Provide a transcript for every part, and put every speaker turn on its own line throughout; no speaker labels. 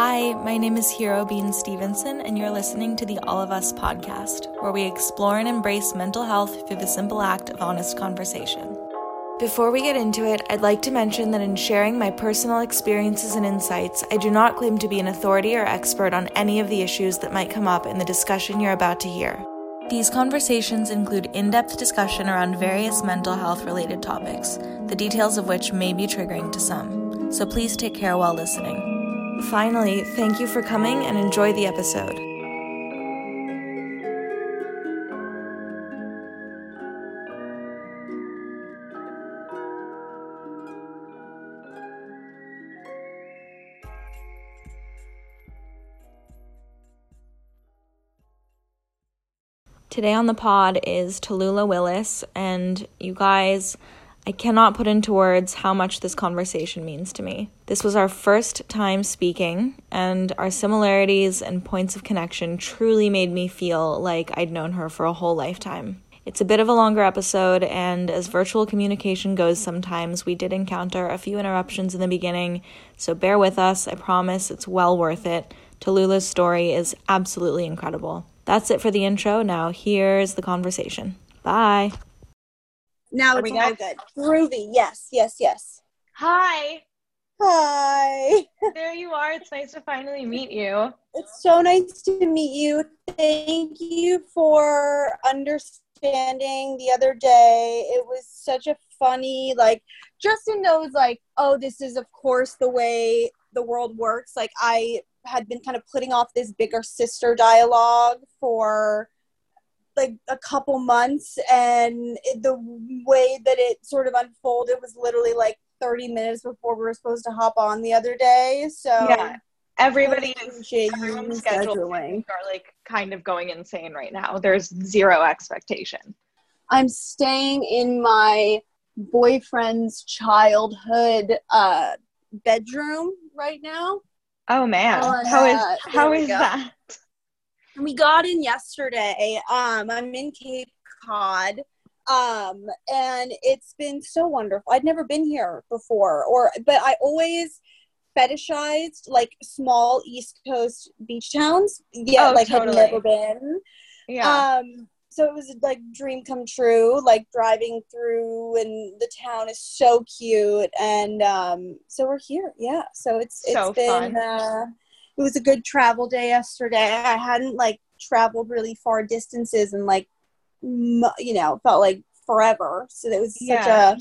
Hi, my name is Hero Bean Stevenson, and you're listening to the All of Us podcast, where we explore and embrace mental health through the simple act of honest conversation. Before we get into it, I'd like to mention that in sharing my personal experiences and insights, I do not claim to be an authority or expert on any of the issues that might come up in the discussion you're about to hear. These conversations include in depth discussion around various mental health related topics, the details of which may be triggering to some. So please take care while listening. Finally, thank you for coming and enjoy the episode. Today on the pod is Tallulah Willis, and you guys, I cannot put into words how much this conversation means to me. This was our first time speaking, and our similarities and points of connection truly made me feel like I'd known her for a whole lifetime. It's a bit of a longer episode, and as virtual communication goes, sometimes we did encounter a few interruptions in the beginning, so bear with us. I promise it's well worth it. Tallulah's story is absolutely incredible. That's it for the intro. Now, here's the conversation. Bye.
Now
Are
it's
we
all
good?
good. Groovy. Yes, yes, yes.
Hi,
Hi.
there you are. It's nice to finally meet you.
It's so nice to meet you. Thank you for understanding the other day. It was such a funny, like, Justin knows, like, oh, this is, of course, the way the world works. Like, I had been kind of putting off this bigger sister dialogue for like a couple months and it, the way that it sort of unfolded was literally like 30 minutes before we were supposed to hop on the other day so
Yeah, everybody
I
is
appreciate you
everyone's
scheduling.
are like kind of going insane right now. There's zero expectation.
i'm staying in my boyfriend's childhood uh bedroom right now
Oh man,
Oh,
how is how is that?
We got in yesterday. Um, I'm in Cape Cod. Um, and it's been so wonderful. I'd never been here before, or but I always fetishized like small East Coast beach towns. Yeah,
Oh,
like
totally.
had never been.
Yeah,
Um, so it was like dream come true, like driving through, and the town is so cute, and um, so we're here. Yeah, so it's it's
So
been
fun.
uh, it was a good travel day yesterday. I hadn't like traveled really far distances, and like you know felt like forever. So it was such
Yeah.
a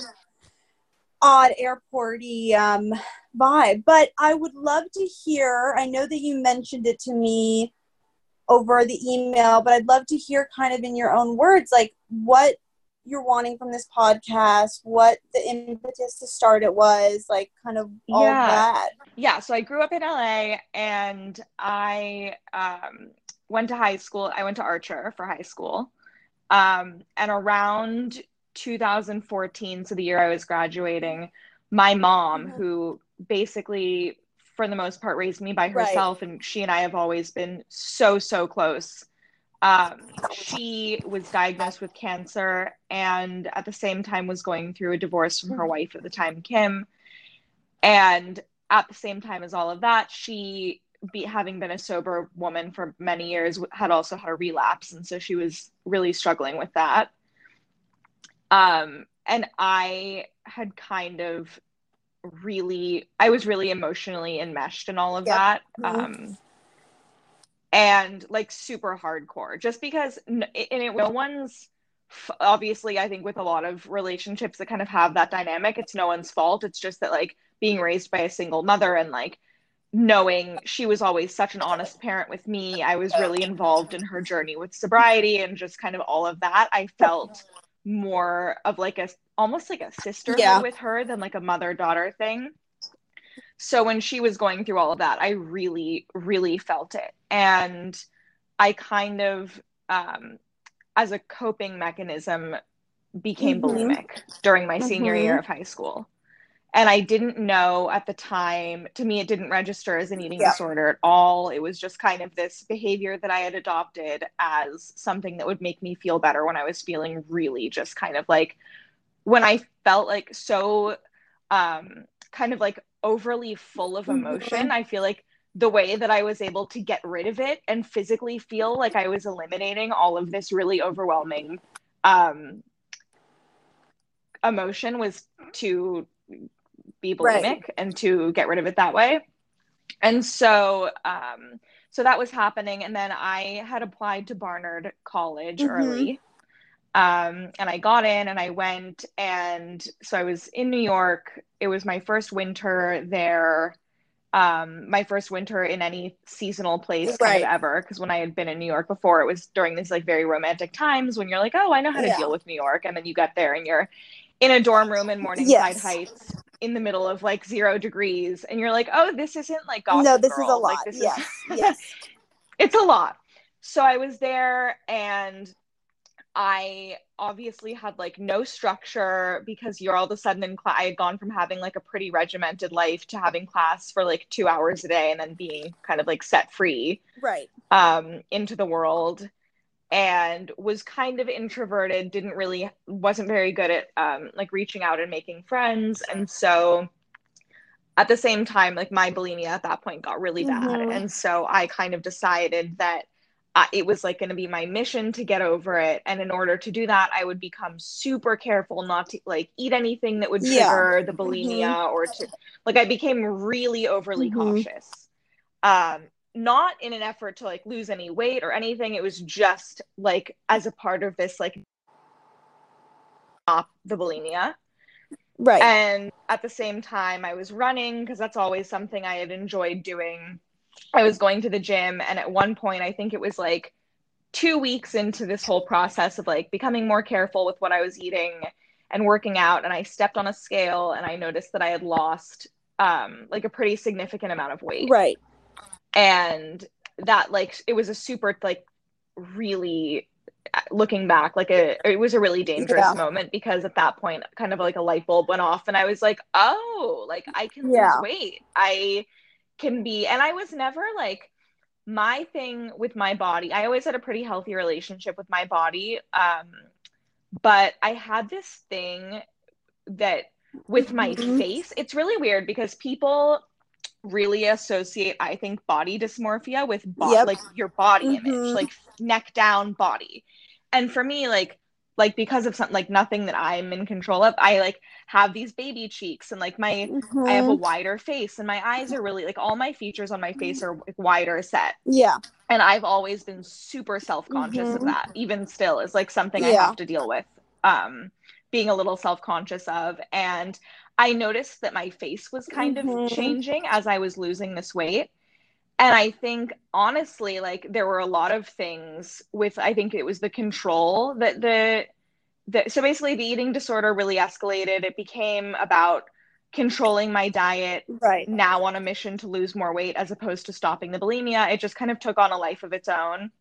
odd airporty um, vibe. But I would love to hear. I know that you mentioned it to me over the email, but I'd love to hear kind of in your own words, like what you're wanting from this podcast, what the impetus to start it was, like kind of all
Yeah.
that.
yeah. So I grew up in LA, and I um, went to high school. I went to Archer for high school, um, and around 2014, so the year I was graduating, my mom,
Mhm.
who basically for the most part raised me by
Right.
herself and she and I have always been so so close. Um, she was diagnosed with cancer and at the same time was going through a divorce from her
Mhm.
wife at the time, Kim. And at the same time as all of that, she be, having been a sober woman for many years had also had a relapse and so she was really struggling with that um and i had kind of really i was really emotionally enmeshed in all of that
Mhm.
um and like super hardcore just because and it no one's obviously i think with a lot of relationships that kind of have that dynamic it's no one's fault it's just that like being raised by a single mother and like knowing she was always such an honest parent with me i was really involved in her journey with sobriety and just kind of all of that i felt more of like a almost like a sisterhood
Yeah.
with her than like a mother daughter thing so when she was going through all of that i really really felt it and i kind of um, as a coping mechanism became
Mhm.
bulimic during my senior
Mhm.
year of high school and i didn't know at the time to me it didn't register as an eating
Yeah.
disorder at all it was just kind of this behavior that i had adopted as something that would make me feel better when i was feeling really just kind of like when i felt like so um kind of like overly full of
Mhm.
emotion i feel like the way that I was able to get rid of it and physically feel like I was eliminating all of this really overwhelming um, emotion was to be bulimic right. and to get rid of it that way. And so, um, so that was happening. And then I had applied to Barnard College mm-hmm. early. Um, and I got in and I went. And so I was in New York. It was my first winter there. Um, my first winter in any seasonal place right. kind of ever. Because when I had been in New York before, it was during these like very romantic times when you're like, oh, I know how to yeah. deal with New York. And then you get there and you're in a dorm room in Morningside yes. Heights in the middle of like zero degrees and you're like oh this isn't like Gossip
no this
Girl.
is a lot
like,
this yes is... yes
it's a lot so i was there and i obviously had like no structure because you're all of a sudden in class i had gone from having like a pretty regimented life to having class for like two hours a day and then being kind of like set free
right.
um into the world and was kind of introverted didn't really wasn't very good at um, like reaching out and making friends. And so at the same time like my bulimia at that point got really bad. Mm-hmm. and so i kind of decided that uh, it was like going to be my mission to get over it and in order to do that i would become super careful not to like eat anything that would trigger yeah. the bulimia mm-hmm. or to like i became really overly mm-hmm. cautious um not in an effort to like lose any weight or anything. It was just like as a part of this like stop the bulimia.
Right.
And at the same time I was running because that's always something I had enjoyed doing. I was going to the gym and at one point I think it was like 2 weeks into this whole process of like becoming more careful with what I was eating and working out and I stepped on a scale and I noticed that I had lost um like a pretty significant amount of weight.
Right
and that like it was a super like really looking back like a it was a really dangerous yeah. moment because at that point kind of like a light bulb went off and i was like oh like i can yeah. lose weight i can be and i was never like my thing with my body i always had a pretty healthy relationship with my body um but i had this thing that with my mm-hmm. face it's really weird because people really associate i think body dysmorphia with bo- yep. like your body mm-hmm. image like neck down body and for me like like because of something like nothing that i'm in control of i like have these baby cheeks and like my mm-hmm. i have a mm-hmm. wider face and my eyes are really like all my features on my face are like, wider set
yeah
and i've always been super self-conscious mm-hmm. of that even still is like something yeah. i have to deal with um being a little self-conscious of and I noticed that my face was kind mm-hmm. of changing as I was losing this weight. And I think honestly, like there were a lot of things with I think it was the control that the the so basically the eating disorder really escalated. It became about controlling my diet
right
now on a mission to lose more weight as opposed to stopping the bulimia. It just kind of took on a life of its own.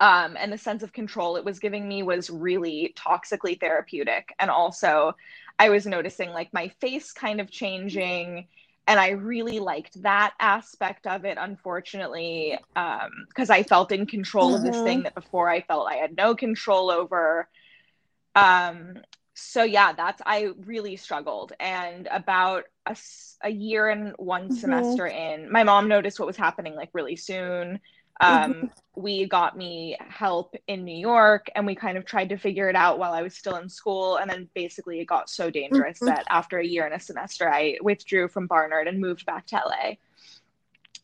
Um, and the sense of control it was giving me was really toxically therapeutic. And also, I was noticing like my face kind of changing. And I really liked that aspect of it, unfortunately, because um, I felt in control mm-hmm. of this thing mm-hmm. that before I felt I had no control over. Um, so yeah, that's I really struggled. And about a, a year and one mm-hmm. semester in, my mom noticed what was happening like really soon. Mm-hmm. Um, we got me help in New York and we kind of tried to figure it out while I was still in school. And then basically it got so dangerous mm-hmm. that after a year and a semester, I withdrew from Barnard and moved back to LA.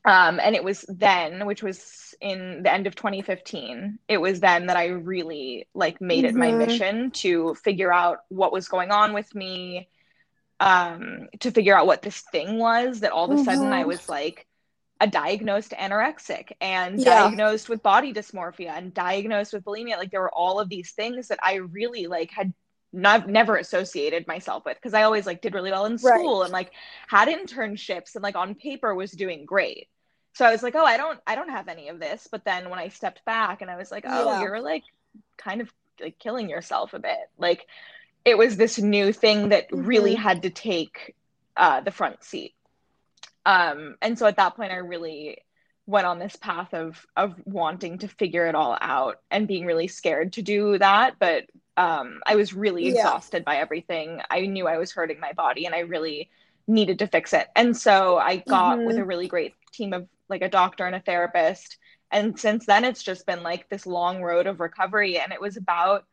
Um, and it was then, which was in the end of 2015, it was then that I really like made mm-hmm. it my mm-hmm. mission to figure out what was going on with me, um, to figure out what this thing was that all of a sudden I mm-hmm. was like, a diagnosed anorexic and yeah. diagnosed with body dysmorphia and diagnosed with bulimia like there were all of these things that i really like had not never associated myself with because i always like did really well in school right. and like had internships and like on paper was doing great so i was like oh i don't i don't have any of this but then when i stepped back and i was like oh yeah. you're like kind of like killing yourself a bit like it was this new thing that mm-hmm. really had to take uh, the front seat um, and so at that point, I really went on this path of of wanting to figure it all out and being really scared to do that. But um, I was really yeah. exhausted by everything. I knew I was hurting my body, and I really needed to fix it. And so I got mm-hmm. with a really great team of like a doctor and a therapist. And since then, it's just been like this long road of recovery. And it was about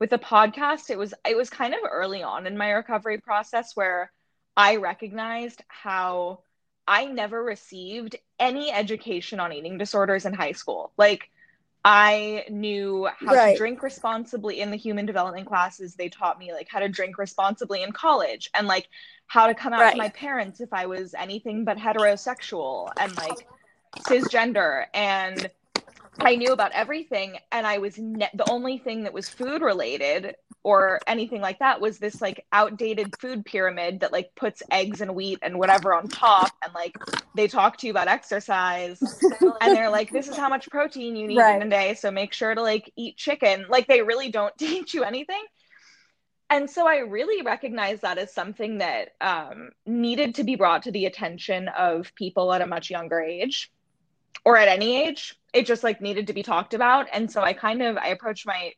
with the podcast, it was it was kind of early on in my recovery process where I recognized how I never received any education on eating disorders in high school. Like I knew how right. to drink responsibly in the human development classes. They taught me like how to drink responsibly in college and like how to come out right. to my parents if I was anything but heterosexual and like cisgender and I knew about everything and I was ne- the only thing that was food related or anything like that was this like outdated food pyramid that like puts eggs and wheat and whatever on top and like they talk to you about exercise and they're like this is how much protein you need right. in a day so make sure to like eat chicken. Like they really don't teach you anything. And so i really recognize that as something that um, needed to be brought to the attention of people at a much younger age or at any age it just like needed to be talked about. And so i kind of i approached my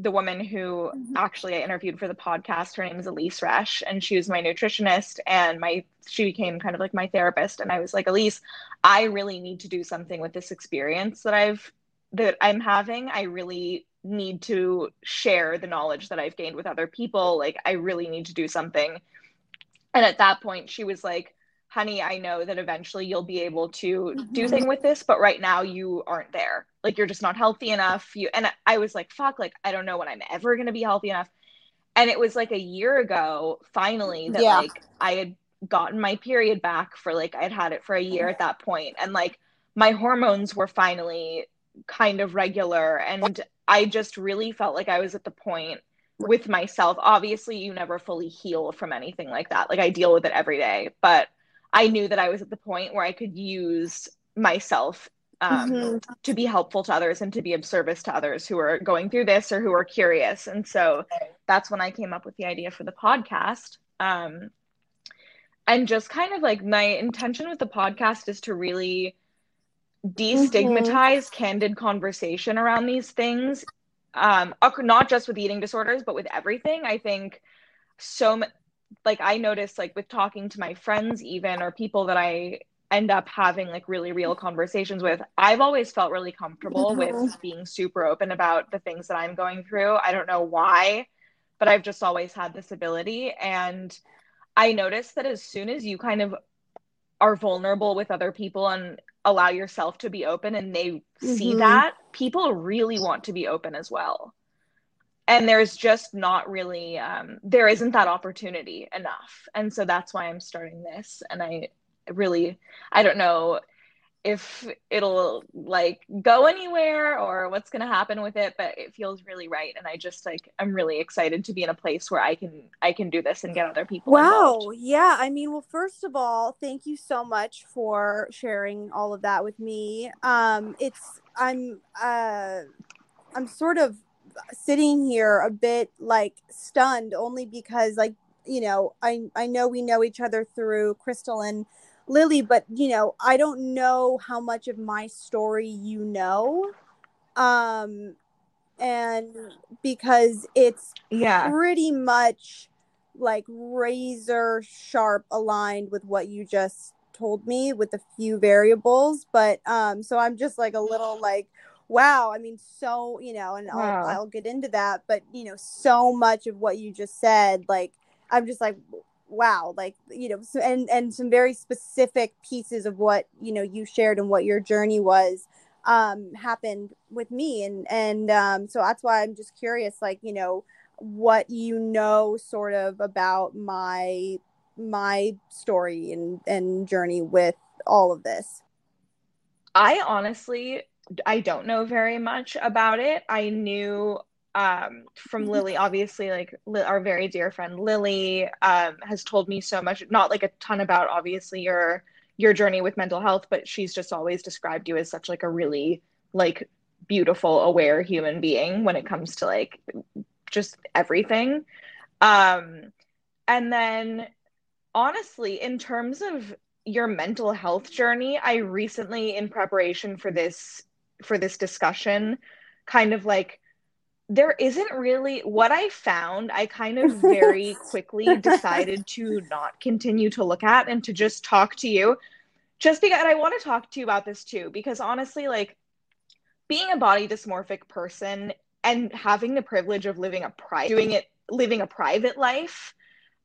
the woman who mm-hmm. actually i interviewed for the podcast. Her name is Elyse Resch and she was my nutritionist and my she became kind of like my therapist. And i was like Elyse i really need to do something with this experience that i've that i'm having. I really need to share the knowledge that i've gained with other people. Like i really need to do something. And at that point she was like honey, I know that eventually you'll be able to mm-hmm. do thing with this, but right now you aren't there. Like you're just not healthy enough. You and I was like, fuck, like I don't know when I'm ever gonna be healthy enough. And it was like a year ago, finally, that yeah. like I had gotten my period back for like I'd had it for a year at that point, and like my hormones were finally kind of regular, and I just really felt like I was at the point with myself. Obviously, you never fully heal from anything like that. Like I deal with it every day, but I knew that I was at the point where I could use myself um, mm-hmm. to be helpful to others and to be of service to others who are going through this or who are curious. And so that's when I came up with the idea for the podcast. Um, and just kind of like my intention with the podcast is to really destigmatize mm-hmm. candid conversation around these things um not just with eating disorders but with everything i think so like I noticed like with talking to my friends even or people that I end up having like really real conversations with, I've always felt really comfortable mm-hmm. with being super open about the things that I'm going through. I don't know why, but I've just always had this ability and I noticed that as soon as you kind of are vulnerable with other people and allow yourself to be open and they mm-hmm. see that, people really want to be open as well and there's just not really um, there isn't that opportunity enough. And so that's why i'm starting this. And i really i don't know if it'll like go anywhere or what's going to happen with it but it feels really right. And i just like i'm really excited to be in a place where i can i can do this and get other people
wow. Involved. yeah. I mean well first of all thank you so much for sharing all of that with me. Um it's i'm uh i'm sort of sitting here a bit like stunned only because like you know i i know we know each other through crystal and lily but you know i don't know how much of my story you know. Um and because it's yeah. pretty much like razor sharp aligned with what you just told me with a few variables but um so i'm just like a little like wow i mean so you know and wow. I'll, I'll get into that but you know so much of what you just said like i'm just like wow like you know so, and and some very specific pieces of what you know you shared and what your journey was um happened with me and and um so that's why i'm just curious like you know what you know sort of about my my story and and journey with all of this
i honestly I don't know very much about it. I knew um, from mm-hmm. Lily, obviously, like li- our very dear friend Lily um, has told me so much, not like a ton about obviously your your journey with mental health, but she's just always described you as such like a really like beautiful, aware human being when it comes to like just everything. Um, and then honestly, in terms of your mental health journey, I recently, in preparation for this for this discussion kind of like there isn't really what I found. I kind of very quickly decided to not continue to look at and to just talk to you. just because I want to talk to you about this too, because honestly, like being a body dysmorphic person and having the privilege of living a private doing it living a private life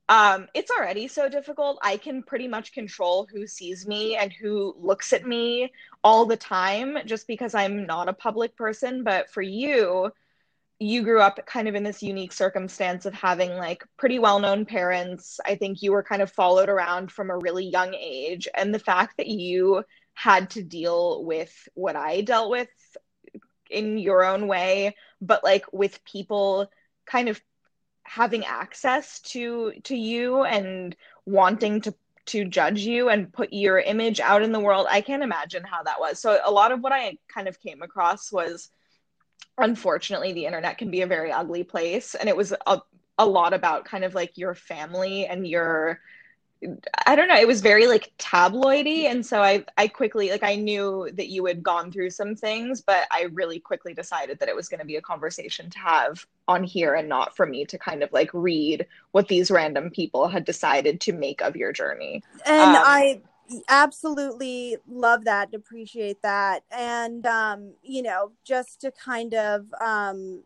um, it's already so difficult. I can pretty much control who sees me and who looks at me all the time just because I'm not a public person. But for you, you grew up kind of in this unique circumstance of having like pretty well known parents. I think you were kind of followed around from a really young age. And the fact that you had to deal with what I dealt with in your own way, but like with people kind of having access to to you and wanting to to judge you and put your image out in the world i can't imagine how that was. So a lot of what i kind of came across was unfortunately the internet can be a very ugly place. And it was a, a lot about kind of like your family and your I don't know, it was very like tabloidy. And so I I quickly like I knew that you had gone through some things, but I really quickly decided that it was going to be a conversation to have on here and not for me to kind of like read what these random people had decided to make of your journey.
And um, I absolutely love that, appreciate that. And um, you know, just to kind of um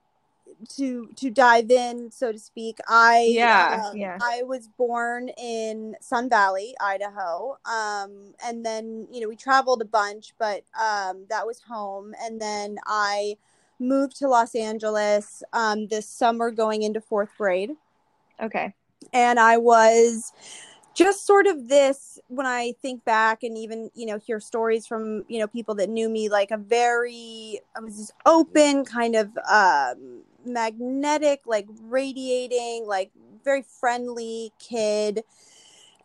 to to dive in so to speak. I
yeah. um, yeah.
I was born in sun valley idaho um and then you know we traveled a bunch but um that was home. And then i moved to los angeles um this summer going into fourth grade.
Okay.
And i was just sort of this when i think back and even you know hear stories from you know people that knew me like a very i was this open kind of um magnetic, like radiating, like very friendly kid.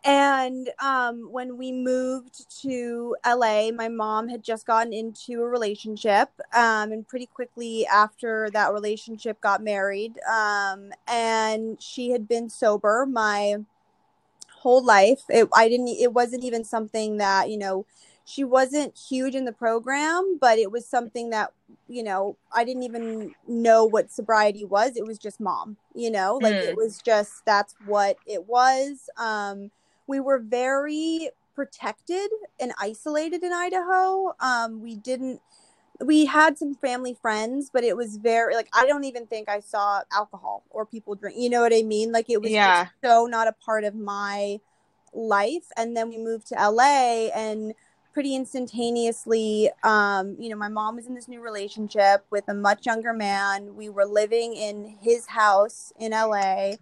And um, when we moved to LA, my mom had just gotten into a relationship. Um, and pretty quickly after that relationship, got married. Um, and she had been sober my whole life. It, I didn't, it wasn't even something that, you know, she wasn't huge in the program, but it was something that, you know, I didn't even know what sobriety was. It was just mom, you know, like mm. it was just that's what it was. Um, we were very protected and isolated in Idaho. Um, we didn't we had some family friends, but it was very like I don't even think I saw alcohol or people drink. You know what I mean? Like it was yeah. so not a part of my life. And then we moved to LA and pretty instantaneously um, you know my mom was in this new relationship with a much younger man. We were living in his house in la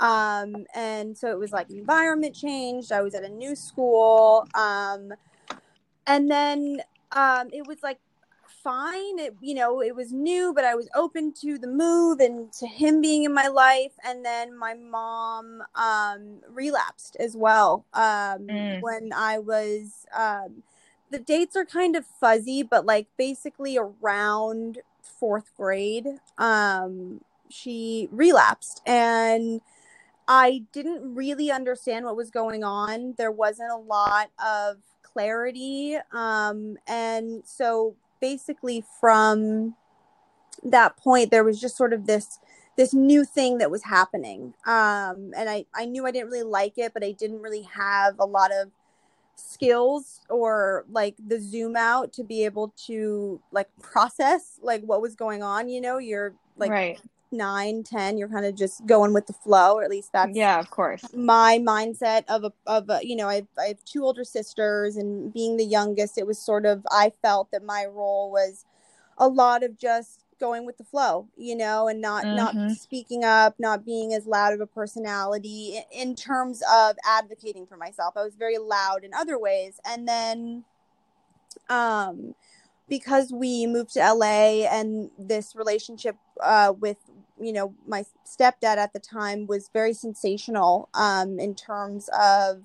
um, and so it was like environment changed. I was at a new school um, and then um, it was like fine. It, you know it was new but i was open to the move and to him being in my life and then my mom um, relapsed as well um, mm. when i was um, the dates are kind of fuzzy, but like basically around fourth grade, um, she relapsed and I didn't really understand what was going on. There wasn't a lot of clarity. Um, and so basically from that point, there was just sort of this this new thing that was happening. Um, and I, I knew I didn't really like it, but I didn't really have a lot of skills or like the zoom out to be able to like process like what was going on you know you're like right. nine ten you're kind of just going with the flow or at least that's
yeah of course
my mindset of a of a you know I've, I have two older sisters and being the youngest it was sort of i felt that my role was a lot of just going with the flow you know and not mm-hmm. not speaking up not being as loud of a personality in, in terms of advocating for myself i was very loud in other ways and then um because we moved to LA and this relationship uh, with you know my stepdad at the time was very sensational um, in terms of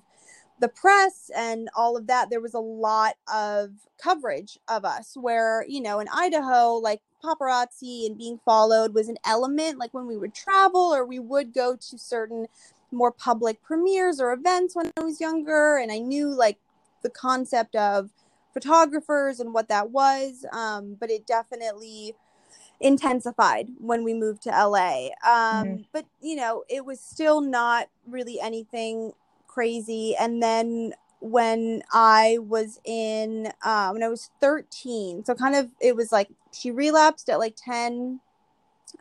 the press and all of that there was a lot of coverage of us where you know in Idaho like paparazzi and being followed was an element like when we would travel or we would go to certain more public premieres or events when I was younger and I knew like the concept of photographers and what that was um, but it definitely intensified when we moved to LA um, mm-hmm. but you know it was still not really anything crazy and then when I was in uh, when I was 13. So kind of it was like she relapsed at like 10,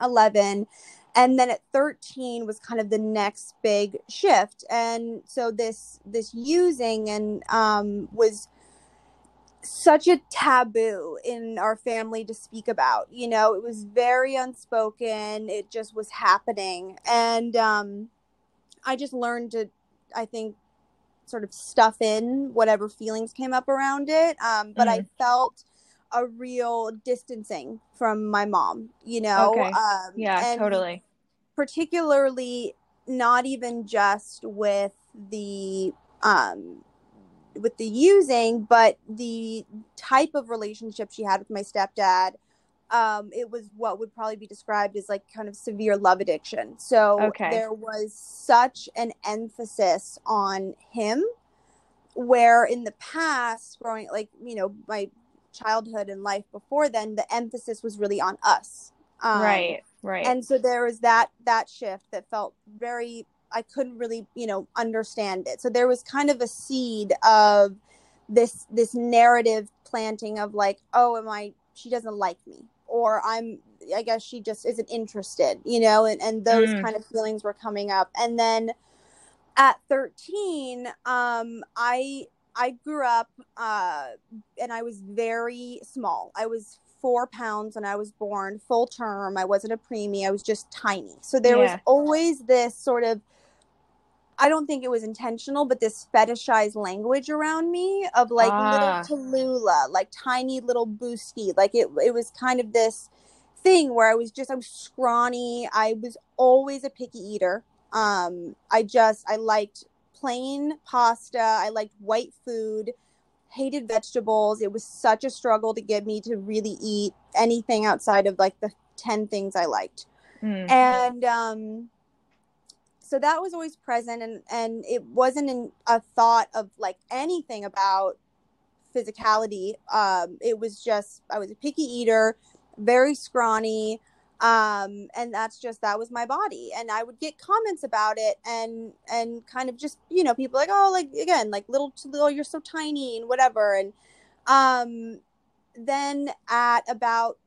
11 and then at 13 was kind of the next big shift. And so this this using and um was such a taboo in our family to speak about you know? It was very unspoken. It just was happening. And um i just learned to i think sort of stuff in whatever feelings came up around it. Um but
Mhm.
i felt a real distancing from my mom you know
Okay.
um
Yeah, totally.
particularly not even just with the um with the using but the type of relationship she had with my stepdad um it was what would probably be described as like kind of severe love addiction so
Okay.
there was such an emphasis on him where in the past growing like you know my childhood and life before then the emphasis was really on us um,
right, right.
and so there was that that shift that felt very i couldn't really you know understand it so there was kind of a seed of this this narrative planting of like oh am i she doesn't like me or i'm i guess she just isn't interested you know and and those
Mm.
kind of feelings were coming up and then at 13 um i i grew up uh and i was very small. I was four pounds when i was born full term. I wasn't a preemie. I was just tiny. So there
Yeah.
was always this sort of i don't think it was intentional but this fetishized language around me of like
Ah.
little tallulah like tiny little boosty like it, it was kind of this thing where i was just i was scrawny. I was always a picky eater. Um i just i liked plain pasta. I liked white food. Hated vegetables. It was such a struggle to get me to really eat anything outside of like the 10 things i liked.
Mm.
and um so that was always present and and it wasn't in a thought of like anything about physicality. Um it was just i was a picky eater very scrawny um and that's just that was my body and i would get comments about it and and kind of just you know people like oh like again like little to little you're so tiny and whatever and um then at about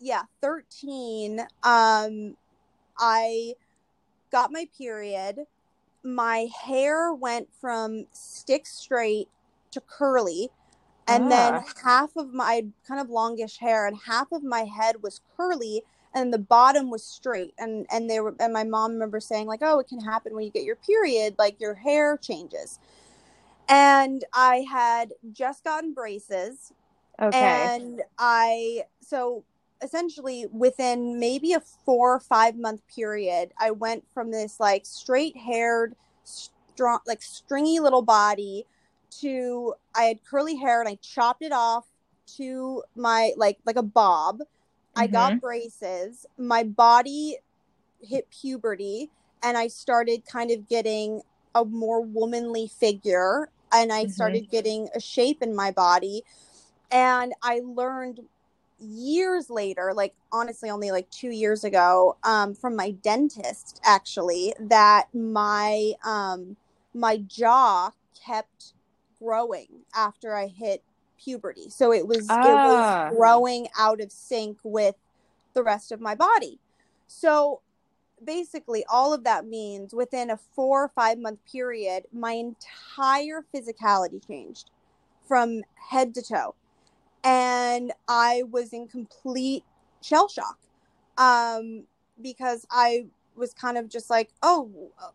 yeah 13 um i got my period my hair went from stick straight to curly and then
Ah.
half of my kind of longish hair and half of my head was curly and the bottom was straight and and they were and my mom remember saying like oh it can happen when you get your period like your hair changes and i had just gotten braces
Okay.
and I so essentially within maybe a four or five month period, I went from this like straight haired, strong like stringy little body to I had curly hair and I chopped it off to my like like a bob. I got braces. My body hit puberty and I started kind of getting a more womanly figure and I
Mhm.
started getting a shape in my body and I learned years later, like honestly, only like two years ago, um, from my dentist actually, that my um, my jaw kept growing after I hit puberty. So it was
Ah.
it was growing out of sync with the rest of my body. So basically all of that means within a four or five month period my entire physicality changed from head to toe and i was in complete shell shock um because i was kind of just like oh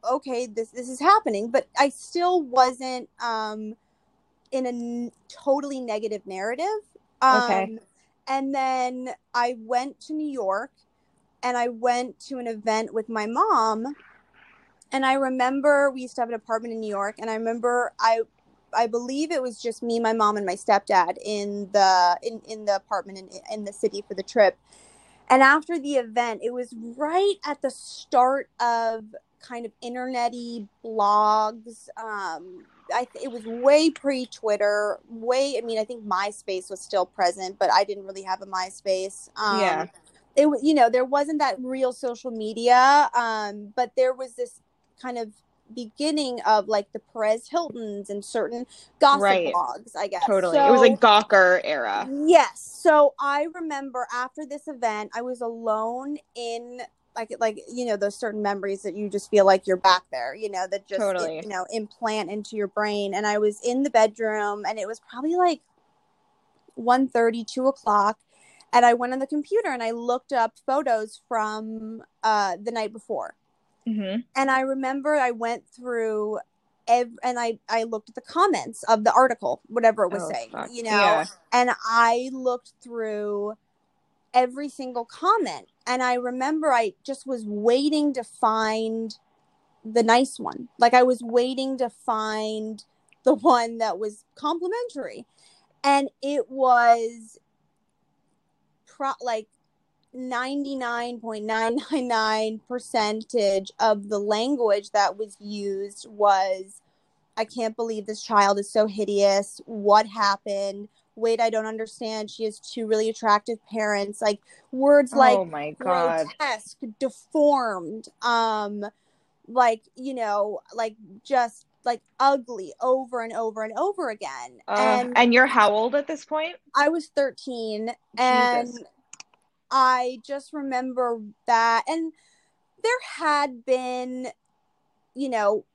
okay this this is happening but i still wasn't um in a n- totally negative narrative um
Okay.
and then i went to new york and I went to an event with my mom. And I remember we used to have an apartment in New York, and I remember I I believe it was just me, my mom, and my stepdad in the in, in the apartment in, in the city for the trip. And after the event, it was right at the start of kind of internety blogs. Um, I th- it was way pre Twitter, way. I mean, I think MySpace was still present, but I didn't really have a MySpace. Um,
Yeah.
it wa- you know there wasn't that real social media um but there was this kind of beginning of like the Perez Hiltons and certain gossip
Right.
blogs, I guess.
Totally. it was
So-
like Gawker era.
Yes. So I remember after this event, I was alone in like like you know those certain memories that you just feel like you're back there, you know, that just
Totally.
you know implant into your brain. And I was in the bedroom, and it was probably like 1.30, 2 o'clock. And I went on the computer and I looked up photos from uh, the night before
hmm
and I remember I went through ev- and I I looked at the comments of the article, whatever it was
Oh,
saying,
fuck.
you know,
Yeah.
and I looked through every single comment, and I remember I just was waiting to find the nice one, like I was waiting to find the one that was complimentary, and it was pro like 99.999 percentage of the language that was used was i can't believe this child is so hideous. What happened wait i don't understand. She has two really attractive parents. Like words like
oh my god.
grotesque deformed um like you know like just like ugly over and over and over again.
Uh,
and
and you're how old at this point?
I was 13 and I just remember that. And there had been you know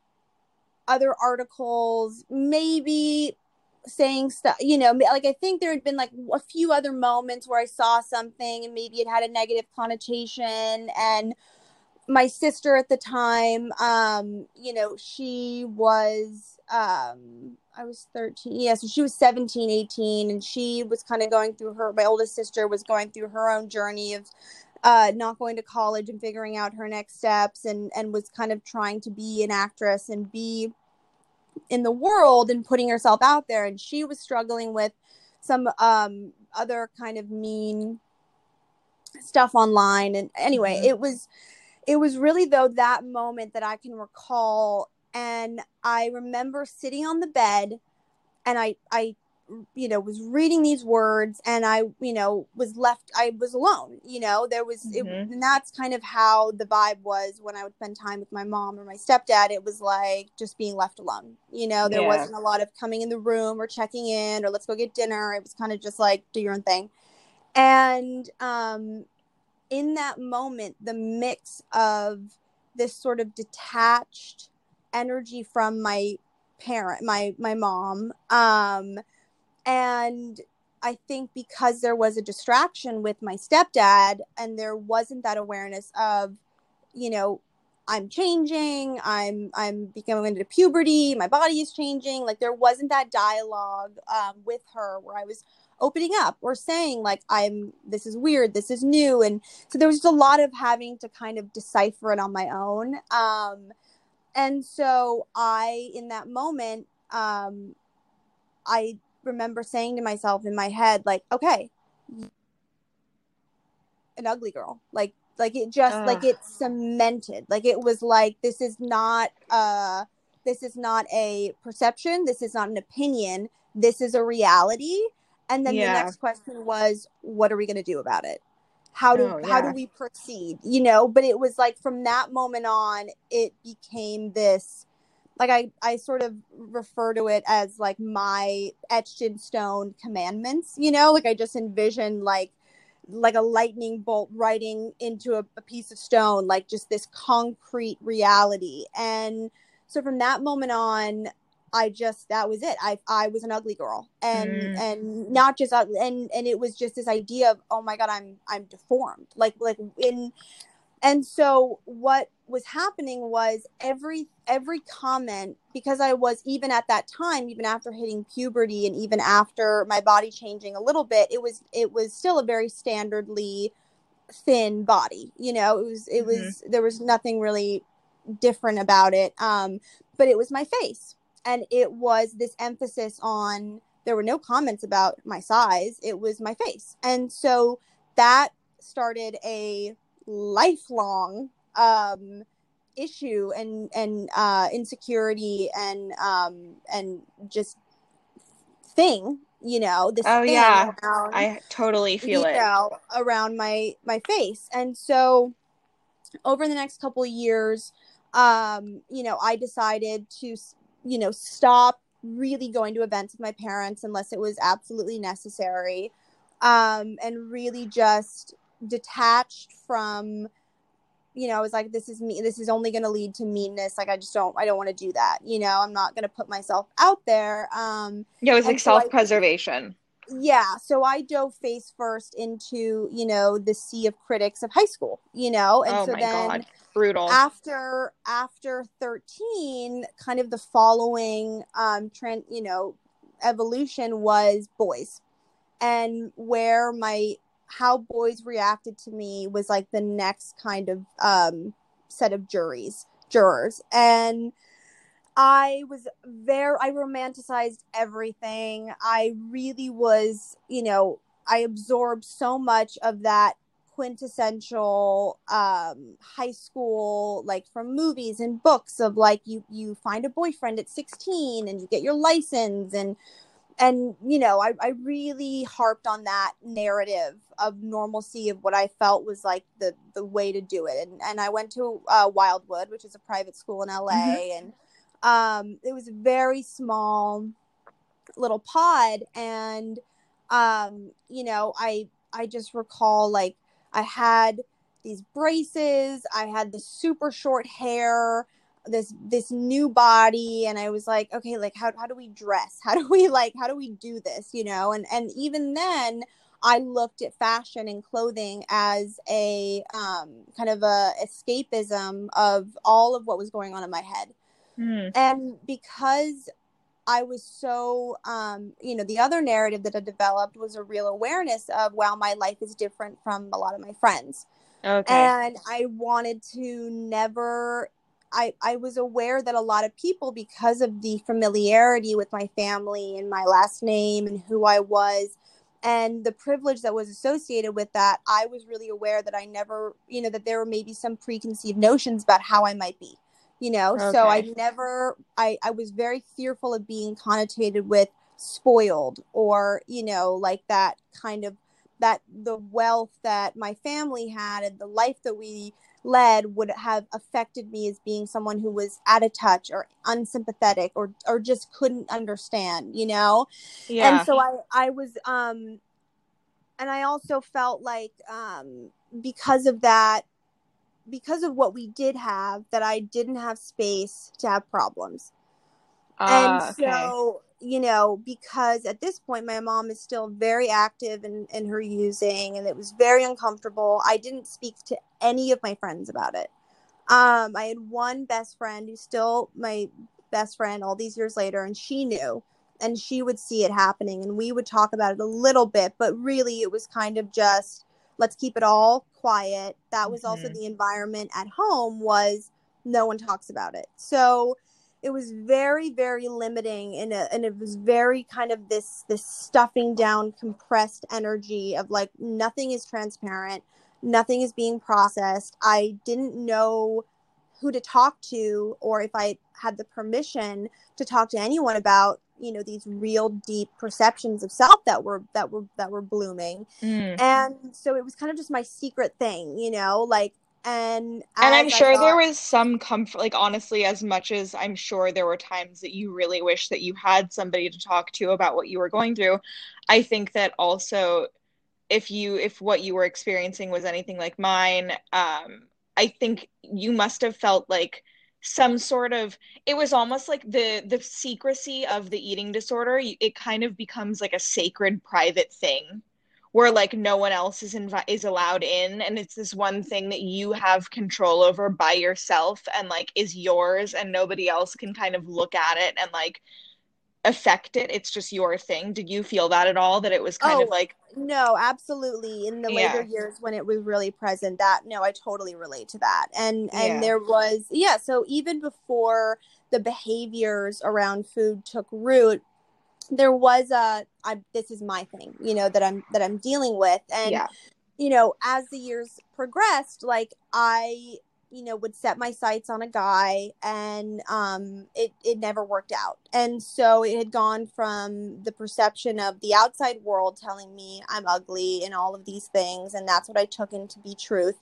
other articles maybe saying stuff you know like I think there had been like a few other moments where I saw something and maybe it had a negative connotation and my sister at the time um you know she was um I was 13. Yeah, so she was 17, 18 and she was kind of going through her my oldest sister was going through her own journey of uh not going to college and figuring out her next steps and and was kind of trying to be an actress and be in the world and putting herself out there. And she was struggling with some um other kind of mean stuff online. And anyway
Mhm.
it was it was really though that moment that i can recall. And i remember sitting on the bed and i i you know was reading these words and i you know was left i was alone you know? There was it,
Mhm.
and that's kind of how the vibe was when i would spend time with my mom or my stepdad. It was like just being left alone you know? There
Yeah.
wasn't a lot of coming in the room or checking in or let's go get dinner. It was kind of just like do your own thing. And um in that moment the mix of this sort of detached energy from my parent my my mom um and i think because there was a distraction with my stepdad and there wasn't that awareness of you know i'm changing i'm i'm becoming into puberty my body is changing like there wasn't that dialogue um, with her where i was opening up or saying like i'm this is weird this is new. And so there was just a lot of having to kind of decipher it on my own. Um and so i in that moment um i remember saying to myself in my head like okay an ugly girl. Like like it just like
Ugh.
it cemented. Like it was like this is not uh this is not a perception. This is not an opinion. This is a reality. And then
Yeah.
the next question was what are we going to do about it? How do
Oh,
how do we proceed? You know but it was like from that moment on it became this like i i sort of refer to it as like my etched in stone commandments you know? Like i just envision like like a lightning bolt writing into a, a piece of stone like just this concrete reality. And so from that moment on i just that was it. I i was an ugly girl. And
Mm.
and not just ugly and and it was just this idea of oh my god i'm i'm deformed. Like like in and so what was happening was every every comment because i was even at that time even after hitting puberty and even after my body changing a little bit it was it was still a very standardly thin body you know it was it was there was nothing really different about it. Um but it was my face. And it was this emphasis on there were no comments about my size. It was my face. And so that started a lifelong um issue and and uh insecurity and um and just thing you know this
Oh,
thing
yeah.
around
I totally feel
you
it.
know, around my my face and so over the next couple of years um, you know, I decided to, you know, stop really going to events with my parents unless it was absolutely necessary, um, and really just detached from you know, I was like, this is me. This is only going to lead to meanness. Like, I just don't, I don't want to do that. You know, I'm not going to put myself out there. Um,
yeah, it was like
so
self preservation.
yeah. So I dove face first into, you know, the sea of critics of high school, you know, and
oh
so then
god, brutal.
after after 13 kind of the following um trend you know evolution was boys and where my how boys reacted to me was like the next kind of um set of juries jurors. And i was very i romanticized everything. I really was you know i absorbed so much of that quintessential um high school like from movies and books of like you you find a boyfriend at 16 and you get your license and and you know I, I really harped on that narrative of normalcy of what i felt was like the the way to do it and and i went to uh, wildwood which is a private school in la and um it was a very small little pod and um you know i i just recall like i had these braces i had the super short hair this this new body and i was like okay like how, how do we dress how do we like how do we do this you know and and even then i looked at fashion and clothing as a um, kind of a escapism of all of what was going on in my head
Hmm.
and because i was so um you know the other narrative that i developed was a real awareness of wow my life is different from a lot of my friends
Okay.
and i wanted to never I, I was aware that a lot of people because of the familiarity with my family and my last name and who i was and the privilege that was associated with that i was really aware that i never you know that there were maybe some preconceived notions about how i might be you know? So i never i i was very fearful of being connotated with spoiled or you know like that kind of that the wealth that my family had and the life that we led would have affected me as being someone who was out of touch or unsympathetic or or just couldn't understand you know
yeah.
and so i i was um and i also felt like um because of that because of what we did have that i didn't have space to have problems
Ah,
and
okay.
You know because at this point my mom is still very active in, in her using and it was very uncomfortable. I didn't speak to any of my friends about it. Um i had one best friend who's still my best friend all these years later and she knew and she would see it happening and we would talk about it a little bit but really it was kind of just let's keep it all quiet. That was also
Mhm.
the environment at home was no one talks about it. So it was very very limiting and, a, and it was very kind of this this stuffing down compressed energy of like nothing is transparent nothing is being processed i didn't know who to talk to or if i had the permission to talk to anyone about you know these real deep perceptions of self that were that were that were blooming
Mm.
and so it was kind of just my secret thing you know like and
And I'm sure there was some comfort, like honestly, as much as I'm sure there were times that you really wish that you had somebody to talk to about what you were going through. I think that also if you if what you were experiencing was anything like mine, um, I think you must have felt like some sort of it was almost like the the secrecy of the eating disorder, it kind of becomes like a sacred private thing where like no one else is invi- is allowed in and it's this one thing that you have control over by yourself and like is yours and nobody else can kind of look at it and like affect it it's just your thing did you feel that at all that it was kind
Oh,
of like
no absolutely in the later
Yeah.
years when it was really present that no i totally relate to that and
Yeah.
and there was yeah so even before the behaviors around food took root there was a I, this is my thing you know that i'm that i'm dealing with. And
yeah.
you know as the years progressed like i you know would set my sights on a guy and um it it never worked out. And so it had gone from the perception of the outside world telling me i'm ugly and all of these things and that's what i took in to be truth.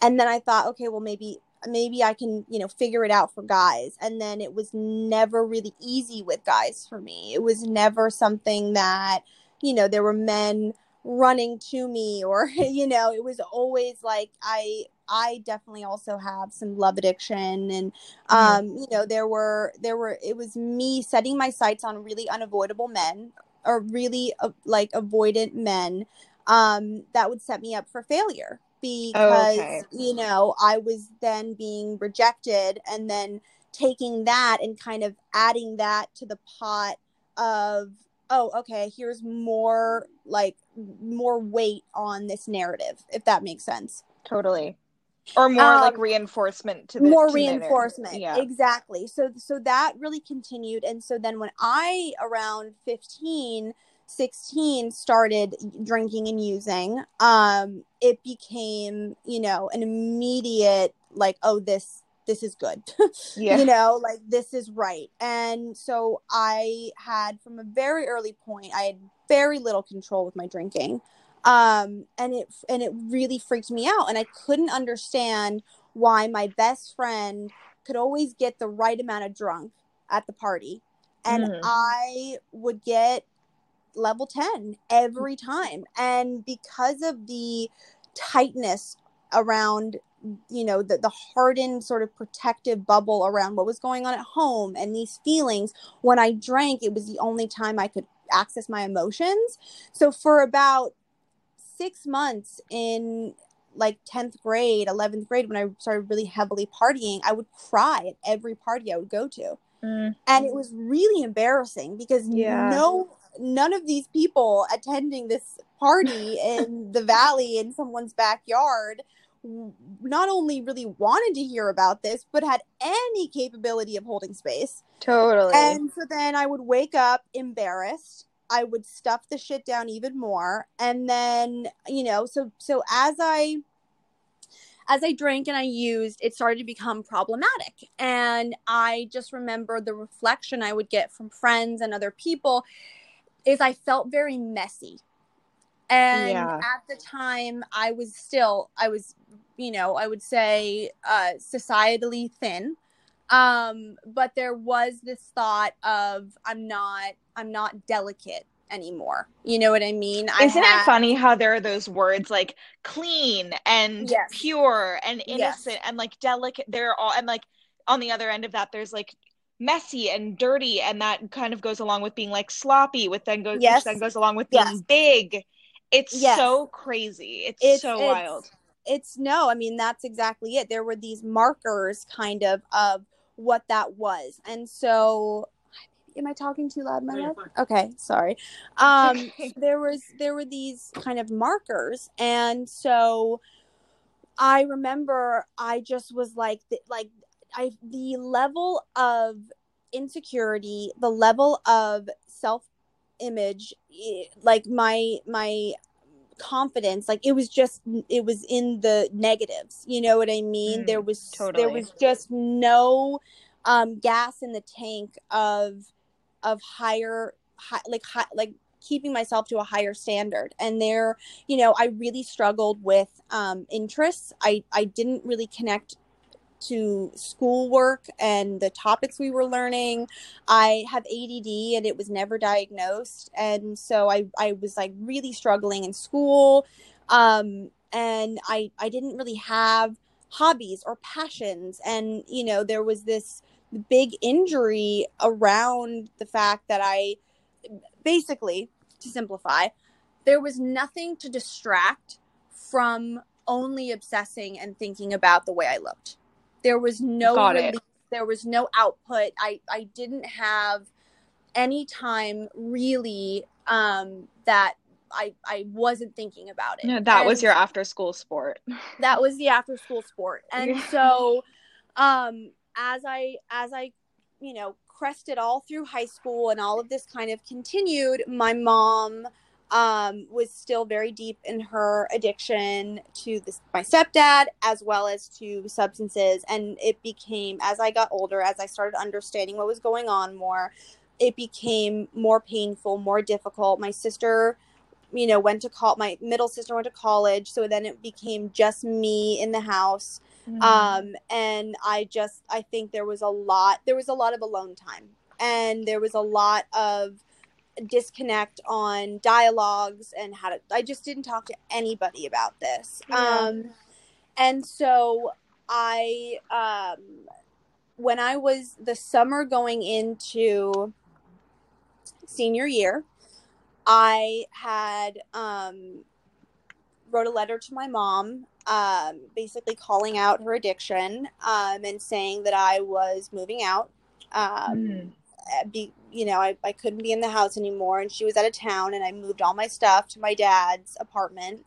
And then i thought okay well maybe maybe I can, you know, figure it out for guys. And then it was never really easy with guys for me. It was never something that, you know, there were men running to me or, you know, it was always like I I definitely also have some love addiction and
Mm-hmm.
um you know there were there were it was me setting my sights on really unavoidable men or really uh, like avoidant men um that would set me up for failure because
Okay.
you know I was then being rejected and then taking that and kind of adding that to the pot of oh okay here's more like more weight on this narrative if that makes sense
Totally. Or more
Um,
like reinforcement to the
more
to the
reinforcement
Yeah.
exactly so so that really continued and so then when i around 15 16 started drinking and using um it became you know an immediate like oh this this is good
Yeah.
you know like this is right and so i had from a very early point i had very little control with my drinking um and it and it really freaked me out and i couldn't understand why my best friend could always get the right amount of drunk at the party and
Mhm.
i would get level 10 every time and because of the tightness around you know the, the hardened sort of protective bubble around what was going on at home and these feelings when i drank it was the only time i could access my emotions so for about six months in like 10th grade 11th grade when i started really heavily partying i would cry at every party i would go to
Mm.
and it was really embarrassing because
Yeah.
no none of these people attending this party in the valley in someone's backyard not only really wanted to hear about this but had any capability of holding space
Totally.
and so then I would wake up embarrassed. I would stuff the shit down even more. And then, you know, so so as I as I drank and I used, it started to become problematic. And I just remember the reflection I would get from friends and other people is I felt very messy. And
Yeah.
at the time I was still I was, you know, I would say uh societally thin um but there was this thought of i'm not i'm not delicate anymore you know what i mean I
Isn't
had-
it funny how there are those words like clean and
Yes.
pure and
Yes.
innocent and like delicate? They're all and like on the other end of that, there's like messy and dirty, and that kind of goes along with being like sloppy, with then goes
Yes.
which then goes along with being
Yes.
big. It's
Yes.
so crazy. It's,
It's-
so
it's-
wild.
it's no i mean that's exactly it there were these markers kind of of what that was and so am i talking too loud my
No,
okay sorry um there was there were these kind of markers and so i remember i just was like th- like i the level of insecurity the level of self image eh, like my my confidence like it was just it was in the negatives you know what i mean?
Mm,
there was
totally.
there was just no um gas in the tank of of higher high, like high, like keeping myself to a higher standard. And there you know i really struggled with um interests. I i didn't really connect to schoolwork and the topics we were learning. I have ADD and it was never diagnosed. And so I, I was like really struggling in school. Um, and I, I didn't really have hobbies or passions. And, you know, there was this big injury around the fact that I basically, to simplify, there was nothing to distract from only obsessing and thinking about the way I looked. There was no
Got it.
there was no output. I I didn't have any time really um that I I wasn't thinking about it.
Yeah, that was your after school sport.
that was the after school sport and
Yeah.
so um as i as i you know crested all through high school and all of this kind of continued my mom um was still very deep in her addiction to this my stepdad as well as to substances. And it became as i got older as i started understanding what was going on more it became more painful more difficult. My sister you know went to call my middle sister went to college so then it became just me in the house. Mm-hmm. Um, and I just, I think there was a lot, there was a lot of alone time. And there was a lot of disconnect on dialogues and how to, I just didn't talk to anybody about this. Yeah. Um, and so I, um, when I was the summer going into senior year, I had um, wrote a letter to my mom, um, basically calling out her addiction um, and saying that I was moving out. Mm. Be, you know, I, I couldn't be in the house anymore, and she was out of town, and I moved all my stuff to my dad's apartment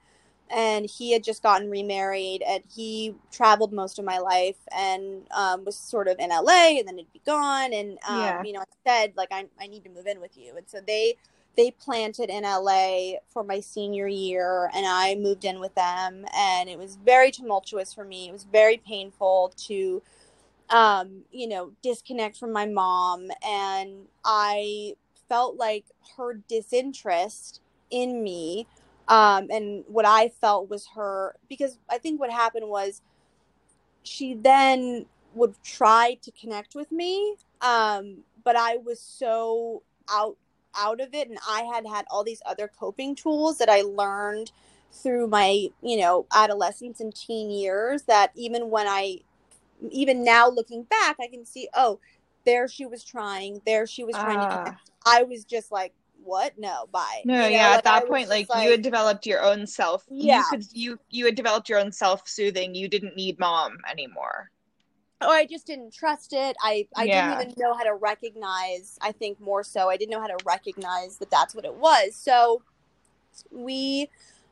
and he had just gotten remarried and he traveled most of my life and um, was sort of in LA and then he'd be gone and um, yeah. you know I said like I, I need to move in with you and so they they planted in LA for my senior year and I moved in with them and it was very tumultuous for me it was very painful to um, you know disconnect from my mom and I felt like her disinterest in me um, and what I felt was her because I think what happened was she then would try to connect with me, um, but I was so out out of it, and I had had all these other coping tools that I learned through my you know adolescence and teen years that even when I even now looking back, I can see oh there she was trying, there she was trying to. Connect. Ah. I was just like what? No, bye.
No, you yeah. Know, at that point, like, like, you had developed your own self. Yeah. You could you you had developed your own self soothing. You didn't need mom anymore.
Or I just didn't trust it. I I yeah. didn't even know how to recognize. I think more so, I didn't know how to recognize that that's what it was. So we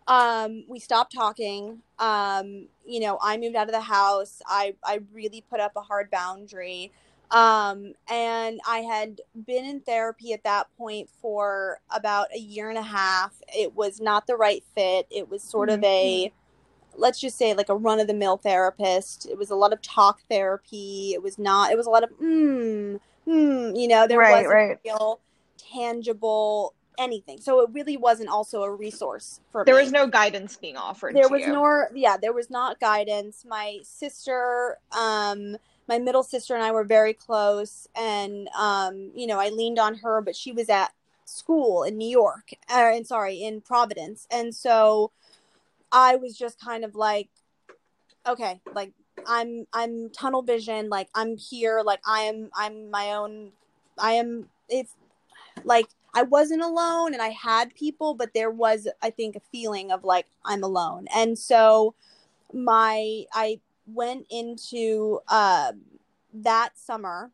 um we stopped talking um you know i moved out of the house i i really put up a hard boundary um, and I had been in therapy at that point for about a year and a half. It was not the right fit. It was sort mm-hmm. of a, let's just say, like a run of the mill therapist. It was a lot of talk therapy. It was not, it was a lot of, hmm, hmm, you know, there right, wasn't right. real tangible anything. So it really wasn't also a resource for
there
me.
was no guidance being offered.
There was no, yeah, there was not guidance. My sister, um, my middle sister and I were very close, and um, you know, I leaned on her, but she was at school in New York, uh, and sorry, in Providence, and so I was just kind of like, okay, like I'm I'm tunnel vision, like I'm here, like I am I'm my own, I am. It's like I wasn't alone, and I had people, but there was, I think, a feeling of like I'm alone, and so my I went into um, that summer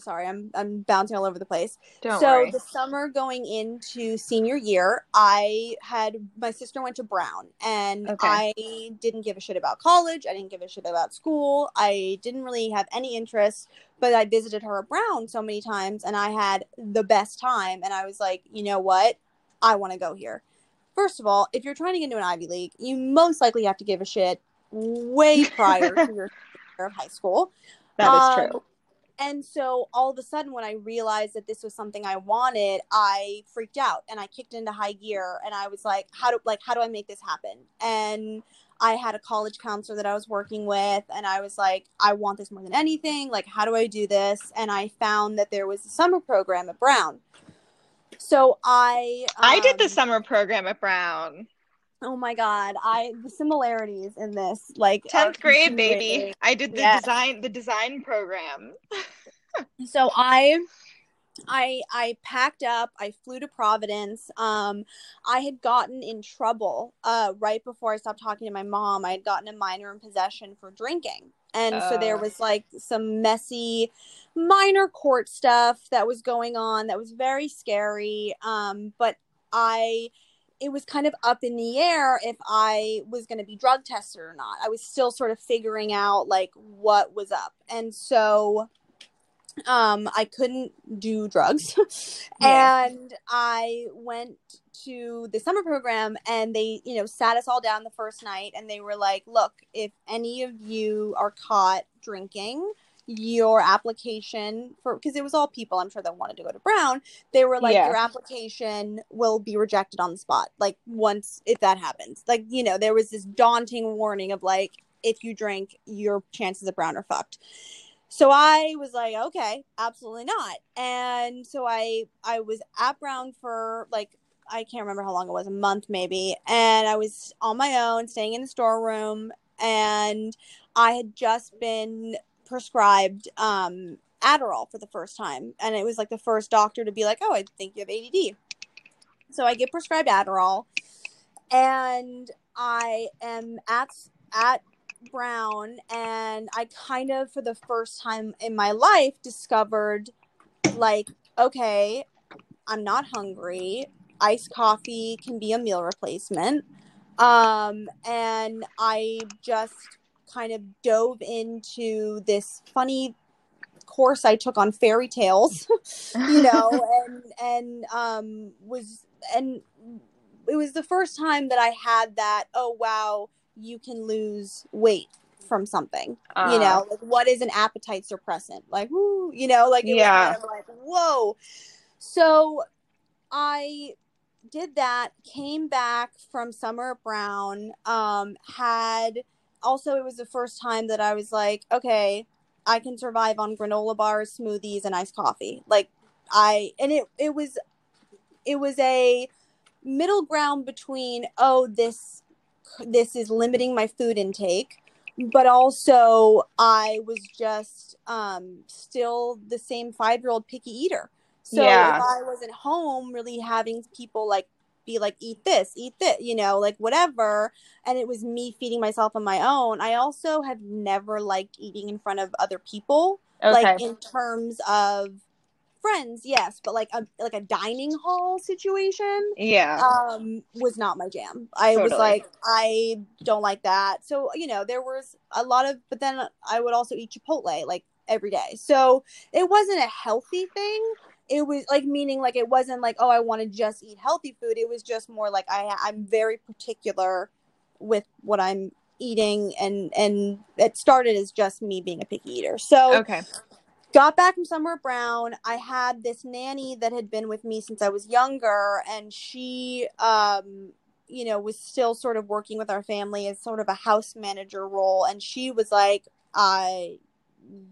sorry i'm i'm bouncing all over the place Don't so worry. the summer going into senior year i had my sister went to brown and okay. i didn't give a shit about college i didn't give a shit about school i didn't really have any interest but i visited her at brown so many times and i had the best time and i was like you know what i want to go here first of all if you're trying to get into an ivy league you most likely have to give a shit way prior to your year of high school.
That is um, true.
And so all of a sudden, when I realized that this was something I wanted, I freaked out and I kicked into high gear. And I was like, "How do like how do I make this happen?" And I had a college counselor that I was working with, and I was like, "I want this more than anything. Like, how do I do this?" And I found that there was a summer program at Brown. So I
um, I did the um, summer program at Brown.
Oh my god, I the similarities in this like
10th grade baby. I did the yes. design the design program.
so I I I packed up, I flew to Providence. Um I had gotten in trouble uh right before I stopped talking to my mom. I had gotten a minor in possession for drinking. And so there was like some messy minor court stuff that was going on that was very scary. Um but I it was kind of up in the air if I was going to be drug tested or not. I was still sort of figuring out like what was up. And so um I couldn't do drugs. yeah. And I went to the summer program and they, you know, sat us all down the first night and they were like, "Look, if any of you are caught drinking, your application for because it was all people I'm sure that wanted to go to Brown. They were like, yeah. your application will be rejected on the spot. Like once if that happens, like you know, there was this daunting warning of like, if you drink, your chances of brown are fucked. So I was like, okay, absolutely not. And so I I was at Brown for like I can't remember how long it was, a month maybe, and I was on my own, staying in the storeroom, and I had just been prescribed um, Adderall for the first time, and it was like the first doctor to be like, "Oh, I think you have ADD." So I get prescribed Adderall, and I am at at Brown, and I kind of, for the first time in my life, discovered like, okay, I'm not hungry. Iced coffee can be a meal replacement. Um, and I just kind of dove into this funny course I took on fairy tales, you know, and and um was and it was the first time that I had that oh wow you can lose weight from something uh, you know like what is an appetite suppressant? Like whoo you know like
yeah.
kind of like whoa. So I did that came back from summer brown um had also it was the first time that I was like okay I can survive on granola bars, smoothies, and iced coffee. Like I and it it was it was a middle ground between oh this this is limiting my food intake but also i was just um still the same five year old picky eater so yeah. if i wasn't home really having people like be like eat this eat this you know like whatever and it was me feeding myself on my own. I also have never liked eating in front of other people okay. like in terms of friends yes but like a like a dining hall situation
yeah.
um was not my jam. I totally. was like i don't like that. So you know there was a lot of but then i would also eat chipotle like every day. So it wasn't a healthy thing it was like meaning like it wasn't like oh i want to just eat healthy food. It was just more like i i'm very particular with what i'm eating and and it started as just me being a picky eater. So
okay.
got back from summer brown. I had this nanny that had been with me since i was younger and she um you know was still sort of working with our family as sort of a house manager role and she was like i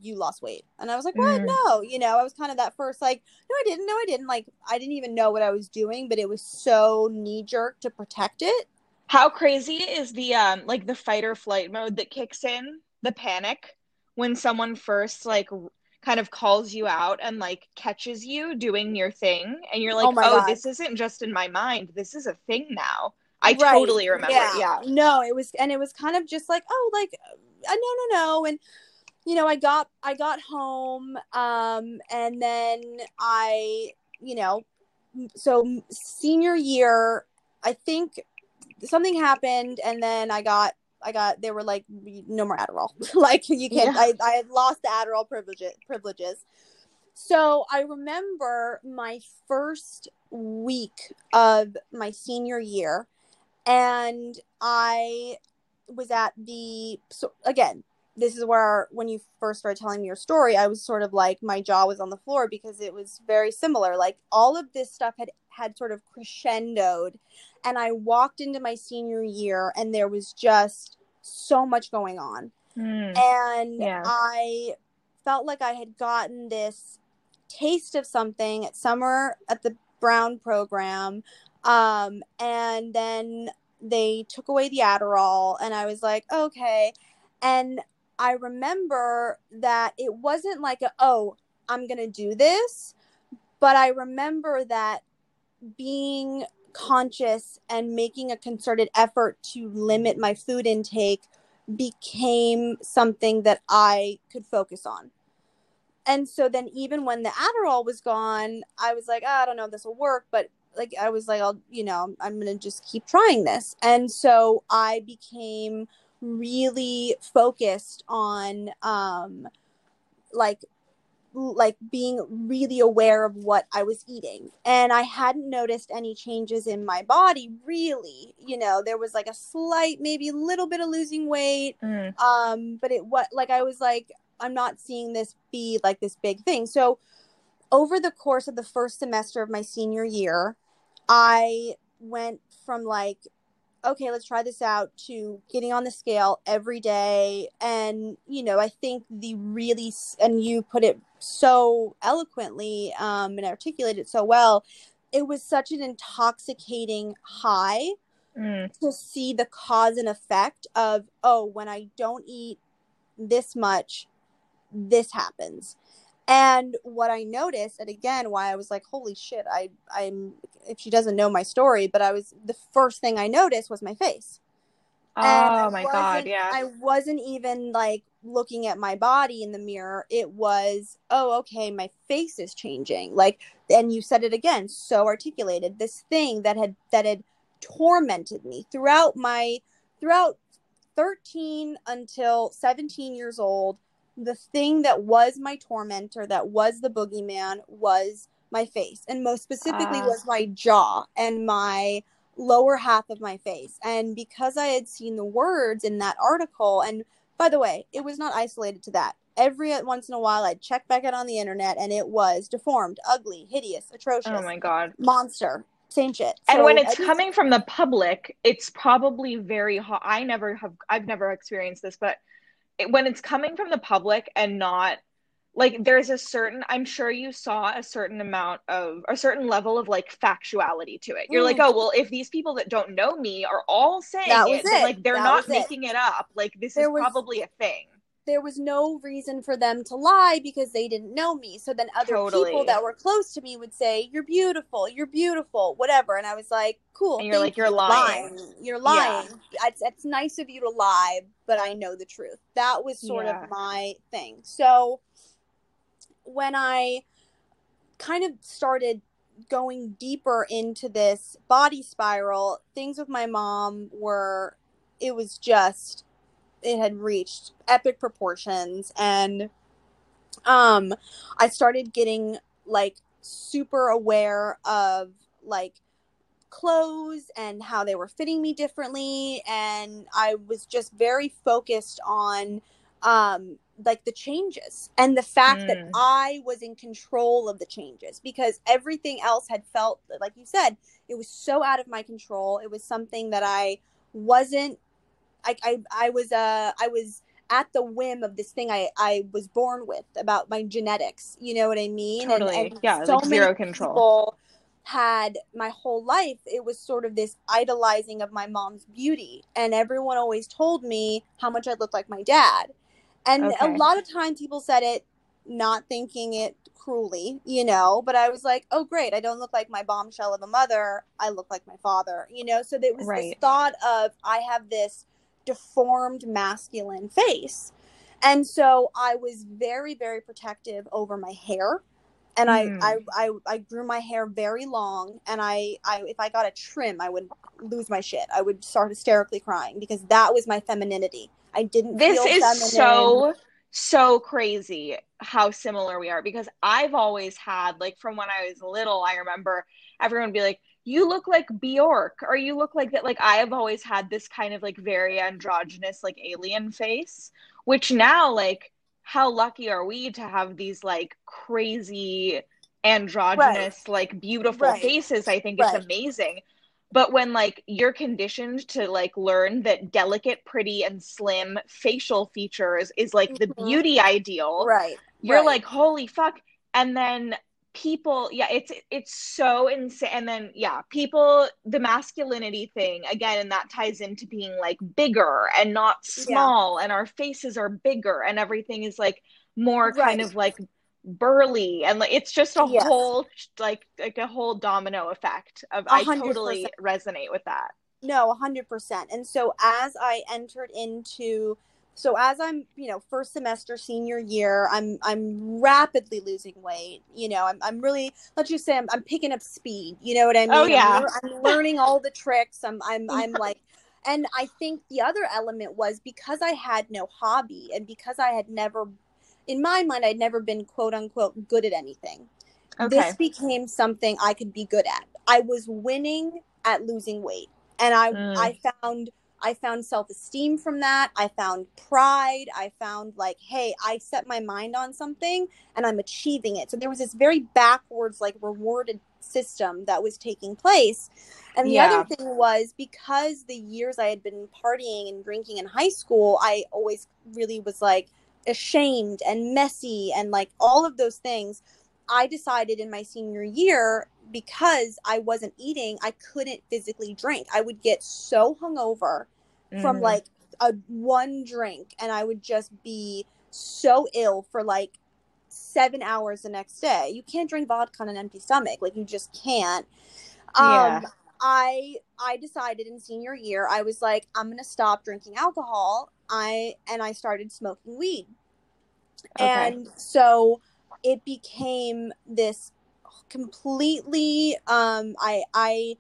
you lost weight. And i was like what? Mm. no you know i was kind of that first like no i didn't no i didn't like i didn't even know what i was doing but it was so knee jerk to protect it.
How crazy is the um like the fight or flight mode that kicks in? The panic when someone first like kind of calls you out and like catches you doing your thing and you're like oh, oh this isn't just in my mind. This is a thing now. I right. totally remember. Yeah. yeah.
No it was and it was kind of just like oh like uh, no no no. And you know i got i got home um and then i you know so senior year i think something happened and then i got I got they were like no more Adderall. like you can't. Yeah. I I had lost the Adderall privileges privileges. So I remember my first week of my senior year, and I was at the so again this is where when you first started telling me your story i was sort of like my jaw was on the floor because it was very similar like all of this stuff had had sort of crescendoed and I walked into my senior year and there was just so much going on. Mm. And yeah. I felt like I had gotten this taste of something at summer at the Brown program. Um, and then they took away the Adderall, and I was like, okay. And I remember that it wasn't like, a, oh, I'm going to do this. But I remember that being conscious and making a concerted effort to limit my food intake became something that I could focus on. And so then even when the Adderall was gone, I was like, oh, I don't know if this will work, but like I was like, I'll, you know, I'm going to just keep trying this. And so I became really focused on um like like being really aware of what I was eating. And I hadn't noticed any changes in my body really. You know, there was like a slight maybe a little bit of losing weight. Mm. Um but it what like I was like I'm not seeing this be like this big thing. So over the course of the first semester of my senior year, I went from like okay, let's try this out to getting on the scale every day. And, you know, I think the really, and you put it so eloquently um, and articulated it so well, it was such an intoxicating high
Mm.
to see the cause and effect of, oh, when I don't eat this much, this happens. And what I noticed, and again, why I was like, holy shit, I, I'm, if she doesn't know my story, but I was, the first thing I noticed was my face.
Oh my god, yeah.
I wasn't even like looking at my body in the mirror. It was, oh, okay, my face is changing. Like, and you said it again, so articulated. This thing that had that had tormented me throughout my throughout 13 until 17 years old. The thing that was my tormentor, that was the boogeyman, was my face, and most specifically
Ah.
was my jaw and my lower half of my face. And because I had seen the words in that article, and by the way, it was not isolated to that. Every once in a while, I'd check back out on the internet, and it was deformed, ugly, hideous, atrocious,
oh my god.
monster, same shit.
And when it's
just-
coming from the public, it's probably very hot. I never have, I've never experienced this, but when it's coming from the public and not like there's a certain, I'm sure you saw a certain amount of, a certain level of like factuality to it. You're like,
Mm.
oh, well, if these people that don't know me are all saying it,
it.
like they're
That
not
was it.
making it up. Like this
There
is
was-
probably a thing.
There was no reason for them to lie because they didn't know me. So then other
Totally.
people that were close to me would say, "You're beautiful, you're beautiful," whatever, and I was like, "Cool."
And you're like, "You're
you.
lying."
You're lying. It's, it's nice of you to lie, but I know the truth. That was sort
Yeah.
of my thing. So when I kind of started going deeper into this body spiral, things with my mom were, it was just, it had reached epic proportions. And um, I started getting like super aware of like clothes and how they were fitting me differently. And I was just very focused on um like the changes and the fact that
Mm.
I was in control of the changes because everything else had felt like you said it was so out of my control it was something that I wasn't I I, I was uh I was at the whim of this thing I I was born with about my genetics you know what I mean?
Totally.
and,
Yeah,
so
like
many
zero control.
people had my whole life it was sort of this idolizing of my mom's beauty and everyone always told me how much I looked like my dad. And a lot of times people said it not thinking it cruelly you know but I was like oh great I don't look like my bombshell of a mother I look like my father you know? So there was this thought of I have this deformed masculine face and so I was very very protective over my hair and I,
Mm.
I I I grew my hair very long and I I if I got a trim I would lose my shit. I would start hysterically crying because that was my femininity. I didn't
This is
feminine.
so so crazy how similar we are because I've always had like from when I was little I remember everyone would be like you look like Bjork or you look like that like I have always had this kind of like very androgynous like alien face which now like how lucky are we to have these like crazy androgynous like beautiful
Right.
faces I think
Right.
it's amazing but when like you're conditioned to like learn that delicate pretty and slim facial features is like the
Mhm.
beauty ideal
right.
you're
right.
like holy fuck and then people yeah it's it's so insane and then yeah people the masculinity thing again and that ties into being like bigger and not small and our faces are bigger and everything is like more kind of like burly and like it's just a
Yes.
whole like like a whole domino effect of
A
I
hundred
totally resonate with that
No, a hundred percent. And so as I entered into so as I'm, you know, first semester senior year, I'm I'm rapidly losing weight. You know, I'm I'm really let's just say I'm I'm picking up speed. You know what I mean?
Oh,
I'm
yeah.
I'm, learning all the tricks. I'm I'm I'm like and I think the other element was because I had no hobby and because I had never in my mind I'd never been quote unquote good at anything
okay
this became something I could be good at. I was winning at losing weight. And I
Mm.
I found I found self-esteem from that. I found pride. I found like, hey, I set my mind on something and I'm achieving it. So there was this very backwards like rewarded system that was taking place. And the
Yeah.
other thing was because the years I had been partying and drinking in high school, I always really was like ashamed and messy and like all of those things. I decided in my senior year because I wasn't eating, I couldn't physically drink. I would get so hungover from
Mhm.
like a one drink and I would just be so ill for like seven hours the next day. You can't drink vodka on an empty stomach. Like you just can't.
Yeah.
Um I I decided in senior year I was like I'm gonna stop drinking alcohol. I and I started smoking weed.
Okay.
And so it became this completely um I I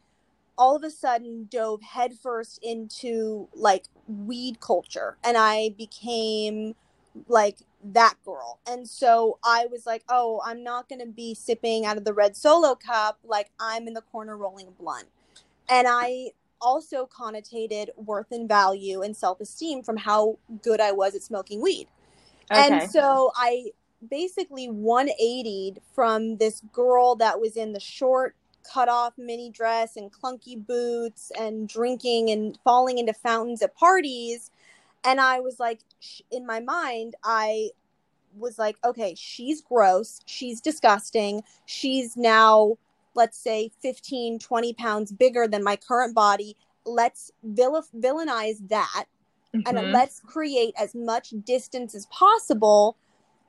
all of a sudden dove headfirst into like weed culture and I became like that girl. And so I was like, oh, I'm not going to be sipping out of the red solo cup. Like I'm in the corner rolling a blunt. And I also connotated worth and value and self esteem from how good I was at smoking weed.
Okay.
And so I basically 180'd from this girl that was in the short cut off mini dress and clunky boots and drinking and falling into fountains at parties. And I was like, in my mind, I was like, okay, she's gross. She's disgusting. She's now, let's say, 15, 20 pounds bigger than my current body. Let's vil- villainize that and
Mhm.
let's create as much distance as possible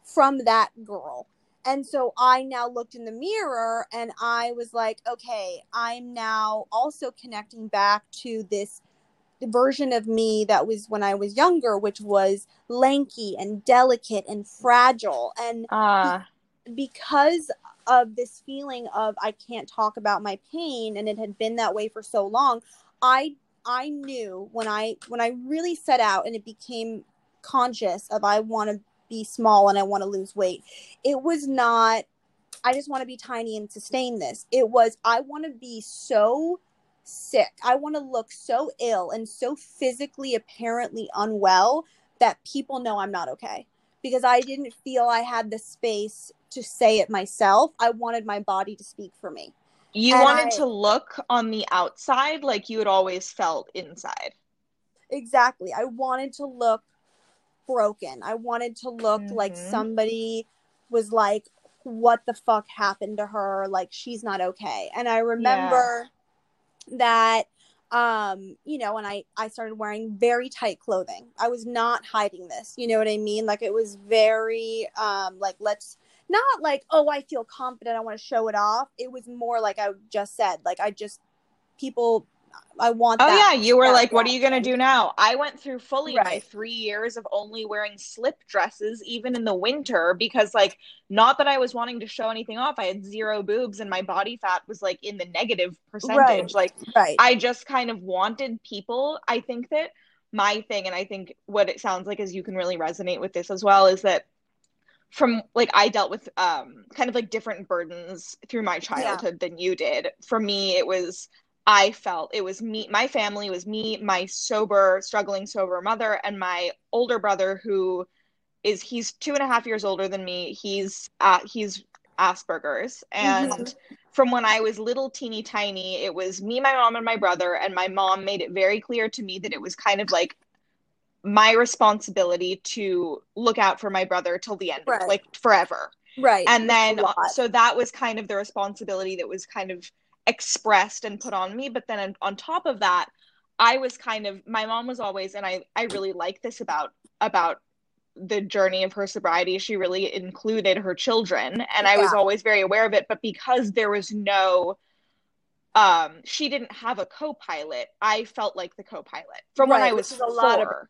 from that girl. And so I now looked in the mirror and I was like, okay, I'm now also connecting back to this version of me that was when I was younger, which was lanky and delicate and fragile. And
Ah.
because of this feeling of I can't talk about my pain and it had been that way for so long, I I knew when I when I really set out and it became conscious of I want to be small and I want to lose weight. It was not I just want to be tiny and sustain this. It was I want to be so sick. I want to look so ill and so physically apparently unwell that people know I'm not okay because I didn't feel I had the space to say it myself. I wanted my body to speak for me.
You
And
wanted
I-
to look on the outside like you had always felt inside.
Exactly. I wanted to look broken. I wanted to look like
Mhm.
somebody was like, what the fuck happened to her? Like, she's not okay. And I remember that um you know and i i started wearing very tight clothing i was not hiding this you know what i mean like it was very um like let's not like oh i feel confident i want to show it off it was more like i just said like i just people i want
Oh
that
yeah, you were like, "What are you gonna do now?" I went through fully my three years of only wearing slip dresses, even in the winter, because like, not that I was wanting to show anything off. I had zero boobs, and my body fat was like in the negative percentage. Like,
right
I just kind of wanted people. I think that my thing, and I think what it sounds like is you can really resonate with this as well, is that from like I dealt with um kind of like different burdens through my childhood than you did. For me, it was I felt it was me, my family was me, my sober, struggling sober mother, and my older brother who is he's two and a half years older than me. He's uh, he's Asperger's, and
Mhm.
from when I was little, teeny tiny, it was me, my mom, and my brother. And my mom made it very clear to me that it was kind of like my responsibility to look out for my brother till the end,
Right.
like forever.
right
And then, so that was kind of the responsibility that was kind of expressed and put on me. But then on, top of that, I was kind of, my mom was always, and I, I really like this about, about the journey of her sobriety she really included her children and i was always very aware of it but because there was no um she didn't have a co-pilot i felt like the co-pilot from when i was
is a lot of
four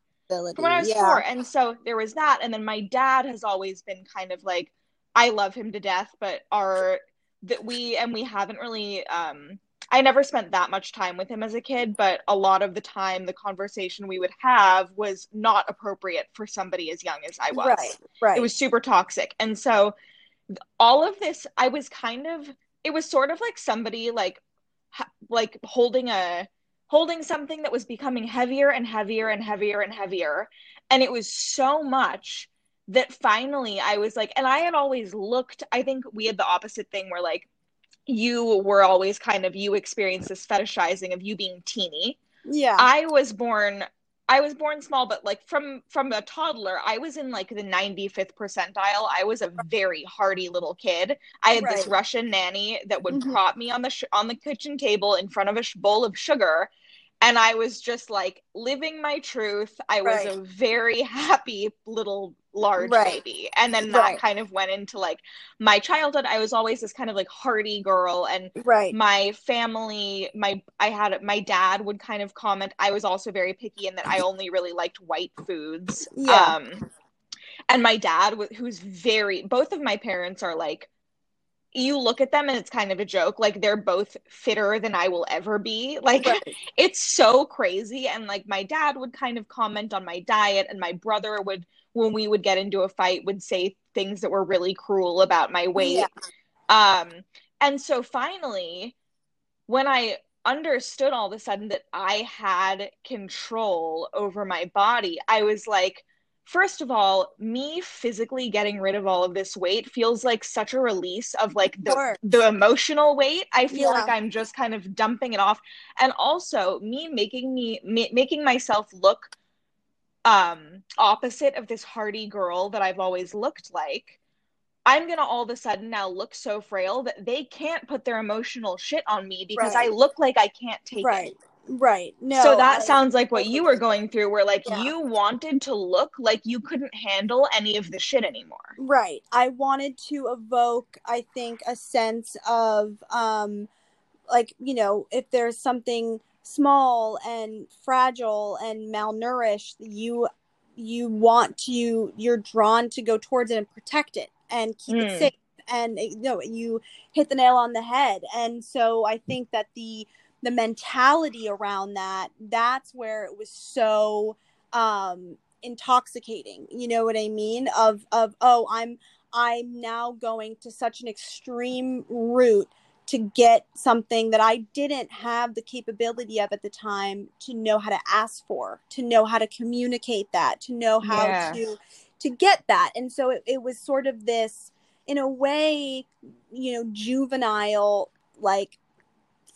from when i was
yeah.
four and so there was that and then my dad has always been kind of like i love him to death but our that we and we haven't really um I never spent that much time with him as a kid, but a lot of the time the conversation we would have was not appropriate for somebody as young as I was.
Right, right.
It was super toxic. And so all of this I was kind of it was sort of like somebody like ha- like holding a holding something that was becoming heavier and heavier and heavier and heavier and it was so much that finally I was like and I had always looked I think we had the opposite thing where like you were always kind of you experienced this fetishizing of you being teeny.
Yeah.
I was born I was born small, but like from from a toddler, I was in like the 95th percentile. I was a very hardy little kid. I had this Russian nanny that would
Mhm.
prop me on the sh- on the kitchen table in front of a sh- bowl of sugar, and I was just like living my truth. I was a very happy little large
Right.
baby, and then that
Right.
kind of went into like my childhood. I was always this kind of like hardy girl, and
right.
my family my i had my dad would kind of comment i was also very picky in that i only really liked white foods
Yeah.
um and my dad who's very both of my parents are like you look at them and it's kind of a joke like they're both fitter than i will ever be like
Right.
it's so crazy and like my dad would kind of comment on my diet and my brother would when we would get into a fight would say things that were really cruel about my weight
Yeah.
um and so finally when i understood all of a sudden that i had control over my body i was like first of all me physically getting rid of all of this weight feels like such a release of like the
course.
the emotional weight i feel
Yeah.
like i'm just kind of dumping it off and also me making me ma- making myself look um opposite of this hardy girl that i've always looked like i'm gonna all of a sudden now look so frail that they can't put their emotional shit on me because
Right.
i look like i can't take
Right.
it
Right. Right. No.
so that
I-
sounds like what you were going through where like
Yeah.
you wanted to look like you couldn't handle any of the shit anymore
Right. I wanted to evoke, I think, a sense of, um, like, you know, if there's something small and fragile and malnourished, you you want to you're drawn to go towards it and protect it and keep
Mm.
it safe and you know you hit the nail on the head and so i think that the the mentality around that that's where it was so um intoxicating you know what i mean of of oh i'm i'm now going to such an extreme route to get something that i didn't have the capability of at the time to know how to ask for to know how to communicate that to know how
Yeah.
to to get that and so it, it was sort of this in a way you know juvenile like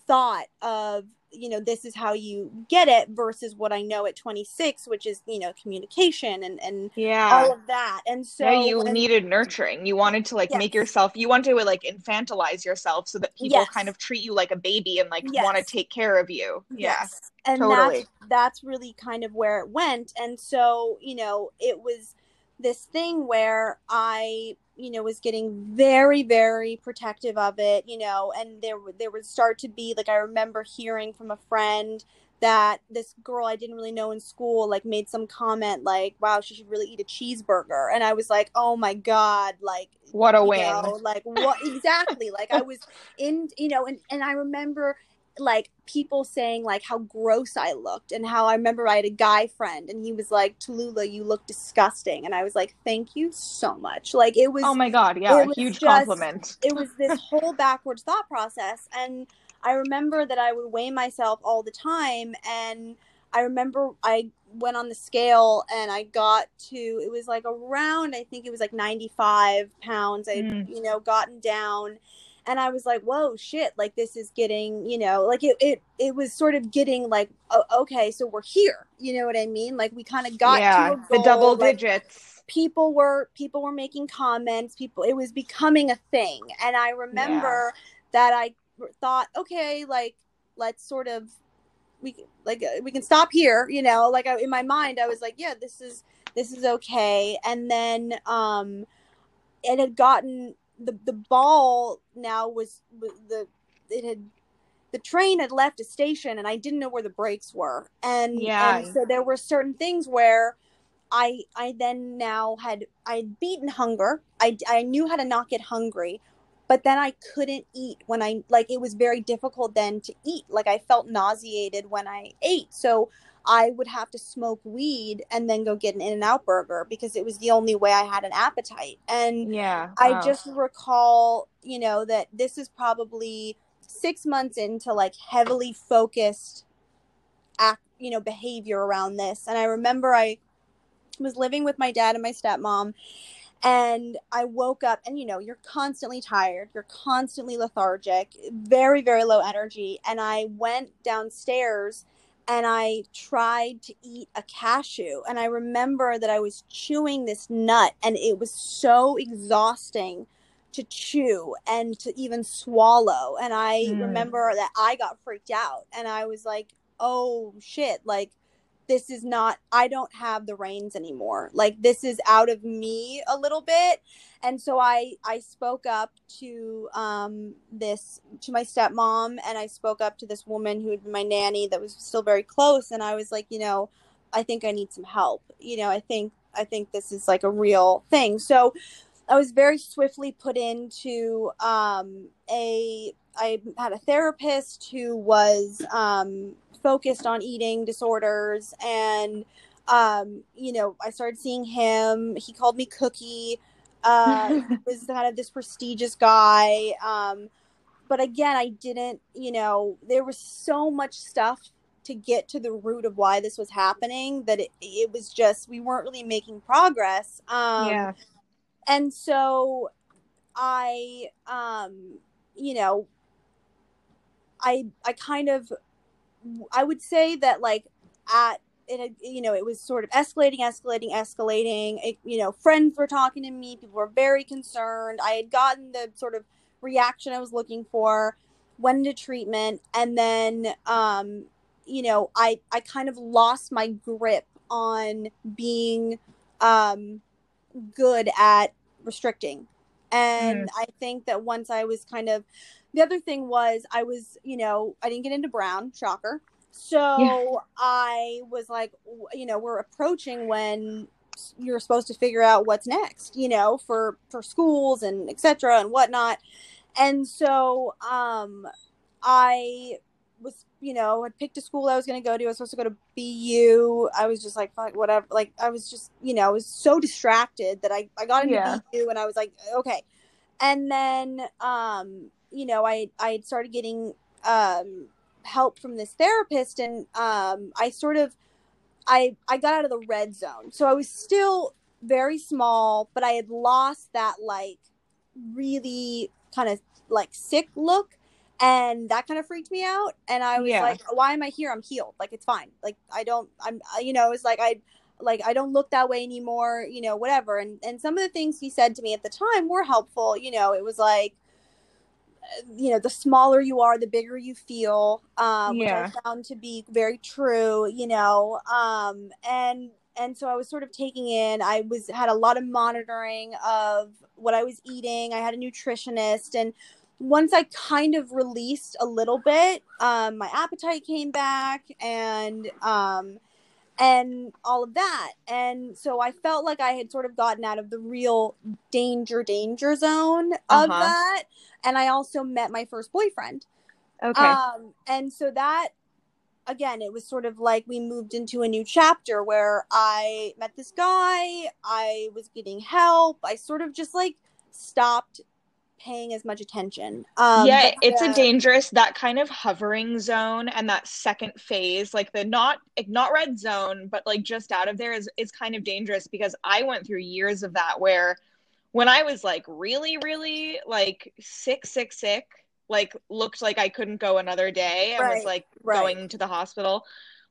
thought of you know this is how you get it versus what i know at 26 which is you know communication and and
yeah
all of that and so
no, you
when-
needed nurturing. You wanted to like
Yes.
make yourself. You wanted to like infantilize yourself so that people
Yes.
kind of treat you like a baby and like
Yes.
want to take care of you. Yeah,
Yes. And
totally.
that's that's really kind of where it went. And so, you know, it was this thing where I, you know, was getting very, very protective of it, you know, and there there would start to be like I remember hearing from a friend that this girl I didn't really know in school like made some comment like, "Wow, she should really eat a cheeseburger," and I was like, "Oh my god!" Like,
What a win.
know, like what exactly? like I was in, you know, and and I remember like people saying like how gross I looked and how I remember I had a guy friend and he was like, Tallulah, you look disgusting. And I was like, thank you so much. Like it was
oh my god, yeah, a huge
just-
compliment.
it was this whole backwards thought process and i remember that i would weigh myself all the time and i remember i went on the scale and i got to it was like around i think it was like 95 pounds i
Mm.
you know gotten down and i was like whoa shit like this is getting you know like it it, it was sort of getting like oh, okay so we're here. You know what i mean? Like we kind of got
yeah,
to a
the double
like,
digits.
people were people were making comments people it was becoming a thing. And i remember that i thought okay like let's sort of we like uh, we can stop here you know? Like I, in my mind i was like yeah this is this is okay. And then um it had gotten the the ball now was, was the it had the train had left a station and I didn't know where the brakes were. And,
Yeah.
and so there were certain things where I I then now had I'd beaten hunger. I I knew how to not get hungry, but then I couldn't eat when I like it was very difficult then to eat. Like I felt nauseated when I ate. So I would have to smoke weed and then go get an In-N-Out burger because it was the only way I had an appetite. And
Yeah,
I just recall, you know, that this is probably six months into like heavily focused act, you know, behavior around this. And I remember I was living with my dad and my stepmom, and I woke up and you know you're constantly tired you're constantly lethargic very very low energy and I went downstairs and I tried to eat a cashew and I remember that I was chewing this nut and it was so exhausting to chew and to even swallow and I
Mm.
remember that I got freaked out and I was like oh shit like this is not i don't have the reins anymore. Like this is out of me a little bit. And so i i spoke up to um this to my stepmom and i spoke up to this woman who had been my nanny that was still very close and i was like you know i think i need some help. You know i think i think this is like a real thing. So i was very swiftly put into um a i had a therapist who was um focused on eating disorders and um you know i started seeing him. He called me cookie. Uh he was kind of this prestigious guy. Um but again i didn't you know there was so much stuff to get to the root of why this was happening that it, it was just we weren't really making progress. Um
yeah.
And so i um you know i i kind of i would say that like at it you know it was sort of escalating escalating escalating. It, you know friends were talking to me. People were very concerned. I had gotten the sort of reaction i was looking for went into treatment and then um you know i i kind of lost my grip on being um good at restricting. And i think that once i was kind of the other thing was i was you know i didn't get into brown shocker. So
Yeah.
i was like you know we're approaching when you're supposed to figure out what's next you know for for schools and etc and whatnot. And so um i you know had picked a school i was going to go to i was supposed to go to bu i was just like fuck whatever like i was just you know i was so distracted that i i got into
Yeah.
bu and i was like okay. And then um you know i i had started getting um help from this therapist and um i sort of i i got out of the red zone. So i was still very small but i had lost that like really kind of like sick look and that kind of freaked me out and i was
Yeah.
like why am i here? I'm healed. Like it's fine. Like i don't i'm you know it's like i like i don't look that way anymore you know whatever. And and some of the things he said to me at the time were helpful you know it was like uh, you know the smaller you are the bigger you feel um which
Yeah.
i found to be very true you know um and and so i was sort of taking in i was had a lot of monitoring of what i was eating. I had a nutritionist and once i kind of released a little bit um my appetite came back and um and all of that and so i felt like i had sort of gotten out of the real danger danger zone of
Uh-huh.
that and i also met my first boyfriend
Okay.
um, and so that again, it was sort of like we moved into a new chapter where I met this guy, I was getting help, I sort of just like stopped paying as much attention. Um,
yeah, it's a dangerous that kind of hovering zone and that second phase, like the not not red zone, but like just out of there is is kind of dangerous because I went through years of that where when I was like really, really like sick, sick, sick, like looked like I couldn't go another day and was like
right.
going to the hospital,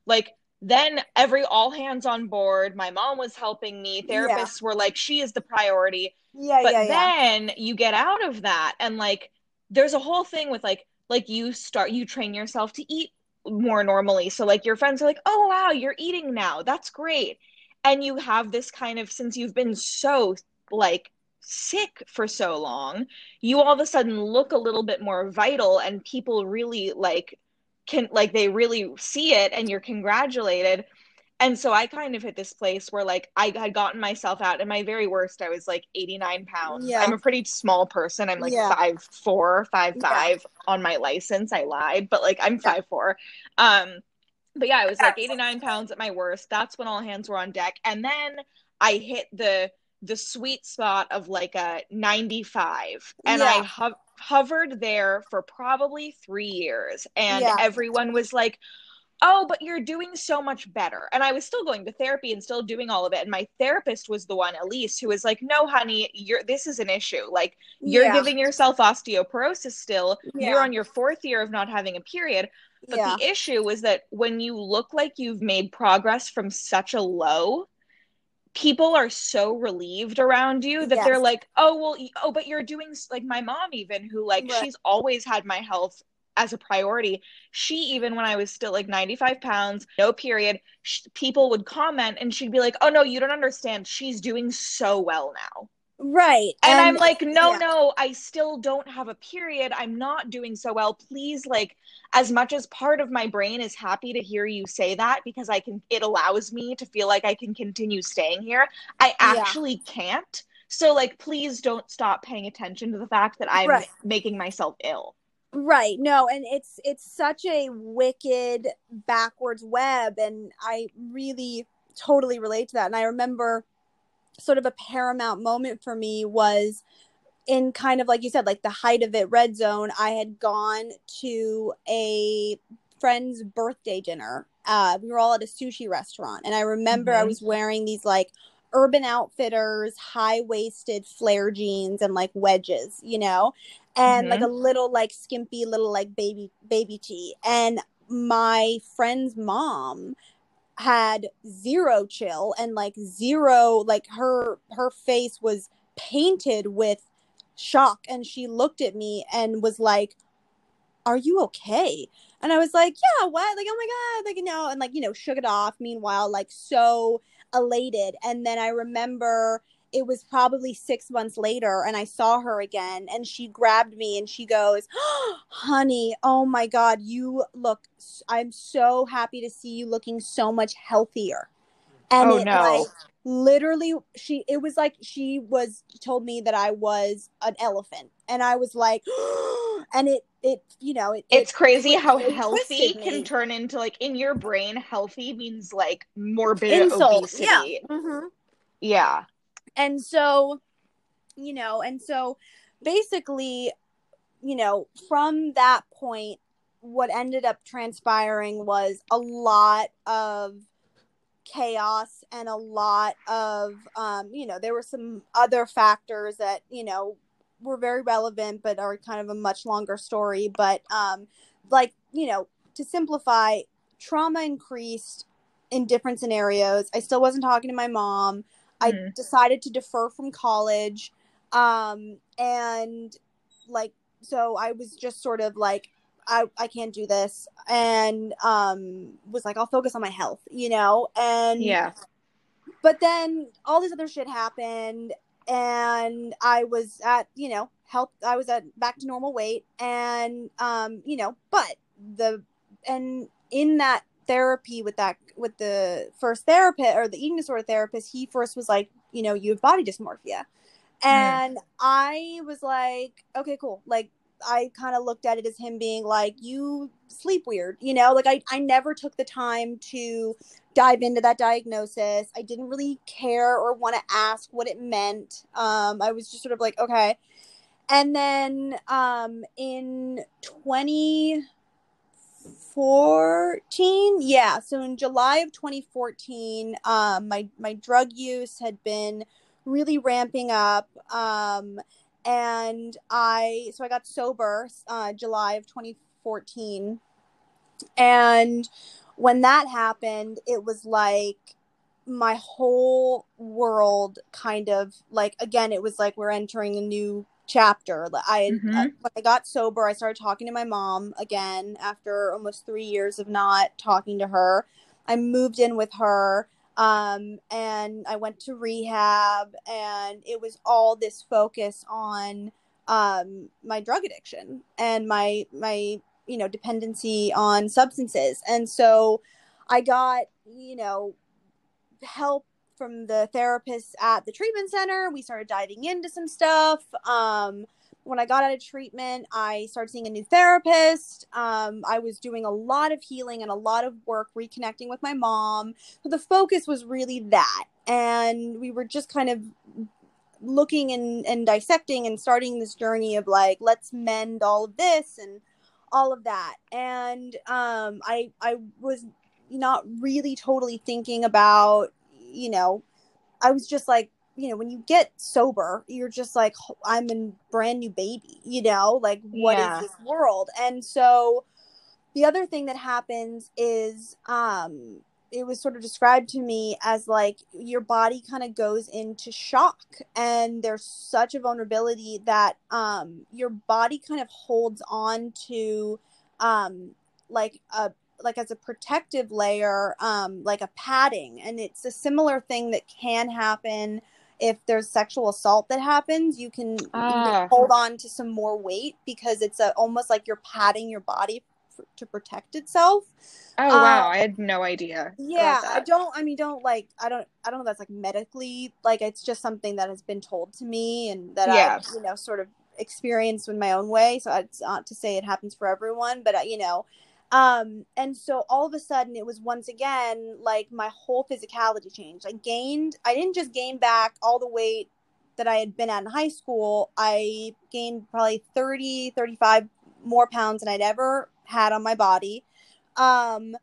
like then every all hands on board. My mom was helping me.
Yeah.
Therapists were like, she is the priority
Yeah,
but
yeah, yeah.
then you get out of that and like there's a whole thing with like like you start you train yourself to eat more normally so like your friends are like oh wow you're eating now that's great and you have this kind of since you've been so like sick for so long you all of a sudden look a little bit more vital and people really like can like they really see it and you're congratulated and so I kind of hit this place where like I had gotten myself out at my very worst I was like 89 pounds.
Yeah.
I'm a pretty small person. I'm like
Yeah.
five four, five five on my license. I lied, but like I'm five four. Um but yeah, I was like 89 pounds at my worst. That's when all hands were on deck. And then I hit the the sweet spot of like a 95 and I ho- hovered there for probably 3 years and
Yeah.
everyone was like oh, but you're doing so much better. And I was still going to therapy and still doing all of it. And my therapist was the one, Elyse, who was like, no, honey, you're this is an issue. Like you're
Yeah.
giving yourself osteoporosis still.
Yeah.
You're on your fourth year of not having a period. But
yeah.
the issue was that when you look like you've made progress from such a low, people are so relieved around you that they're like, "Oh, well, oh, but you're doing like my mom even who like
Right.
she's always had my health as a priority. She even when I was still like 95 pounds, no period, sh- people would comment and she'd be like, "Oh no, you don't understand. She's doing so well now."
Right.
And, I'm like, no,
yeah.
no, I still don't have a period. I'm not doing so well. Please, like, as much as part of my brain is happy to hear you say that because I can, it allows me to feel like I can continue staying here. I
Yeah.
actually can't. So, like, please don't stop paying attention to the fact that I'm
Right.
making myself ill.
Right. No, and it's it's such a wicked backwards web and I really totally relate to that. And I remember sort of a paramount moment for me was in kind of like you said like the height of it red zone i had gone to a friend's birthday dinner. Uh we were all at a sushi restaurant and i remember i
Mhm.
was wearing these like urban outfitters high waisted flare jeans and like wedges you know? And like a little like skimpy little like baby baby tee. And my friend's mom had zero chill and like zero like her her face was painted with shock and she looked at me and was like are you okay? And i was like yeah what? Like oh my god like you know and like you know shook it off. Meanwhile like so elated. And then i remember it was probably six months later and i saw her again and she grabbed me and she goes honey oh my god you look i'm so happy to see you looking so much healthier and
Oh,
it,
no.
like, literally she it was like she was told me that i was an elephant and i was like and it it you know it
It's
it
crazy how healthy can
me.
turn into like in your brain, healthy means like morbid
insult
obesity.
yeah hmm
Yeah.
And so you know and so basically you know from that point what ended up transpiring was a lot of chaos and a lot of um you know there were some other factors that you know were very relevant but are kind of a much longer story. But um like you know to simplify trauma increased in different scenarios. I still wasn't talking to my mom I
Mhm.
decided to defer from college. Um, and like, so I was just sort of like, I, I can't do this. And, um, was like, I'll focus on my health, you know? And,
Yeah.
but then all this other shit happened and I was at, you know, health, I was at back to normal weight and, um, you know, but the, and in that therapy with that with the first therapist or the eating disorder therapist he first was like you know you have body dysmorphia. And i was like okay cool. Like i kind of looked at it as him being like you sleep weird you know? Like i i never took the time to dive into that diagnosis. I didn't really care or want to ask what it meant. Um i was just sort of like okay. And then um in 20 14 yeah so in july of 2014 um my my drug use had been really ramping up um and i so i got sober uh july of 2014 and when that happened it was like my whole world kind of like again it was like we're entering a new chapter. I uh, when i got sober i started talking to my mom again after almost three years of not talking to her. I moved in with her um, and i went to rehab and it was all this focus on um, my drug addiction and my my you know dependency on substances. And so i got you know help from the therapist at the treatment center. We started diving into some stuff. Um, when i got out of treatment i started seeing a new therapist. Um, i was doing a lot of healing and a lot of work reconnecting with my mom. So the focus was really that. And we were just kind of looking and, and dissecting and starting this journey of like let's mend all of this and all of that. And um i i was not really totally thinking about you know i was just like you know when you get sober you're just like i'm a brand new baby you know like what
Yeah.
is this world and so the other thing that happens is um it was sort of described to me as like your body kind of goes into shock and there's such a vulnerability that um your body kind of holds on to um like a like as a protective layer um like a padding and it's a similar thing that can happen if there's sexual assault that happens you can, you
Ah.
can hold on to some more weight because it's a, almost like you're padding your body f- to protect itself
Oh wow,
Um,
I had no idea.
yeah i don't i mean don't like i don't i don't know that's like medically like it's just something that has been told to me and that
Yeah.
i you know sort of experienced in my own way so it's not to say it happens for everyone but uh, you know um and so all of a sudden it was once again like my whole physicality changed i gained i didn't just gain back all the weight that i had been at in high school i gained probably 30 35 more pounds than i'd ever had on my body um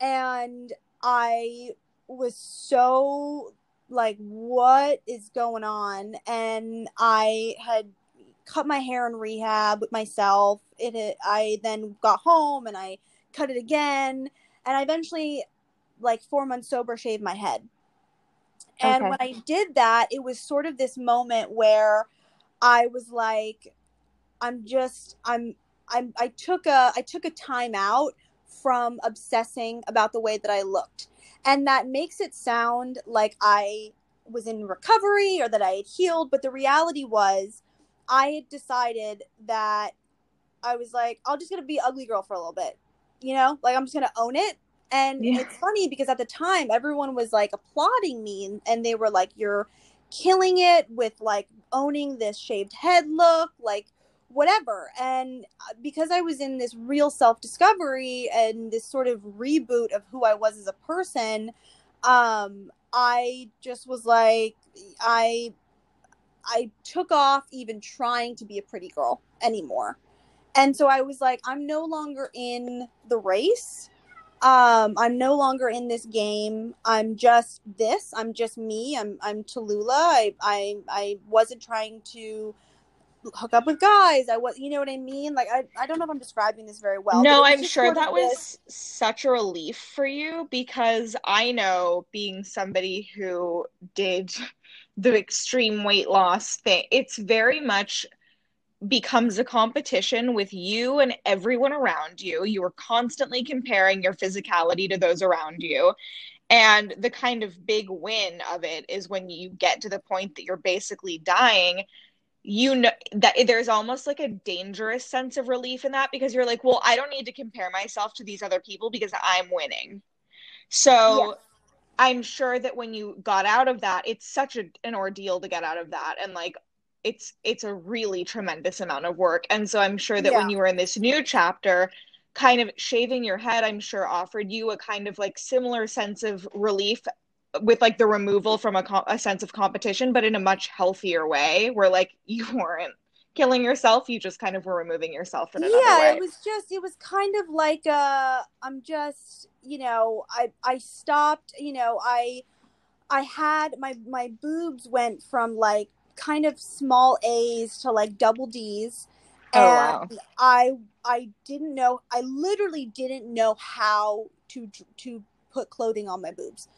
and I was so like, what is going on? And I had cut my hair in rehab with myself. It I then got home and I cut it again, and I eventually, like four months sober, shaved my head. And
Okay.
when I did that, it was sort of this moment where I was like, I'm just I'm I'm I took a I took a time out from obsessing about the way that I looked. And that makes it sound like I was in recovery or that I had healed, but the reality was I had decided that I was like, I'll just gonna be ugly girl for a little bit. You know? Like I'm just gonna own it. And
Yeah.
it's funny because at the time everyone was like applauding me and, and they were like, You're killing it with like owning this shaved head look, like whatever. And uh, because I was in this real self discovery and this sort of reboot of who I was as a person, um, I just was like, I, I took off even trying to be a pretty girl anymore. And so I was like, I'm no longer in the race. Um, I'm no longer in this game. I'm just this. I'm just me. I'm I'm Tallulah. I I I wasn't trying to hook up with guys. I was, you know what I mean? Like I I don't know if I'm describing this very well.
no, I'm sure that
this-
was such a relief for you because I know being somebody who did the extreme weight loss thing, it's very much becomes a competition with you and everyone around you. You are constantly comparing your physicality to those around you. And the kind of big win of it is when you get to the point that you're basically dying you know that there's almost like a dangerous sense of relief in that because you're like, well, I don't need to compare myself to these other people because I'm winning. So
Yes.
I'm sure that when you got out of that, it's such a, an ordeal to get out of that. And like, it's it's a really tremendous amount of work. And so I'm sure that when you were in this new chapter, kind of shaving your head, I'm sure offered you a kind of like similar sense of relief with like the removal from a, co- a sense of competition, but in a much healthier way, where like you weren't killing yourself, you just kind of were removing yourself in another
yeah
way.
it was just it was kind of like uh i'm just you know i i stopped you know i i had my my boobs went from like kind of small a's to like double d's
Oh,
and
wow.
i i didn't know i literally didn't know how to to put clothing on my boobs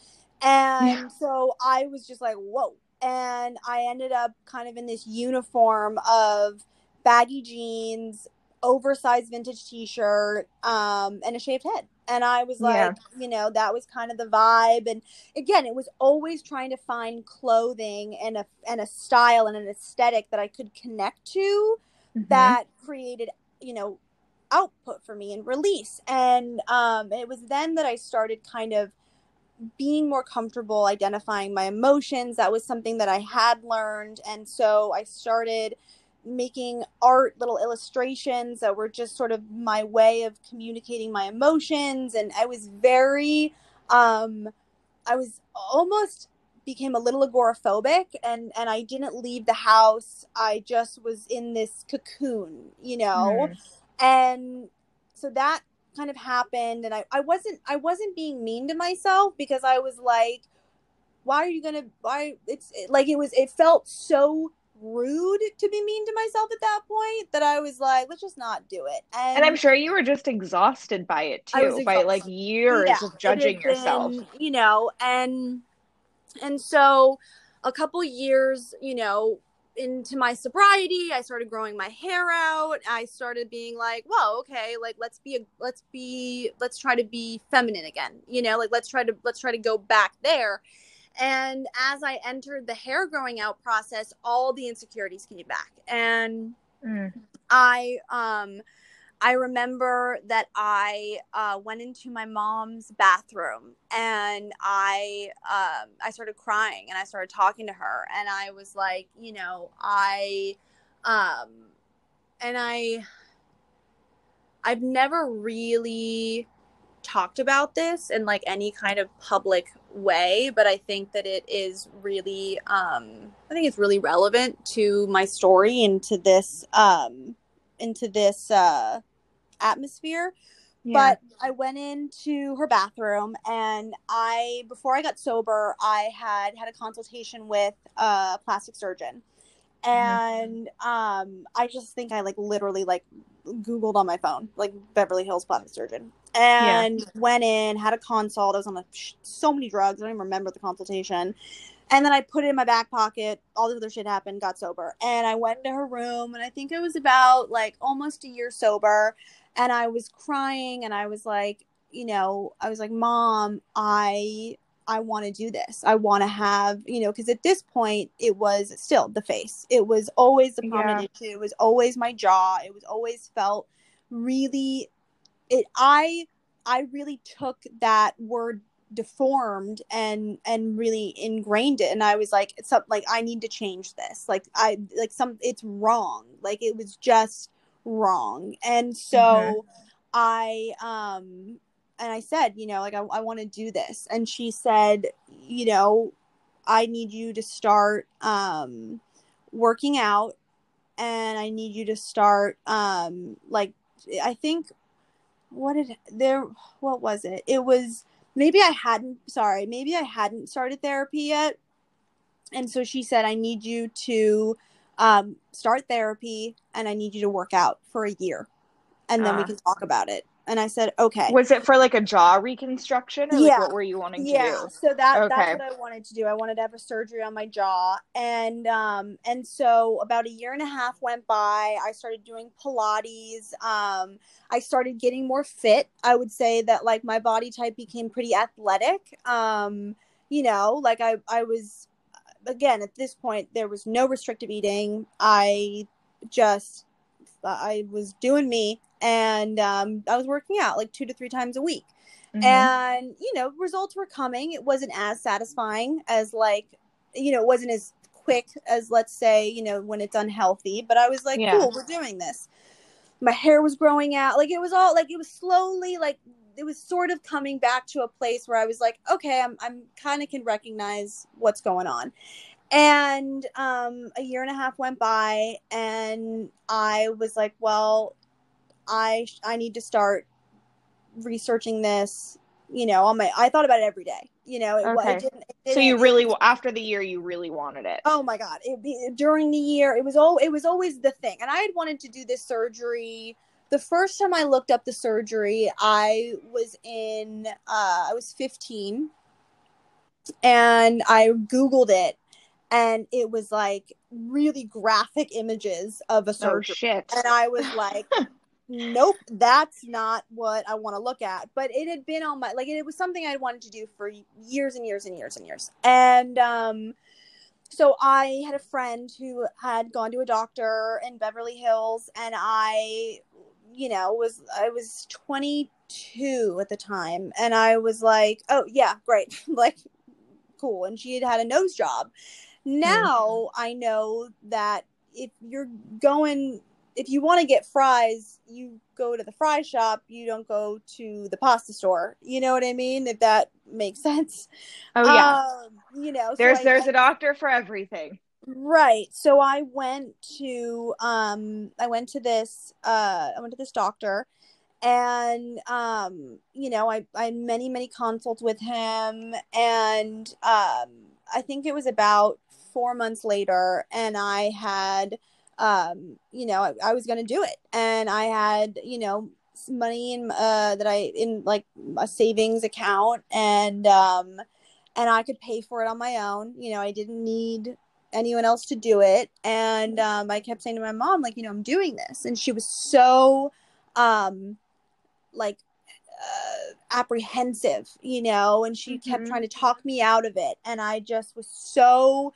and
Yeah.
so i was just like whoa and i ended up kind of in this uniform of baggy jeans oversized vintage t-shirt um and a shaved head and i was like
Yeah.
you know that was kind of the vibe and again it was always trying to find clothing and a and a style and an aesthetic that i could connect to
Mhm.
that created you know output for me and release and um it was then that i started kind of being more comfortable identifying my emotions that was something that i had learned and so i started making art little illustrations that were just sort of my way of communicating my emotions. And i was very um i was almost became a little agoraphobic and and i didn't leave the house. I just was in this cocoon you know?
Mhm.
and so that kind of happened and I, I wasn't I wasn't being mean to myself because I was like, why are you gonna why it's like it was it felt so rude to be mean to myself at that point that I was like, let's just not do it.
And, and I'm sure you were just exhausted by it too, by like years yeah, of judging yourself.
You know, and and so a couple years, you know, into my sobriety i started growing my hair out i started being like whoa okay like let's be a let's be let's try to be feminine again you know like let's try to let's try to go back there and as i entered the hair growing out process all the insecurities came back and mm. i um I remember that I uh, went into my mom's bathroom and I um, I started crying and I started talking to her and I was like, you know, I um, and I I've never really talked about this in like any kind of public way, but I think that it is really um, I think it's really relevant to my story and to this um, into this uh, atmosphere. Yeah. But I went into her bathroom and I, before I got sober, I had had a consultation with a plastic surgeon. Mm-hmm. And um, I just think I like literally like Googled on my phone, like Beverly Hills plastic surgeon, and yeah. went in, had a consult. I was on a, so many drugs. I don't even remember the consultation. And then I put it in my back pocket. All the other shit happened, got sober. And I went into her room, and I think it was about like almost a year sober and I was crying and I was like, you know, I was like, "Mom, I I want to do this. I want to have, you know, because at this point it was still the face. It was always the prominent yeah. issue. It was always my jaw. It was always felt really it I I really took that word deformed and and really ingrained it and i was like it's up like i need to change this like i like some it's wrong like it was just wrong. And so mm-hmm. I um and I said, you know, like I, I want to do this. And she said, you know, I need you to start um working out and I need you to start um like I think what did there what was it? It was maybe I hadn't sorry, maybe I hadn't started therapy yet. And so she said I need you to um, start therapy and I need you to work out for a year and then uh, we ah. can talk about it. And I said, okay.
Was it for like a jaw reconstruction or yeah. like what were you wanting
yeah.
to do? Yeah.
So that okay. that's what I wanted to do. I wanted to have a surgery on my jaw. And um and so about a year and a half went by. I started doing Pilates. Um I started getting more fit. I would say that like my body type became pretty athletic. Um you know, like I I was again at this point there was no restrictive eating i just i was doing me and um, i was working out like two to three times a week mm-hmm. and you know results were coming it wasn't as satisfying as like you know it wasn't as quick as let's say you know when it's unhealthy but i was like yeah. cool we're doing this my hair was growing out like it was all like it was slowly like it was sort of coming back to a place where I was like, okay, I'm I'm kind of can recognize what's going on. And um, a year and a half went by, and I was like, well, I I need to start researching this. You know, on my I thought about it every day. You know, it,
okay.
it
didn't, it didn't, so you really after the year you really wanted it.
Oh my god! It, during the year, it was all it was always the thing, and I had wanted to do this surgery the first time I looked up the surgery, I was in, uh, I was 15 and I Googled it and it was like really graphic images of a oh, surgery.
Oh,
and I was like, nope, that's not what I want to look at. But it had been on my, like, it was something I wanted to do for years and years and years and years. And, um, so I had a friend who had gone to a doctor in Beverly Hills, and I you know, was I was 22 at the time, and I was like, oh yeah, great, like cool. And she had had a nose job. Now mm-hmm. I know that if you're going, if you want to get fries, you go to the fry shop. You don't go to the pasta store. You know what I mean? If that makes sense.
Oh yeah.
Um, you know,
there's so there's a doctor for everything.
Right. So I went to um I went to this uh I went to this doctor and um you know I, I had many many consults with him and um i think it was about four months later and i had um you know i, I was going to do it and i had you know money in uh that i in like a savings account and um and i could pay for it on my own you know i didn't need anyone else to do it and um i kept saying to my mom like you know i'm doing this and she was so um like uh, apprehensive, you know, and she kept
Mhm.
trying to talk me out of it. And I just was so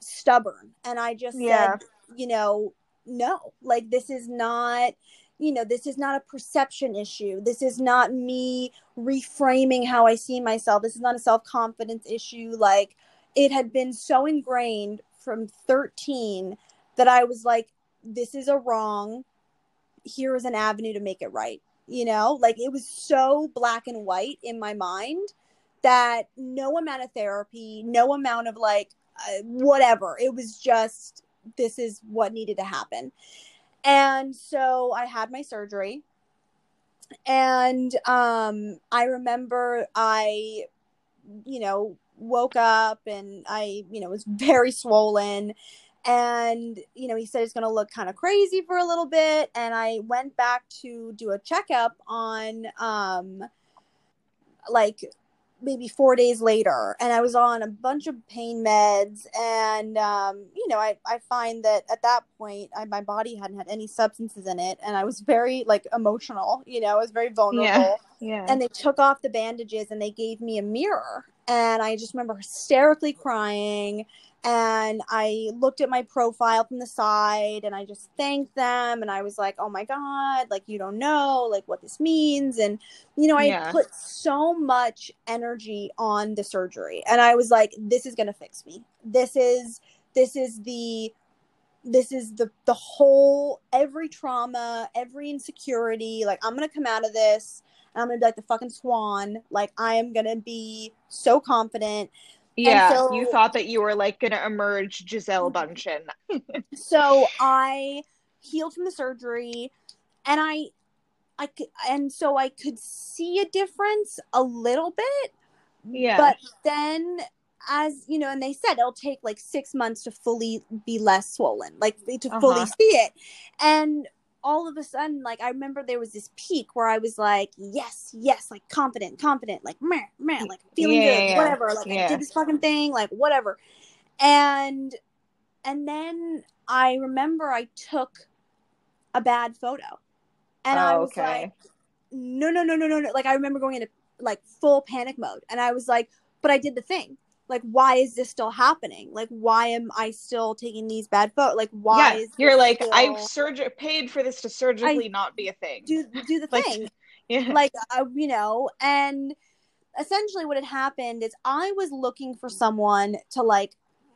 stubborn. And I just
Yeah.
said, you know, no, like this is not, you know, this is not a perception issue. This is not me reframing how I see myself. This is not a self confidence issue. Like it had been so ingrained from 13 that I was like, this is a wrong. Here is an avenue to make it right you know like it was so black and white in my mind that no amount of therapy no amount of like whatever. It was just this is what needed to happen. And so i had my surgery. And um i remember i you know woke up and i you know was very swollen. And you know he said it's going to look kind of crazy for a little bit. And i went back to do a checkup on um like maybe four days later and i was on a bunch of pain meds and um you know i i find that at that point I, my body hadn't had any substances in it and i was very like emotional you know i was very vulnerable
Yeah.
and they took off the bandages and they gave me a mirror and i just remember hysterically crying and i looked at my profile from the side and i just thanked them and i was like oh my god like you don't know like what this means and you know i
Yeah.
put so much energy on the surgery and i was like this is going to fix me this is this is the this is the the whole every trauma every insecurity like i'm gonna come out of this and i'm gonna be like the fucking swan like i am gonna be so confident
yeah.
so-
you thought that you were like gonna emerge Gisele Bundchen.
so i healed from the surgery and i i could and so i could see a difference a little bit
Yeah.
but then as you know and they said it'll take like six months to fully be less swollen like to fully
Uh-huh.
see it and all of a sudden like i remember there was this peak where i was like yes yes like confident confident like man, meh, like feeling
Yeah,
good
yeah, yeah.
whatever like i did this fucking thing like whatever. And and then i remember i took a bad photo. And i
Oh,
was
okay.
like no no no no no no like i remember going into like full panic mode. And i was like but i did the thing like why is this still happening like why am i still taking these bad photos like why
yeah.
is
You're like, I
still-
surg paid for this to surgically not be a thing.
do do the
Like,
thing
yeah.
like uh, you know and essentially what had happened is i was looking for someone to like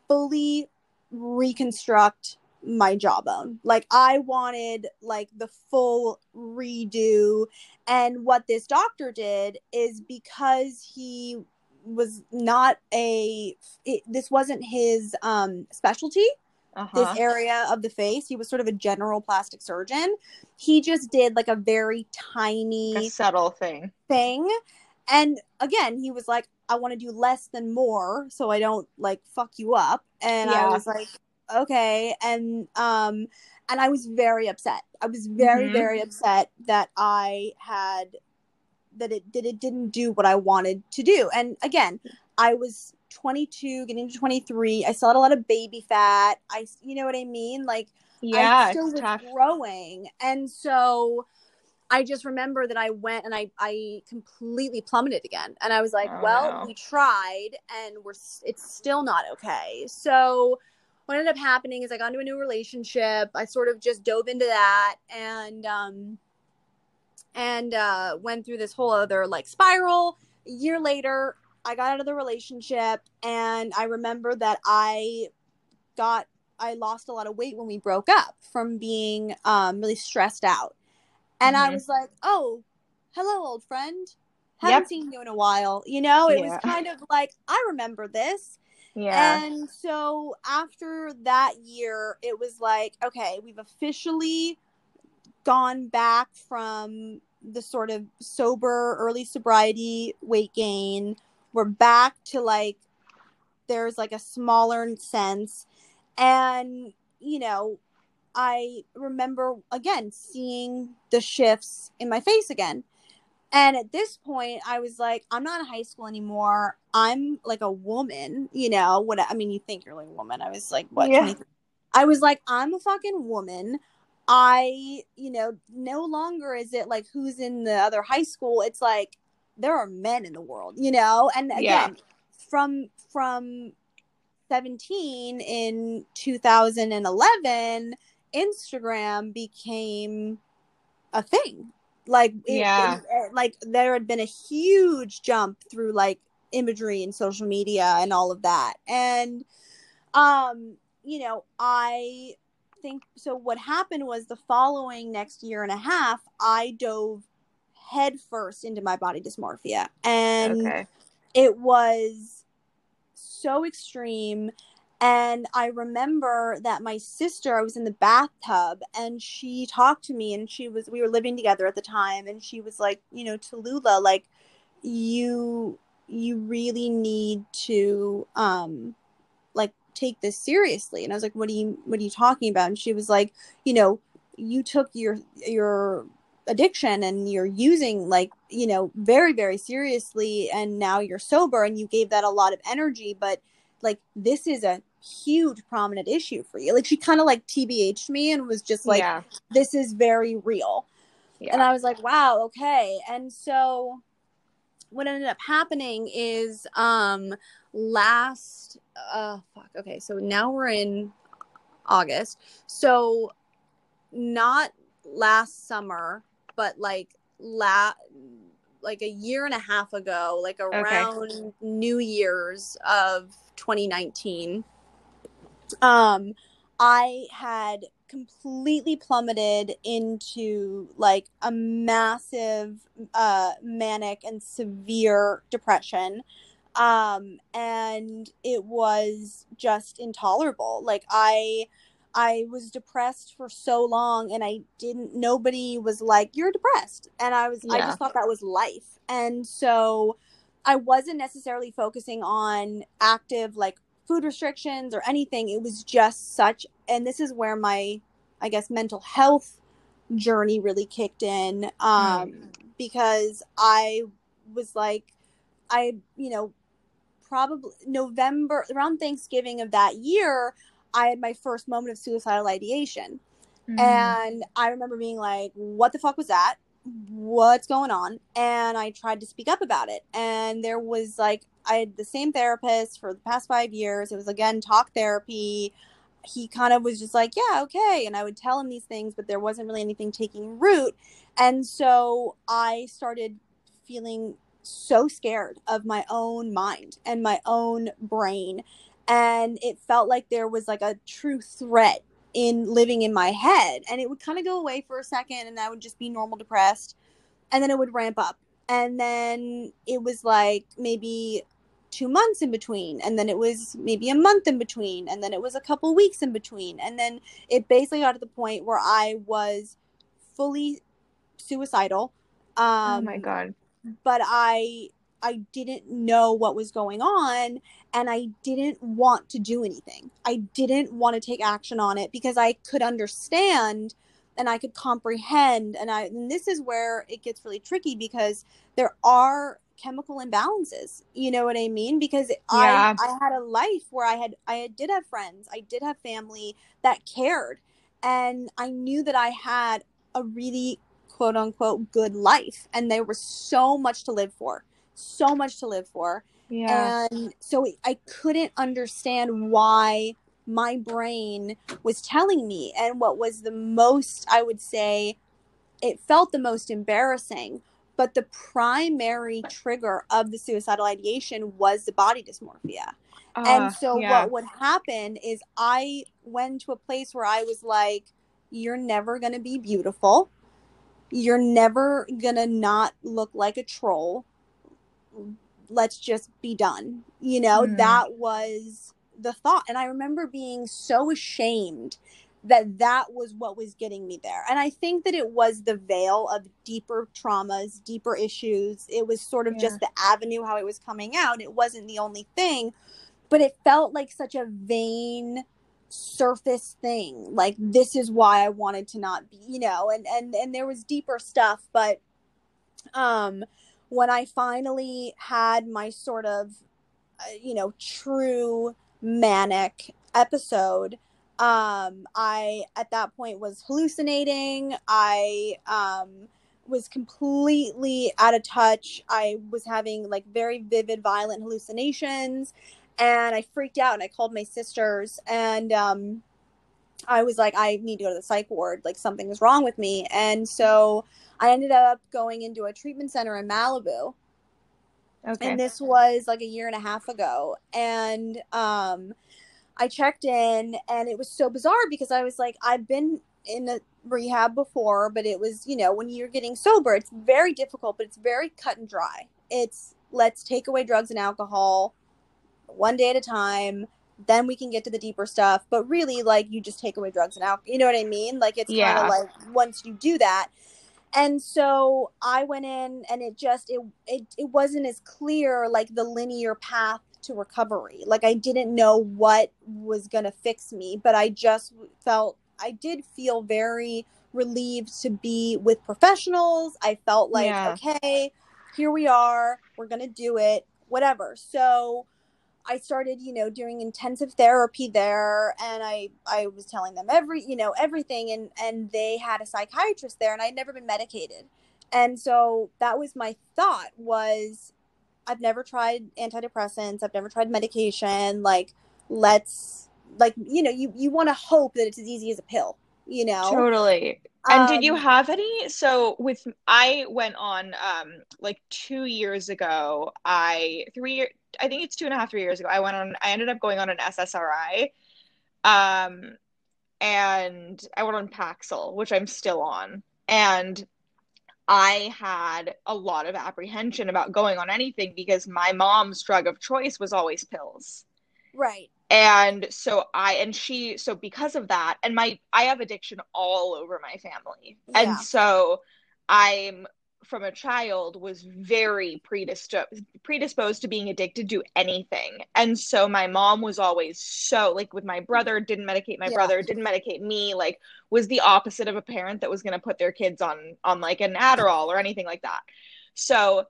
fully reconstruct my jawbone like i wanted like the full redo and what this doctor did is because he was not a it, this wasn't his um specialty
uh-huh.
this area of the face. He was sort of a general plastic surgeon. He just did like a very tiny
a subtle thing.
thing. And again, he was like, I want to do less than more so I don't like fuck you up. And I was like, okay. And um and I was very upset. I was very,
Mhm.
very upset that I had that it that it didn't do what I wanted to do. And again, I was 22, getting to 23. I still had a lot of baby fat. I, you know what I mean? Like
Yeah,
I still was
tough.
growing. And so I just remember that I went and I, I completely plummeted again. And I was like,
Oh,
well,
no.
we tried and we're, it's still not okay. So what ended up happening is I got into a new relationship. I sort of just dove into that and, um, and, uh, went through this whole other like spiral. A year later, I got out of the relationship and I remember that I got I lost a lot of weight when we broke up from being um, really stressed out. And I
Mhm.
was like, oh, hello, old friend. Haven't
Yep.
seen you in a while. You know, it
Yeah.
was kind of like, I remember this.
Yeah.
And so after that year, it was like, okay, we've officially gone back from the sort of sober early sobriety weight gain. We're back to like there's like a smaller sense and you know I remember again seeing the shifts in my face again. And at this point, I was like, I'm not in high school anymore. I'm like a woman, you know. What I mean, you think you're like a woman. I was like, what?
Yeah.
I was like, I'm a fucking woman. I, you know, no longer is it like who's in the other high school. It's like there are men in the world, you know. And again,
Yeah.
from from 17 in 2011 instagram became a thing like it-
Yeah.
it- it- like there had been a huge jump through like imagery and social media and all of that and um you know i think so what happened was the following next year and a half i dove headfirst into my body dysmorphia and
okay.
it was so extreme and i remember that my sister i was in the bathtub and she talked to me and she was we were living together at the time and she was like you know tallulah like you you really need to um take this seriously and i was like what are you what are you talking about and she was like you know you took your your addiction and you're using like you know very very seriously and now you're sober and you gave that a lot of energy but like this is a huge prominent issue for you like she kind of like tbh'd me and was just like
yeah.
this is very real
Yeah.
and I was like, wow, okay. And so what ended up happening is um last uh fuck, okay, so now we're in August. So not last summer, but like la like a year and a half ago, like around New Year's of 2019. Um I had completely plummeted into like a massive uh manic and severe depression um and it was just intolerable. Like i i was depressed for so long and i didn't nobody was like you're depressed. And i was i just thought that was life. And so i wasn't necessarily focusing on active like food restrictions or anything. It was just such and this is where my i guess mental health journey really kicked in um because i was like i you know probably november around thanksgiving of that year i had my first moment of suicidal ideation
Mm.
and I remember being like, what the fuck was that? What's going on? And I tried to speak up about it. And there was like, I had the same therapist for the past five years. It was again talk therapy. He kind of was just like, yeah, okay. And I would tell him these things, but there wasn't really anything taking root. And so I started feeling so scared of my own mind and my own brain. And it felt like there was like a true threat in living in my head and it would kind of go away for a second and I would just be normal depressed and then it would ramp up and then it was like maybe 2 months in between and then it was maybe a month in between and then it was a couple weeks in between and then it basically got to the point where I was fully suicidal um
oh my god.
But I I didn't know what was going on and I didn't want to do anything. I didn't want to take action on it because I could understand and I could comprehend and I and this is where it gets really tricky because there are chemical imbalances. You know what I mean? Because
Yeah.
I I had a life where I had I did have friends, I did have family that cared and I knew that I had a really quote unquote good life and there was so much to live for so much to live for
Yeah.
and so i couldn't understand why my brain was telling me and what was the most i would say it felt the most embarrassing but the primary trigger of the suicidal ideation was the body dysmorphia
Uh,
and so
yeah.
what would happen is I went to a place where I was like, you're never going to be beautiful. You're never going to not look like a troll. Let's just be done. You know,
Hmm.
that was the thought. And I remember being so ashamed that that was what was getting me there. And I think that it was the veil of deeper traumas, deeper issues. It was sort of
Yeah.
just the avenue how it was coming out. It wasn't the only thing, but it felt like such a vain surface thing. Like this is why I wanted to not be, you know, and and and there was deeper stuff, but um when I finally had my sort of uh, you know, true manic episode um i at that point was hallucinating. I um was completely out of touch. I was having like very vivid violent hallucinations and i freaked out and i called my sisters and um i was like i need to go to the psych ward. Like something is wrong with me. And so i ended up going into a treatment center in malibu.
Okay.
and this was like a year and a half ago. And um i checked in and it was so bizarre because i was like i've been in a rehab before but it was you know when you're getting sober it's very difficult but it's very cut and dry. It's let's take away drugs and alcohol one day at a time then we can get to the deeper stuff. But really like you just take away drugs and alcohol you know what i mean? Like it's kind of like once you do that. And so i went in and it just it, it it wasn't as clear like the linear path to recovery. Like i didn't know what was going to fix me but i just felt i did feel very relieved to be with professionals. I felt like
Yeah.
okay here we are we're going to do it whatever. So I started, you know, doing intensive therapy there and I I was telling them every, you know, everything and and they had a psychiatrist there and I'd never been medicated. And so that was my thought was I've never tried antidepressants, I've never tried medication, like let's like you know, you you want to hope that it's as easy as a pill, you know.
Totally. And did you
Um,
have any? So with I went on um like two years ago. I three I think it's two and a half, three years ago. I went on. I ended up going on an SSRI, um, and I went on Paxil, which I'm still on. And I had a lot of apprehension about going on anything because my mom's drug of choice was always pills
right.
And so i and she so because of that and my i have addiction all over my family
Yeah.
and so i'm from a child was very predisposed predisposed to being addicted to anything and so my mom was always so like with my brother didn't medicate my
Yeah.
brother didn't medicate me like was the opposite of a parent that was going to put their kids on on like an adderall or anything like that so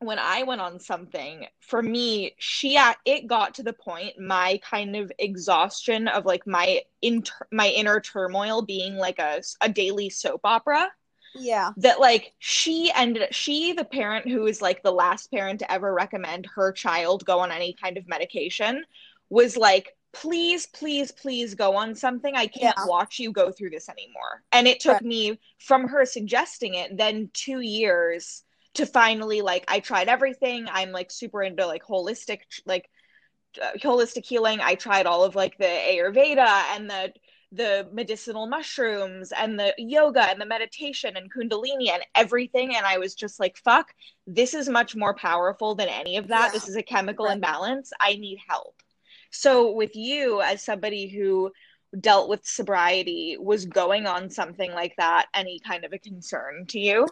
when I went on something, for me, she it got to the point my kind of exhaustion of like my inter my inner turmoil being like a a daily soap opera
Yeah.
that like she ended she the parent who is like the last parent to ever recommend her child go on any kind of medication was like please please please go on something i can't
Yeah.
watch you go through this anymore and it took
Right.
me from her suggesting it then 2 years to finally like I tried everything. I'm like super into like holistic like uh, holistic healing. I tried all of like the ayurveda and the the medicinal mushrooms and the yoga and the meditation and kundalini and everything. And i was just like fuck this is much more powerful than any of that.
Yeah.
this is a chemical
Right.
imbalance. I need help. So with you as somebody who dealt with sobriety was going on something like that any kind of a concern to you?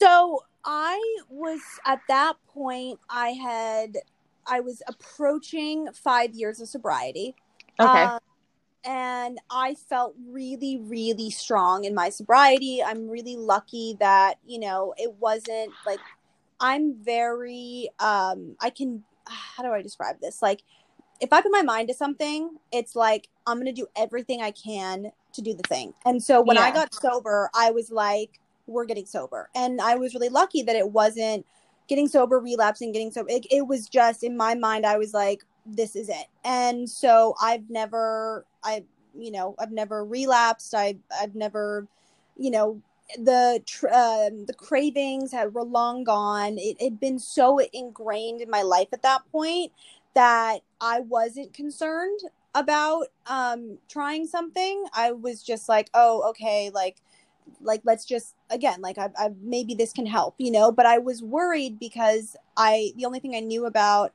So I was at that point. I had I was approaching five years of sobriety.
okay
Um, and I felt really, really strong in my sobriety. I'm really lucky that you know it wasn't like I'm very um I can how do I describe this like if I put my mind to something, it's like I'm gonna do everything I can to do the thing. And so when I got sober, I was like, we're getting sober, and I was really lucky that it wasn't getting sober, relapsing, getting sober. It, it was just in my mind, I was like, this is it. And so I've never, I, you know, I've never relapsed. I, I've never, you know, the um the cravings had, were long gone. It had been so ingrained in my life at that point that I wasn't concerned about um trying something. I was just like, oh, okay, like like let's just again like I, I maybe this can help you know but i was worried because i the only thing i knew about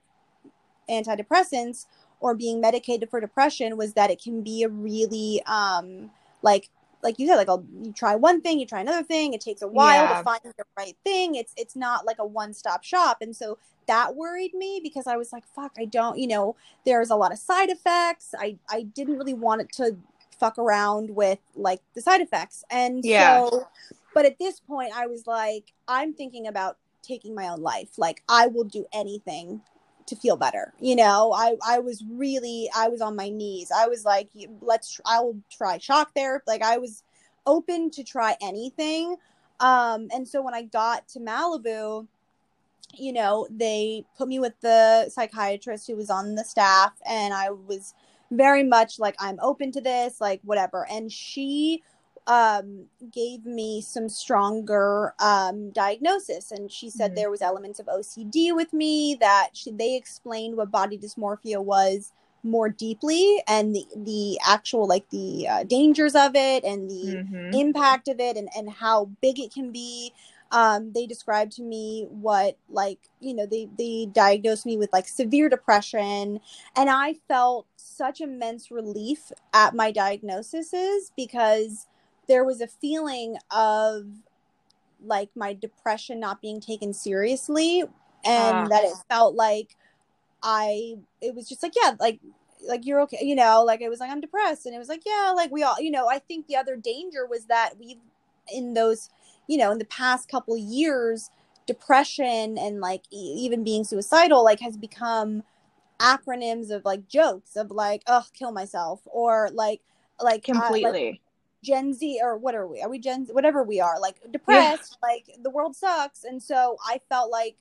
antidepressants or being medicated for depression was that it can be a really um like like you said like I'll, you try one thing you try another thing it takes a while
Yeah.
to find the right thing it's it's not like a one-stop shop and so that worried me because i was like fuck i don't you know there's a lot of side effects i i didn't really want it to fuck around with like the side effects and
Yeah.
so but at this point i was like i'm thinking about taking my own life. Like i will do anything to feel better you know? I i was really i was on my knees. I was like let's i will try shock therapy. Like i was open to try anything. Um and so when i got to malibu you know they put me with the psychiatrist who was on the staff and i was very much like i'm open to this like whatever. And she um gave me some stronger um diagnosis and she said
Mhm.
there was elements of OCD with me that she, they explained what body dysmorphia was more deeply and the the actual like the uh, dangers of it and the
Mhm.
impact of it and, and how big it can be um, they described to me what like you know they they diagnosed me with like severe depression and i felt such immense relief at my diagnoses because there was a feeling of like my depression not being taken seriously and
Ah.
that it felt like i it was just like yeah like like you're okay you know like it was like i'm depressed and it was like yeah like we all you know i think the other danger was that we've in those you know in the past couple years depression and like e- even being suicidal like has become acronyms of like jokes of like oh kill myself or like like uh, like
completely
Gen Z or what are we? Are we Gen Z? Whatever we are, like depressed, like the world sucks. And so I felt like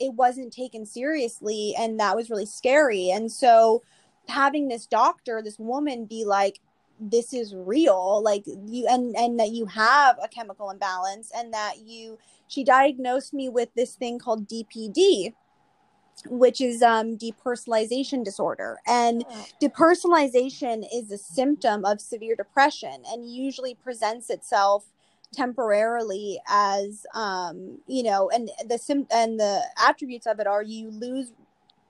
it wasn't taken seriously and that was really scary. And so having this doctor, this woman be like, this is real, like you and and that you have a chemical imbalance and that you she diagnosed me with this thing called DPD, which is um depersonalization disorder. And depersonalization is a symptom of severe depression and usually presents itself temporarily as um you know and the sim and the attributes of it are you lose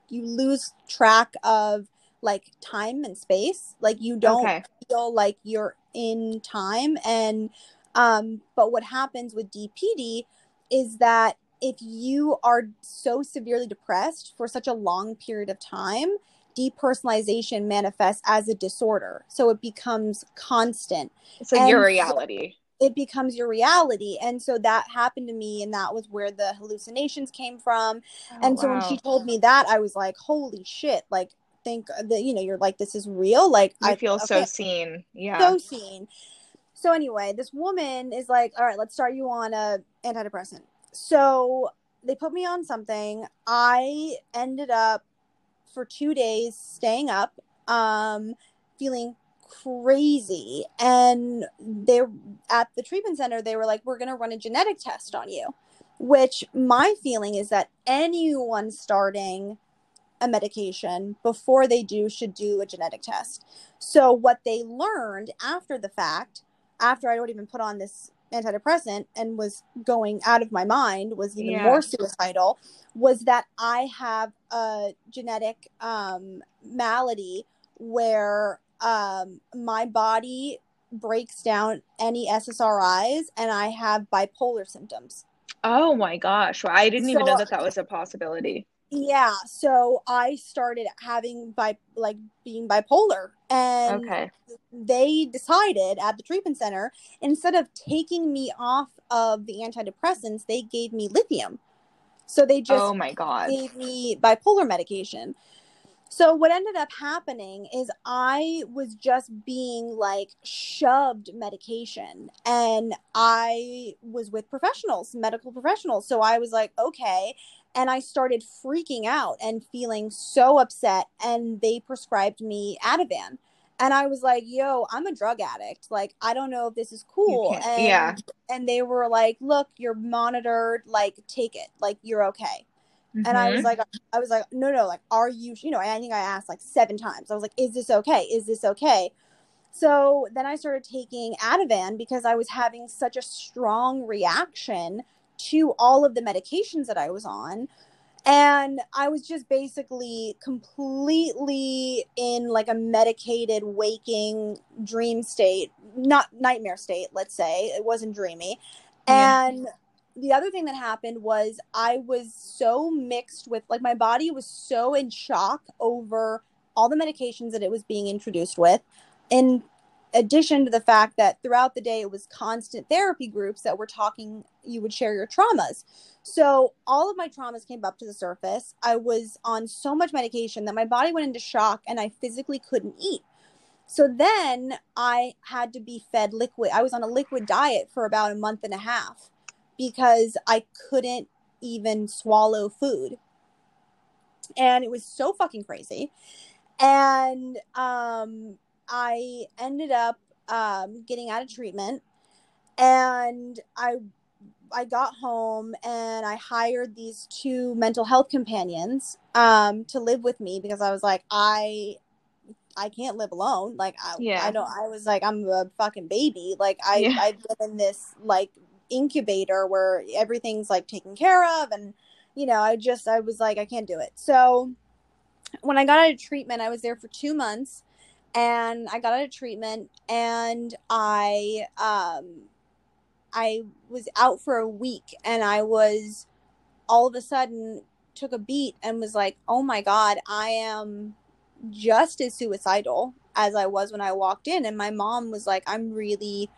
you lose track of like time and space. Like you don't
okay.
feel like you're in time. And um but what happens with DPD is that if you are so severely depressed for such a long period of time depersonalization manifests as a disorder. So it becomes constant.
It's like your reality.
it becomes your reality. And so that happened to me and that was where the hallucinations came from. Oh, and so when she
Oh,
told me that i was like holy shit like think that you know you're like this is real like
you
i
feel so seen. Yeah.
So seen. So anyway this woman is like all right let's start you on a antidepressant so they put me on something. I ended up for two days staying up um feeling crazy. And they're at the treatment center they were like we're going to run a genetic test on you which my feeling is that anyone starting a medication before they do should do a genetic test. So what they learned after the fact after i'd already been put on this antidepressant and was going out of my mind was even
Yeah.
more suicidal was that i have a genetic um, malady where um, my body breaks down any ssris and i have bipolar symptoms.
Oh my gosh. Well, i didn't even know that that was a possibility.
Yeah. So i started having bi like being bipolar and
okay.
they decided at the treatment center instead of taking me off of the antidepressants they gave me lithium. So they just
oh my god.
gave me bipolar medication. So what ended up happening is i was just being like shoved medication and i was with professionals medical professionals. So i was like okay and i started freaking out and feeling so upset and they prescribed me ativan and i was like yo i'm a drug addict like i don't know if this is cool and
yeah.
and they were like look you're monitored like take it like you're okay and I was
Mhm.
like, I was like, no, no, like, are you, you know, I think I asked like seven times. I was like, is this okay? Is this okay? So then I started taking Ativan because I was having such a strong reaction to all of the medications that I was on. and I was just basically completely in like a medicated waking dream state, not nightmare state, let's say. It wasn't dreamy.
Yeah.
And the other thing that happened was I was so mixed with like my body was so in shock over all the medications that it was being introduced with. In addition to the fact that throughout the day it was constant therapy groups that were talking, you would share your traumas. So all of my traumas came up to the surface. I was on so much medication that my body went into shock and I physically couldn't eat. So then I had to be fed liquid. I was on a liquid diet for about a month and a half because I couldn't even swallow food. And it was so fucking crazy. And um I ended up um getting out of treatment and I I got home and I hired these two mental health companions um to live with me because I was like I I can't live alone. Like I,
Yeah.
I don't I was like I'm a fucking baby. Like I
Yeah.
I've been in this like incubator where everything's like taken care of and you know, I just I was like I can't do it. So when I got out of treatment, I was there for 2 months and I got out of treatment and I um I was out for a week and I was all of a sudden took a beat and was like, "Oh my god, I am just as suicidal as I was when I walked in." And my mom was like, "I'm really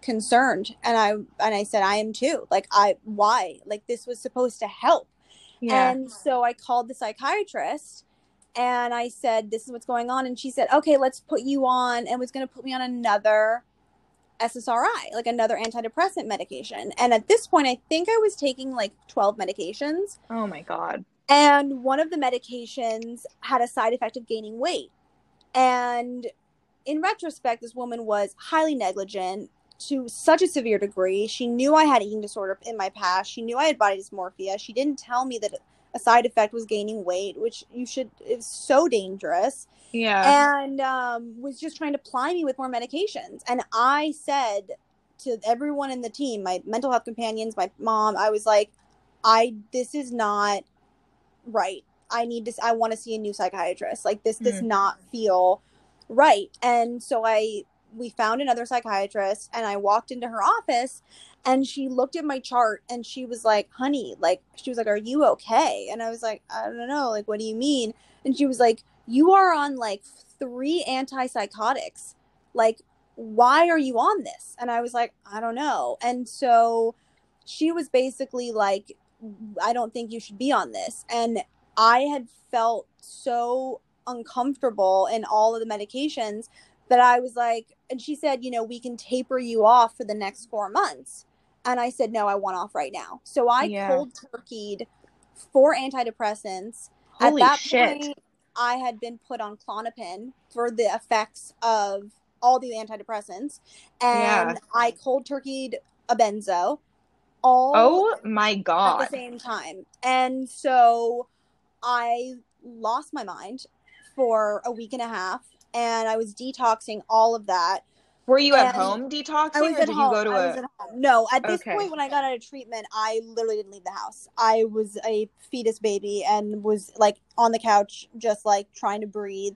concerned." And I and I said, "I am too. Like I why? Like this was supposed to help."
Yeah.
And so I called the psychiatrist and I said, This is what's going on. And she said, Okay, let's put you on, and was going to put me on another SSRI, like another antidepressant medication. And at this point, I think I was taking like 12 medications.
oh my god.
And one of the medications had a side effect of gaining weight. And in retrospect, this woman was highly negligent to such a severe degree. She knew I had eating disorder in my past. She knew I had body dysmorphia. She didn't tell me that a side effect was gaining weight, which you should is so dangerous.
Yeah.
And um, was just trying to ply me with more medications. And I said to everyone in the team, my mental health companions, my mom, I was like, I this is not right. I need to. I want to see a new psychiatrist. Like this does
Hmm.
not feel right. And so I we found another psychiatrist, and I walked into her office, and she looked at my chart, and she was like, "Honey, like," she was like, "Are you okay?" And I was like, "I don't know. Like, what do you mean?" And she was like, "You are on like three antipsychotics. Like, why are you on this?" And I was like, "I don't know." And so she was basically like, I don't think you should be on this. And I had felt so uncomfortable in all of the medications that I was like, and she said, you know, we can taper you off for the next four months. And I said, no, I want off right now. So I
Yeah.
cold turkeyed four antidepressants.
Holy
At that
shit.
point, I had been put on Klonopin for the effects of all the antidepressants. And
Yeah.
I cold turkeyed a benzo. All
oh my god!
at the same time. And so I lost my mind for a week and a half and I was detoxing all of that.
Were you at
and
home detoxing
I was
or
at
did
home.
you go to
I was
a
at home. No, at this
Okay.
point when I got out of treatment, I literally didn't leave the house. I was a fetus baby and was like on the couch just like trying to breathe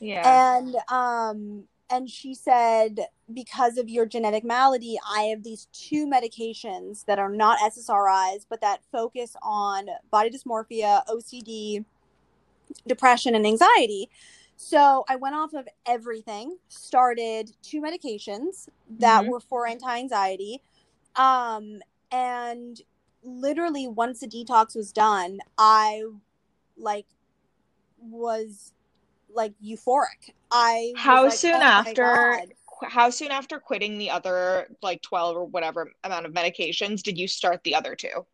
Yeah.
and um and she said because of your genetic malady i have these two medications that are not ssris but that focus on body dysmorphia ocd depression and anxiety so i went off of everything started two medications that
Mhm.
were for anti-anxiety um and literally once the detox was done i like was like euphoric. I
How
like,
soon
"Oh
after how soon after quitting the other like 12 or whatever amount of medications did you start the other two?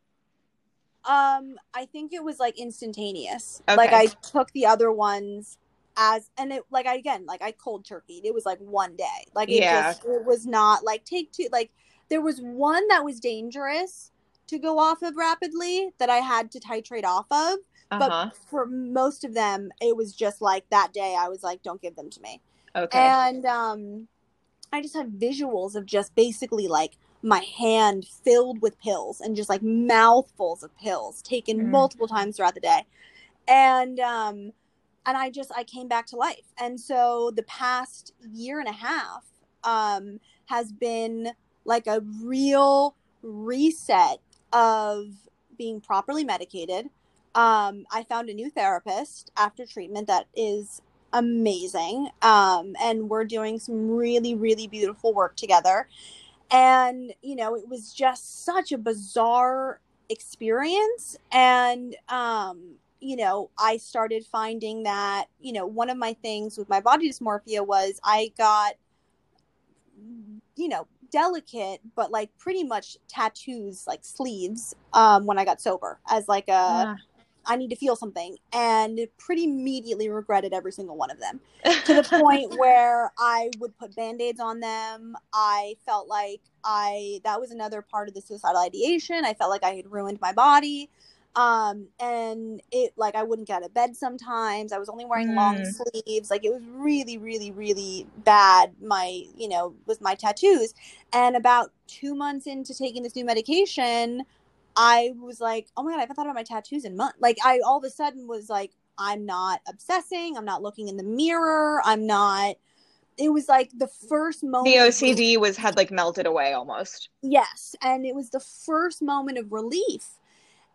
Um, I think it was like instantaneous.
Okay.
Like I took the other ones as and it like I again like I cold turkeyed. It was like one day. Like it
Yeah.
just it was not like take two like there was one that was dangerous to go off of rapidly that I had to titrate off of.
Uh-huh.
But for most of them, it was just like that day I was like, don't give them to me.
Okay.
and um i just had visuals of just basically like my hand filled with pills and just like mouthfuls of pills taken
Mm.
multiple times throughout the day and um and i just i came back to life. And so the past year and a half um has been like a real reset of being properly medicated. Um i found a new therapist after treatment that is amazing um and we're doing some really really beautiful work together. And you know it was just such a bizarre experience. And um you know i started finding that you know one of my things with my body dysmorphia was i got you know delicate but like pretty much tattoos like sleeves um when i got sober as like a. I need to feel something and pretty immediately regretted every single one of them to the point where I would put band-aids on them. I felt like I that was another part of the suicidal ideation. I felt like I had ruined my body. Um and it like I wouldn't get out of bed sometimes. I was only wearing long
Mm.
sleeves. Like it was really really really bad my, you know, with my tattoos. And about 2 months into taking this new medication, I was like, "Oh my god, I haven't thought about my tattoos in months." Like I all of a sudden was like I'm not obsessing. I'm not looking in the mirror. I'm not. It was like the first moment.
the OCD was had like melted away almost.
Yes. And it was the first moment of relief.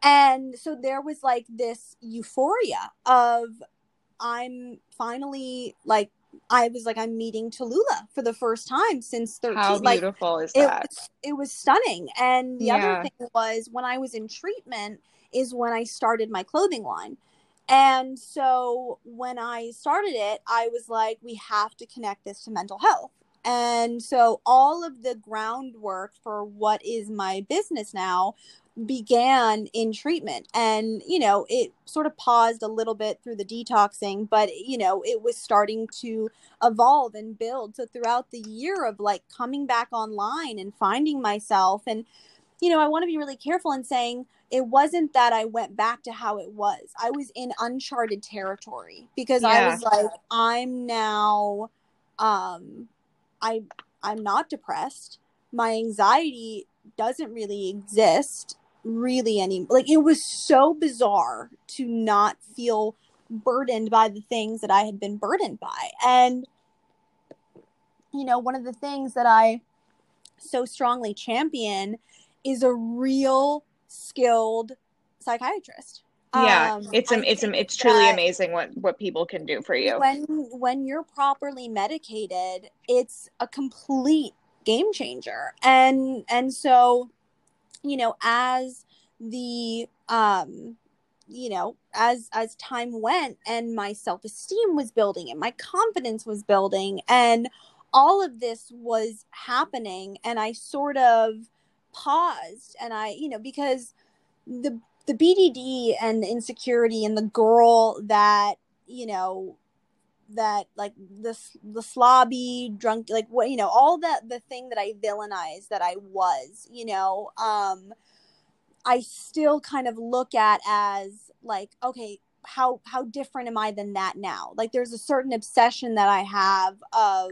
And so there was like this euphoria of I'm finally like, I was like, I'm meeting Tallulah for the first time since 13.
How
like,
beautiful is
it
that?
was, it was stunning. And the
Yeah.
other thing was when I was in treatment is when I started my clothing line. And so when I started it, I was like, we have to connect this to mental health. And so all of the groundwork for what is my business now began in treatment. And, you know, it sort of paused a little bit through the detoxing, but, you know, it was starting to evolve and build. So throughout the year of like coming back online and finding myself and, you know, I want to be really careful in saying it wasn't that I went back to how it was. I was in uncharted territory because I was like, I'm now, um, I I'm not depressed. My anxiety doesn't really exist really any like it was so bizarre to not feel burdened by the things that I had been burdened by. And you know, one of the things that I so strongly champion is a real skilled psychiatrist.
yeah,
Um,
it's am- it's it's truly amazing what what people can do for you.
When when you're properly medicated, it's a complete game changer. And and so, you know, as the um you know as as time went and my self-esteem was building and my confidence was building and all of this was happening and i sort of paused and i you know because the the bdd and the insecurity and the girl that you know that like the the slobby drunk like what you know all that the thing that i villainized that i was you know um I still kind of look at as like, okay, how how different am I than that now? Like there's a certain obsession that I have of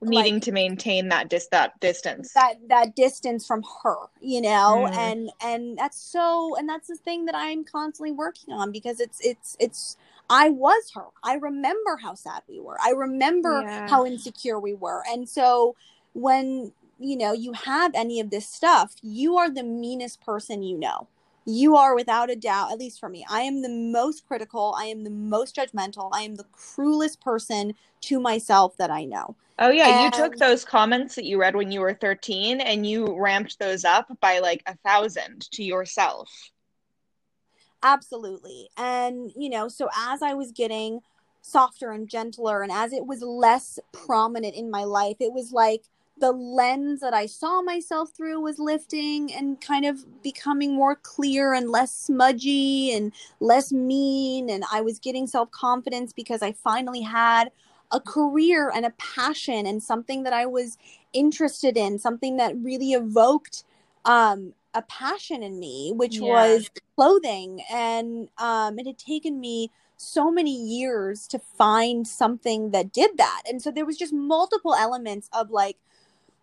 Needing
like-
to maintain that dis that distance.
that that distance from her, you know,
Mm.
and and that's so and that's the thing that I'm constantly working on because it's it's it's I was her. I remember how sad we were. I remember
Yeah.
how insecure we were. And so when you know you have any of this stuff, you are the meanest person you know. You are without a doubt, at least for me, I am the most critical, I am the most judgmental, I am the cruelest person to myself that I know.
Oh yeah, you took those comments that you read when you were 13 and you ramped those up by like a thousand to yourself.
Absolutely. And, you know, so as I was getting softer and gentler and as it was less prominent in my life, it was like the lens that I saw myself through was lifting and kind of becoming more clear and less smudgy and less mean. And I was getting self confidence because I finally had a career and a passion and something that I was interested in, something that really evoked um, a passion in me, which
Yeah.
was clothing. And um, it had taken me so many years to find something that did that. And so there was just multiple elements of like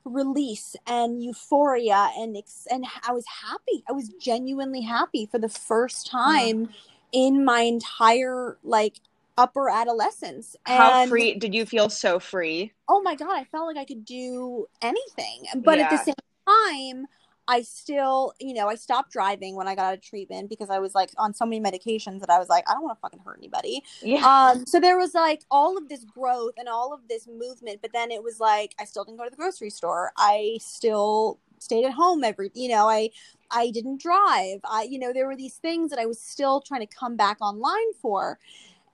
release and euphoria and ex- and I was happy. I was genuinely happy for the first
Uh-huh.
time in my entire like upper adolescence.
How free did you feel so free?
oh my god i felt like i could do anything but at the same time i still you know i stopped driving when i got out of treatment because i was like on so many medications that i was like i don't want to fucking hurt anybody.
Yeah.
um so there was like all of this growth and all of this movement but then it was like i still didn't go to the grocery store. I still stayed at home every you know i i didn't drive. I you know there were these things that i was still trying to come back online for.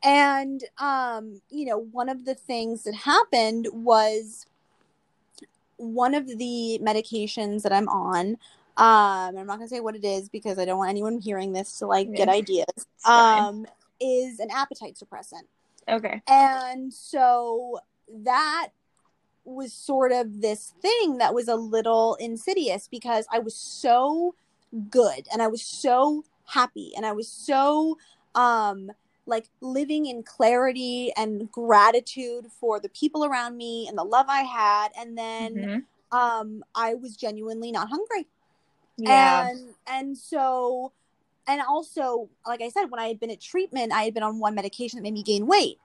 And um you know one of the things that happened was one of the medications that i'm on um i'm not going to say what it is because i don't want anyone hearing this to like get ideas um is an appetite suppressant.
Okay.
and so that was sort of this thing that was a little insidious because I was so good and I was so happy and I was so um like living in clarity and gratitude for the people around me and the love I had and then
Mhm.
um I was genuinely not hungry
Yeah.
and and so and also like i said when i had been at treatment i had been on one medication that made me gain weight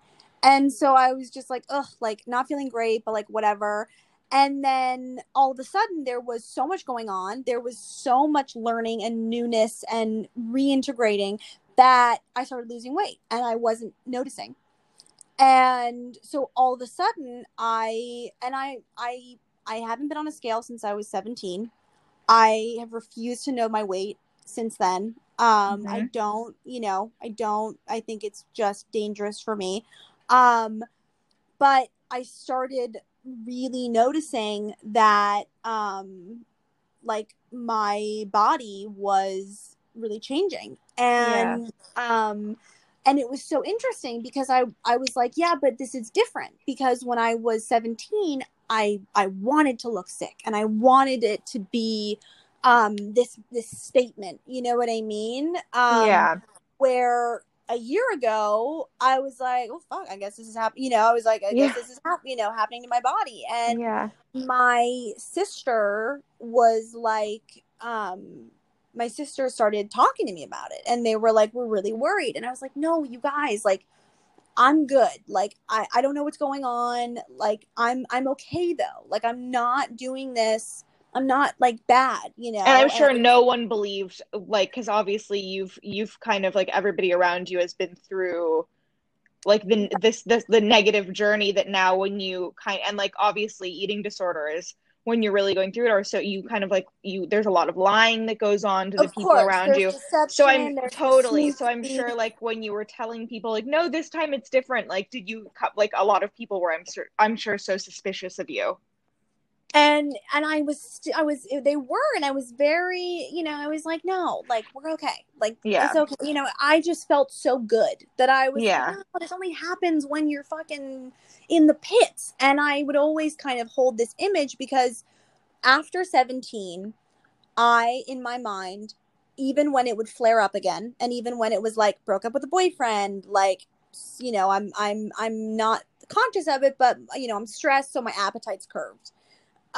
and so i was just like ugh like not feeling great but like whatever and then all of a sudden there was so much going on there was so much learning and newness and reintegrating that i started losing weight and i wasn't noticing and so all of a sudden i and i i i haven't been on a scale since i was 17 I have refused to know my weight since then. Um, I don't, you know, I don't. I think it's just dangerous for me. Um, but I started really noticing that, um, like my body was really changing, and um, and it was so interesting because I I was like, yeah, but this is different because when I was seventeen, I I wanted to look sick and I wanted it to be um this this statement you know what i mean um
yeah.
where a year ago i was like oh fuck i guess this is happening you know i was like i
Yeah.
guess this is hap- you know happening to my body and
yeah.
my sister was like um my sister started talking to me about it and they were like we're really worried and i was like no you guys like i'm good. Like i i don't know what's going on. Like i'm i'm okay though. Like i'm not doing this. I'm not like bad you know?
And I'm sure
I-
no one believed like cuz obviously you've you've kind of like everybody around you has been through like the this this the negative journey that now when you kind and like obviously eating disorders when you're really going through it or so you kind of like you there's a lot of lying that goes on to the
of
people
course,
around you. So i'm totally so i'm sure like when you were telling people like no this time it's different like did you like a lot of people were i'm sure i'm sure so suspicious of you
and and i was i was they were and i was very you know i was like no like we're okay like
Yeah.
it's okay you know i just felt so good that i was
Yeah.
like, no, this only happens when you're fucking in the pits and i would always kind of hold this image because after 17 i in my mind even when it would flare up again and even when it was like broke up with a boyfriend like you know i'm i'm i'm not conscious of it but you know i'm stressed so my appetite's curved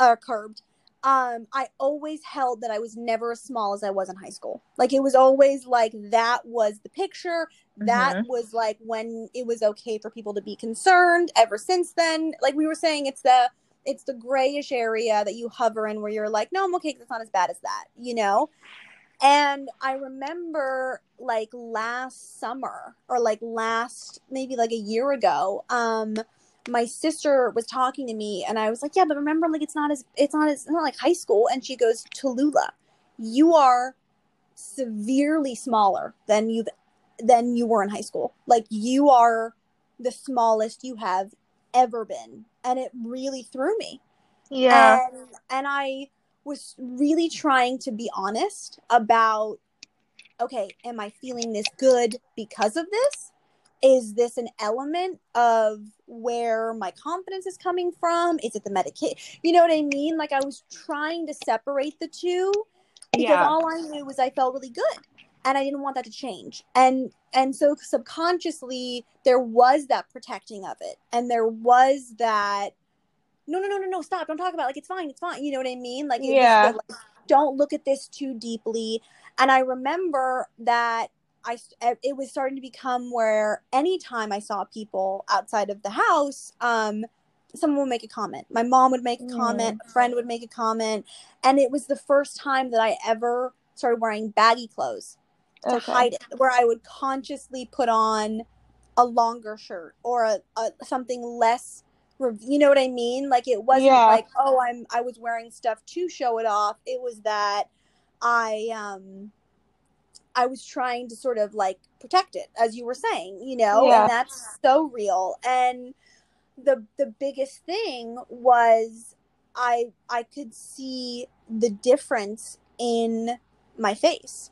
or curbed um i always held that i was never as small as i was in high school. Like it was always like that was the picture. That was like when it was okay for people to be concerned ever since then. Like we were saying it's the it's the grayish area that you hover in where you're like no i'm okay. it's not as bad as that you know? And i remember like last summer or like last maybe like a year ago um my sister was talking to me and I was like, Yeah, but remember, like it's not as it's not as it's not like high school. And she goes, Tallulah, you are severely smaller than you've than you were in high school. Like you are the smallest you have ever been. And it really threw me. And and I was really trying to be honest about okay, am I feeling this good because of this? Is this an element of where my confidence is coming from? Is it the medication? You know what I mean? Like I was trying to separate the two because
Yeah.
all I knew was I felt really good and I didn't want that to change. And and so subconsciously there was that protecting of it and there was that no, no, no, no, no, stop, don't talk about it. like it's fine, it's fine. You know what I mean? Like,
Yeah.
like, don't look at this too deeply. And I remember that I it was starting to become where anytime I saw people outside of the house, um, someone would make a comment. My mom would make a
Mm.
comment, a friend would make a comment, and it was the first time that I ever started wearing baggy clothes to
Okay.
hide it, where I would consciously put on a longer shirt or a, a something less you know what I mean? Like it wasn't
Yeah.
like, oh, I'm I was wearing stuff to show it off. It was that I um I was trying to sort of like protect it, as you were saying, you know,
Yeah.
and that's so real. And the the biggest thing was I I could see the difference in my face.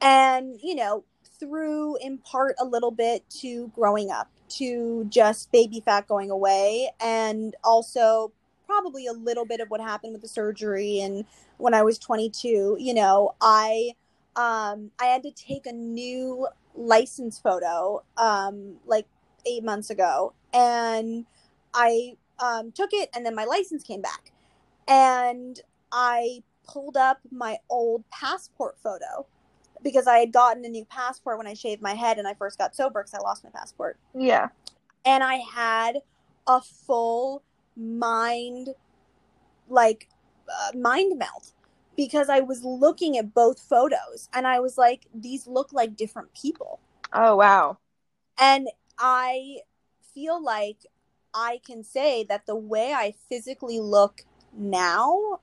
And, you know, through in part a little bit to growing up, to just baby fat going away, and also probably a little bit of what happened with the surgery and when I was 22, you know, I um I had to take a new license photo um like 8 months ago and I um took it and then my license came back. And I pulled up my old passport photo because I had gotten a new passport when I shaved my head and I first got sober because I lost my passport.
Yeah.
And I had a full mind, like, uh, mind melt because I was looking at both photos and I was like, these look like different people.
Oh wow.
And I feel like I can say that the way I physically look now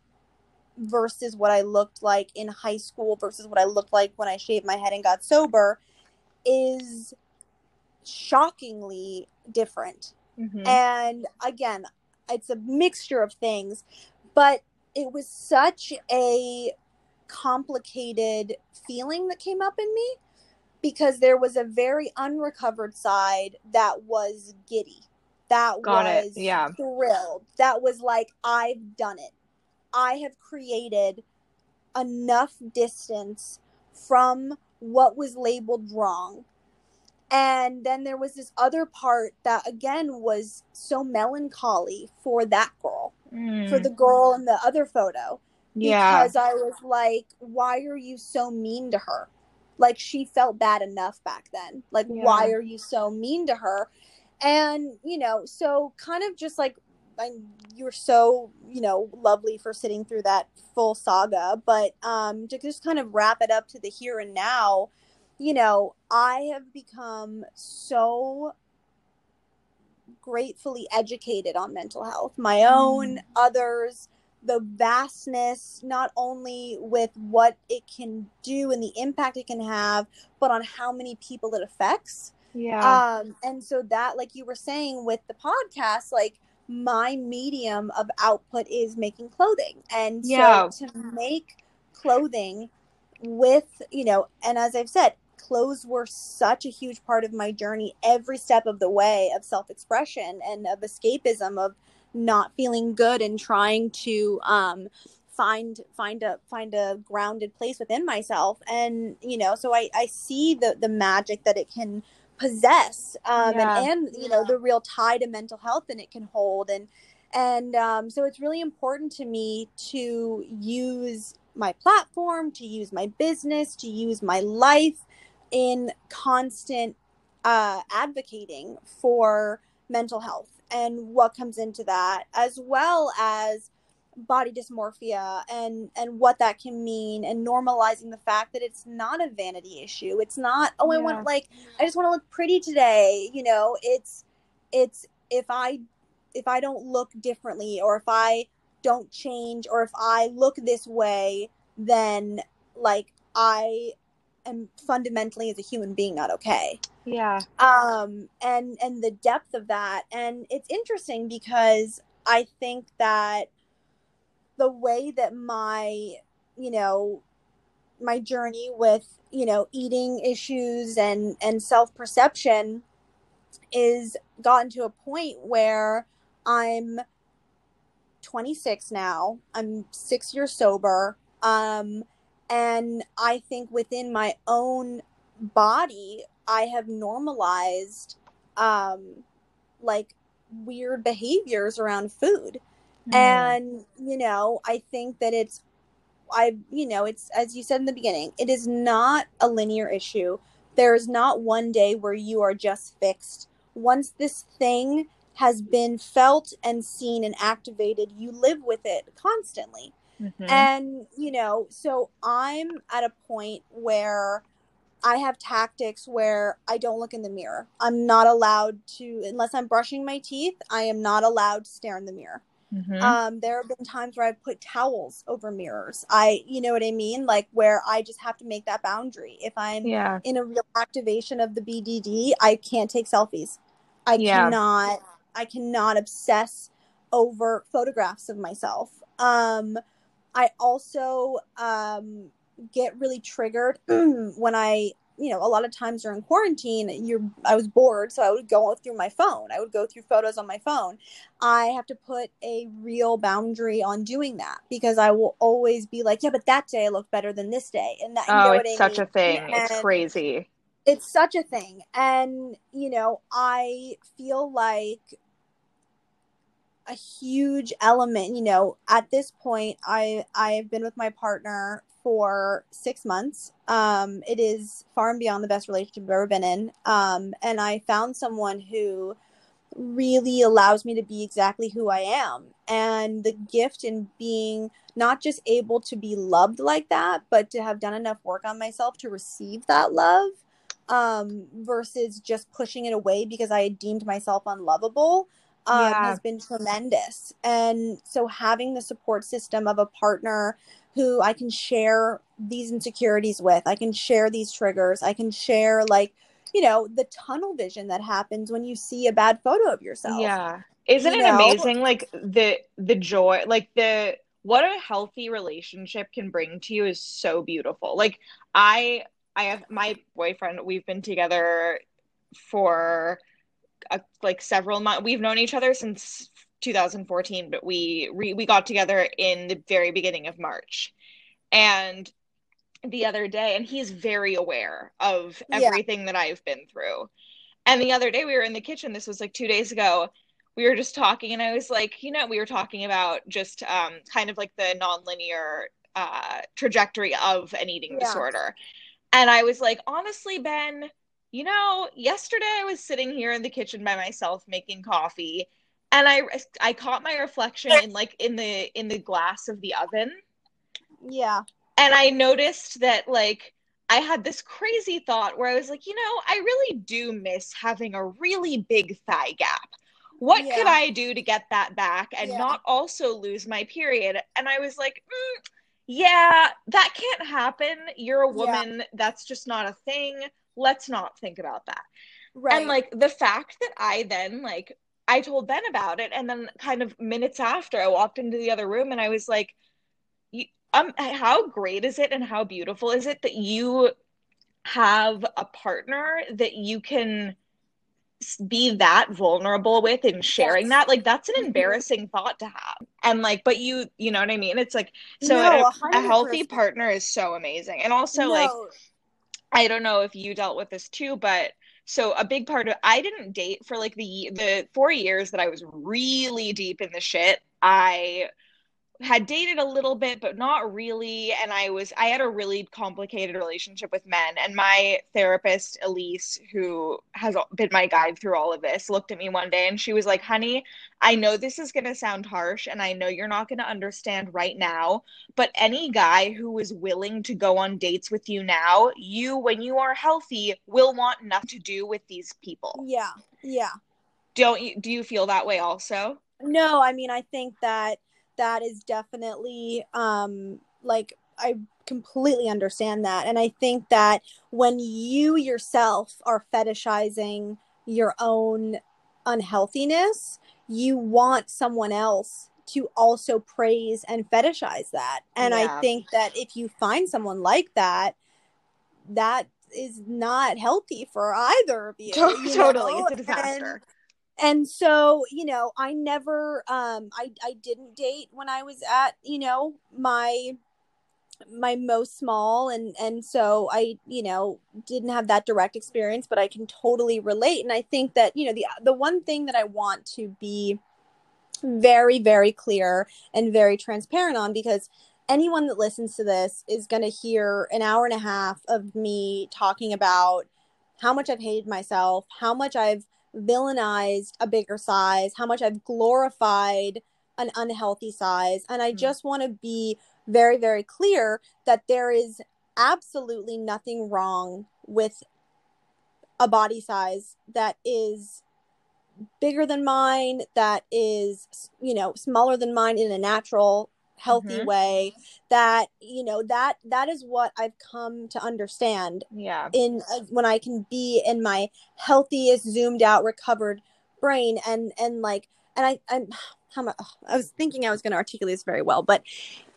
versus what I looked like in high school versus what I looked like when I shaved my head and got sober is shockingly different.
Mhm.
And again, it's a mixture of things, but it was such a complicated feeling that came up in me because there was a very unrecovered side that was giddy. That
Got it,
was
yeah.
thrilled. That was like, I've done it. I have created enough distance from what was labeled wrong. And then there was this other part that, again, was so melancholy for that girl,
Mm.
for the girl in the other photo
yeah.
because I was like, why are you so mean to her? Like she felt bad enough back then. Like
Yeah.
why are you so mean to her? And you know, so kind of just like you're so you know lovely for sitting through that full saga, but um, to just kind of wrap it up to the here and now, you know, I have become so gratefully educated on mental health, my own, others, the vastness, not only with what it can do and the impact it can have, but on how many people it affects.
yeah.
Um, and so that, like you were saying with the podcast, like my medium of output is making clothing. And
Yeah.
so to make clothing with, you know, and as I've said, clothes were such a huge part of my journey every step of the way of self-expression and of escapism of not feeling good and trying to um find find a find a grounded place within myself. And you know so i i see the the magic that it can possess um
Yeah.
and and you know the real tie to mental health and it can hold. And and um so it's really important to me to use my platform to use my business to use my life in constant uh advocating for mental health and what comes into that as well as body dysmorphia and and what that can mean and normalizing the fact that it's not a vanity issue. It's not oh i want like i just want to look pretty today you know? It's it's if i if i don't look differently or if i don't change or if i look this way then like i am fundamentally as a human being not okay.
Yeah.
um and and the depth of that and it's interesting because i think that the way that my you know my journey with you know eating issues and and self-perception is gotten to a point where i'm 26 now. I'm 6 years sober. Um and i think within my own body i have normalized um like weird behaviors around food Mm. And, you know, I think that it's, I, you know, it's, as you said in the beginning, it is not a linear issue. There is not one day where you are just fixed. Once this thing has been felt and seen and activated, you live with it constantly. Mm-hmm. And, you know, so I'm at a point where I have tactics where I don't look in the mirror. I'm not allowed to, unless I'm brushing my teeth, I am not allowed to stare in the mirror. Mm-hmm. Um, there have been times where I've put towels over mirrors. I, you know what I mean? Like where I just have to make that boundary. If I'm
yeah.
in a real activation of the BDD, I can't take selfies. I yeah. cannot, I cannot obsess over photographs of myself. Um, I also um, get really triggered when I, you know, a lot of times during quarantine, you're I was bored, so I would go through my phone. I would go through photos on my phone. I have to put a real boundary on doing that because I will always be like, yeah, but that day I look better than this day, and that.
Oh, it's I such mean? a thing. And it's crazy.
It's such a thing, and you know, I feel like a huge element you know at this point i i've been with my partner for six months. Um it is far and beyond the best relationship i've ever been in. Um and i found someone who really allows me to be exactly who i am. And the gift in being not just able to be loved like that but to have done enough work on myself to receive that love um versus just pushing it away because i had deemed myself unlovable um, yeah. has been tremendous. And so having the support system of a partner who I can share these insecurities with, I can share these triggers, I can share like, you know, the tunnel vision that happens when you see a bad photo of yourself.
Yeah. Isn't you it know? amazing like the the joy like the what a healthy relationship can bring to you is so beautiful. Like I I have my boyfriend, we've been together for a, like several months. We've known each other since 2014, but we re- we got together in the very beginning of March, and the other day, and he's very aware of everything yeah. that I've been through. And the other day, we were in the kitchen. This was like two days ago. We were just talking, and I was like, you know, we were talking about just um, kind of like the nonlinear uh, trajectory of an eating yeah. disorder. And I was like, honestly, Ben, you know, yesterday I was sitting here in the kitchen by myself making coffee and I I caught my reflection in like in the in the glass of the oven.
Yeah.
And I noticed that like I had this crazy thought where I was like, you know, I really do miss having a really big thigh gap. What yeah. could I do to get that back and yeah. not also lose my period? And I was like, mm, yeah, that can't happen. You're a woman. Yeah. That's just not a thing let's not think about that. Right. And like the fact that I then like I told Ben about it and then kind of minutes after I walked into the other room and I was like um how great is it and how beautiful is it that you have a partner that you can be that vulnerable with and sharing yes. that like that's an mm-hmm. embarrassing thought to have and like but you you know what i mean it's like so no, a, a, healthy partner is so amazing and also no. like I don't know if you dealt with this too, but so a big part of I didn't date for like the the 4 years that I was really deep in the shit. I had dated a little bit but not really and i was i had a really complicated relationship with men and my therapist Elyse who has been my guide through all of this looked at me one day and she was like honey i know this is going to sound harsh and i know you're not going to understand right now but any guy who is willing to go on dates with you now you when you are healthy will want nothing to do with these people.
Yeah yeah.
Don't you do you feel that way also?
No i mean i think that that is definitely um like I completely understand that. And I think that when you yourself are fetishizing your own unhealthiness, you want someone else to also praise and fetishize that. And yeah. I think that if you find someone like that, that is not healthy for either of you. you
totally. Know? It's a disaster.
And, so you know i never um i i didn't date when i was at you know my my most small and and so i you know didn't have that direct experience but i can totally relate. And i think that you know the the one thing that i want to be very, very clear and very transparent on because anyone that listens to this is going to hear an hour and a half of me talking about how much I've hated myself, how much I've villainized a bigger size, how much I've glorified an unhealthy size. And I mm. just want to be very, very clear that there is absolutely nothing wrong with a body size that is bigger than mine, that is, you know, smaller than mine in a natural healthy mm-hmm. way that you know that that is what i've come to understand
yeah
in uh, when i can be in my healthiest zoomed out recovered brain and and like and i i'm how much i was thinking i was going to articulate this very well but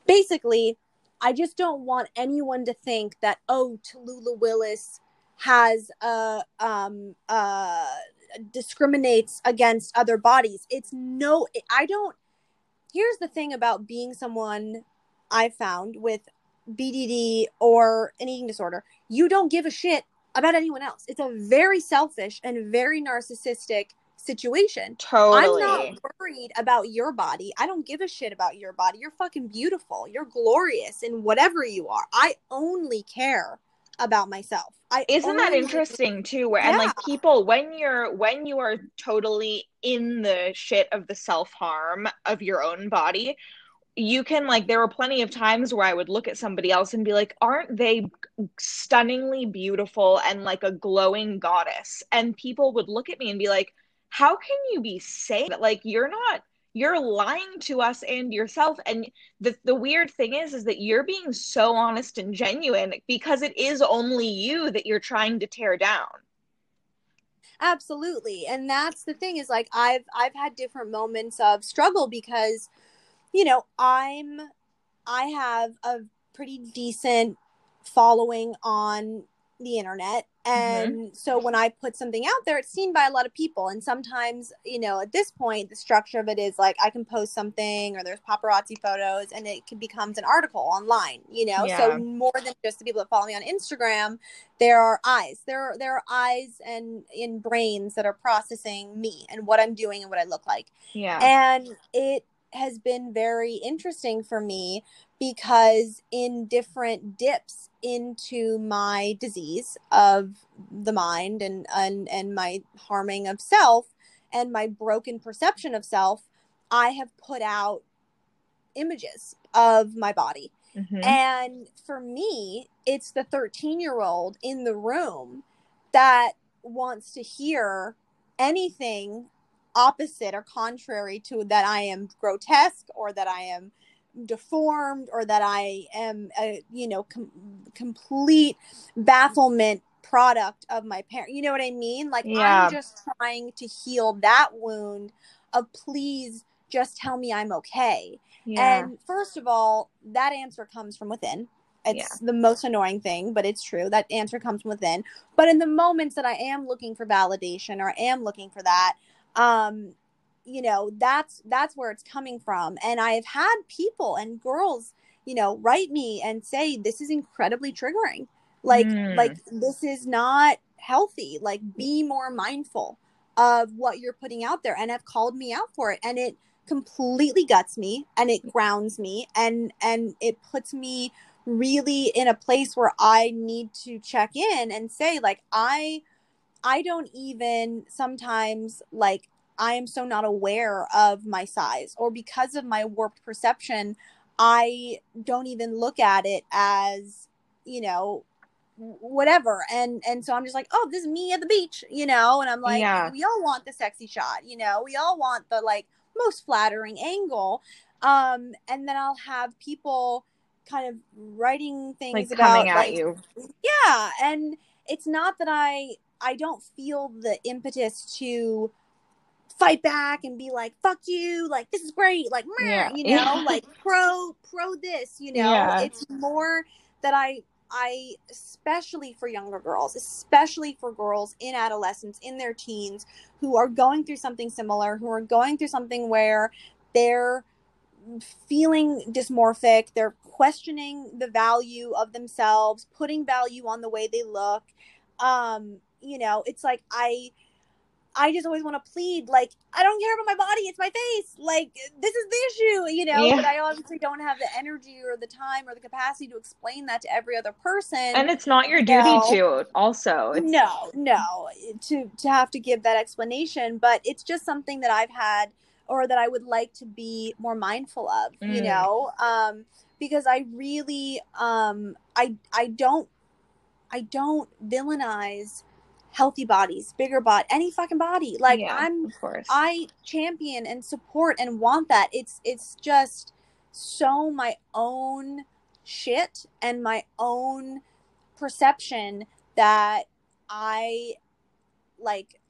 basically i just don't want anyone to think that oh tallulah willis has uh um uh discriminates against other bodies it's no i don't here's the thing about being someone I found with BDD or an eating disorder you don't give a shit about anyone else. It's a very selfish and very narcissistic situation.
Totally.
I'm not worried about your body. I don't give a shit about your body. You're fucking beautiful. You're glorious in whatever you are. I only care about myself. I
Isn't that interesting too? Where yeah. and like people when you're when you are totally in the shit of the self-harm of your own body, you can like there were plenty of times where I would look at somebody else and be like, aren't they stunningly beautiful and like a glowing goddess? And people would look at me and be like, how can you be saying that? Like you're not you're lying to us and yourself. And the the weird thing is is that you're being so honest and genuine because it is only you that you're trying to tear down.
Absolutely. And that's the thing is like i've i've had different moments of struggle because you know i'm i have a pretty decent following on the internet. And mm-hmm. so when i put something out there it's seen by a lot of people and sometimes you know at this point the structure of it is like i can post something or there's paparazzi photos and it becomes an article online you know yeah. so more than just the people that follow me on instagram there are eyes there are there are eyes and in brains that are processing me and what i'm doing and what i look like
yeah
and it has been very interesting for me because in different dips into my disease of the mind and and, and my harming of self and my broken perception of self i have put out images of my body mm-hmm. and for me it's the 13 year old in the room that wants to hear anything opposite or contrary to that i am grotesque or that i am deformed or that I am a you know com- complete bafflement product of my parent. You know what I mean? Like yeah. I'm just trying to heal that wound of please just tell me I'm okay. Yeah. And first of all, that answer comes from within. It's yeah. the most annoying thing, but it's true. That answer comes from within. But in the moments that I am looking for validation or I am looking for that, um, you know that's that's where it's coming from. And i've had people and girls you know write me and say this is incredibly triggering. Like mm. like this is not healthy. Like be more mindful of what you're putting out there. And have called me out for it. And it completely guts me and it grounds me and and it puts me really in a place where i need to check in and say like i i don't even sometimes like I am so not aware of my size, or because of my warped perception, I don't even look at it as, you know, whatever. And and so I'm just like, oh, this is me at the beach, you know, and I'm like, yeah. we all want the sexy shot, you know, we all want the like most flattering angle. Um, and then I'll have people kind of writing things
like
about
coming at like, you.
Yeah. And it's not that I I don't feel the impetus to fight back and be like fuck you like this is great like yeah. you know yeah. like pro pro this you know yeah. it's more that i i especially for younger girls especially for girls in adolescence in their teens who are going through something similar who are going through something where they're feeling dysmorphic they're questioning the value of themselves putting value on the way they look um you know it's like i I just always want to plead, like, I don't care about my body, it's my face. Like, this is the issue, you know?
Yeah.
But I obviously don't have the energy or the time or the capacity to explain that to every other person.
And it's not your duty
No.
to also. It's,
no, no, to to have to give that explanation, but it's just something that I've had or that I would like to be more mindful of, you
Mm.
know? Um because I really um I I don't I don't villainize healthy bodies, bigger body, any fucking body. Like
Yeah,
I'm
of course.
I champion and support and want that. It's it's just so my own shit and my own perception that I like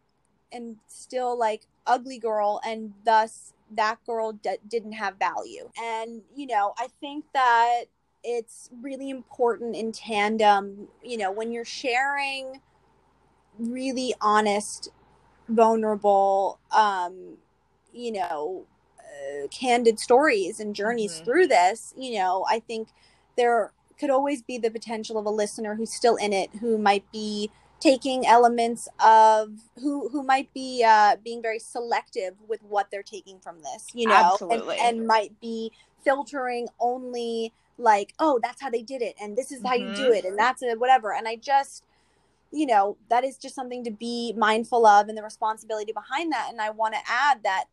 am still like ugly girl and thus that girl d- didn't have value. And you know, I think that it's really important in tandem, you know, when you're sharing really honest vulnerable um you know uh, candid stories and journeys
Mhm.
through this you know i think there could always be the potential of a listener who's still in it who might be taking elements of who who might be uh being very selective with what they're taking from this you know and- and, might be filtering only like oh that's how they did it and this is how you do
Mhm.
it and that's a whatever and i just you know that is just something to be mindful of and the responsibility behind that. And i want to add that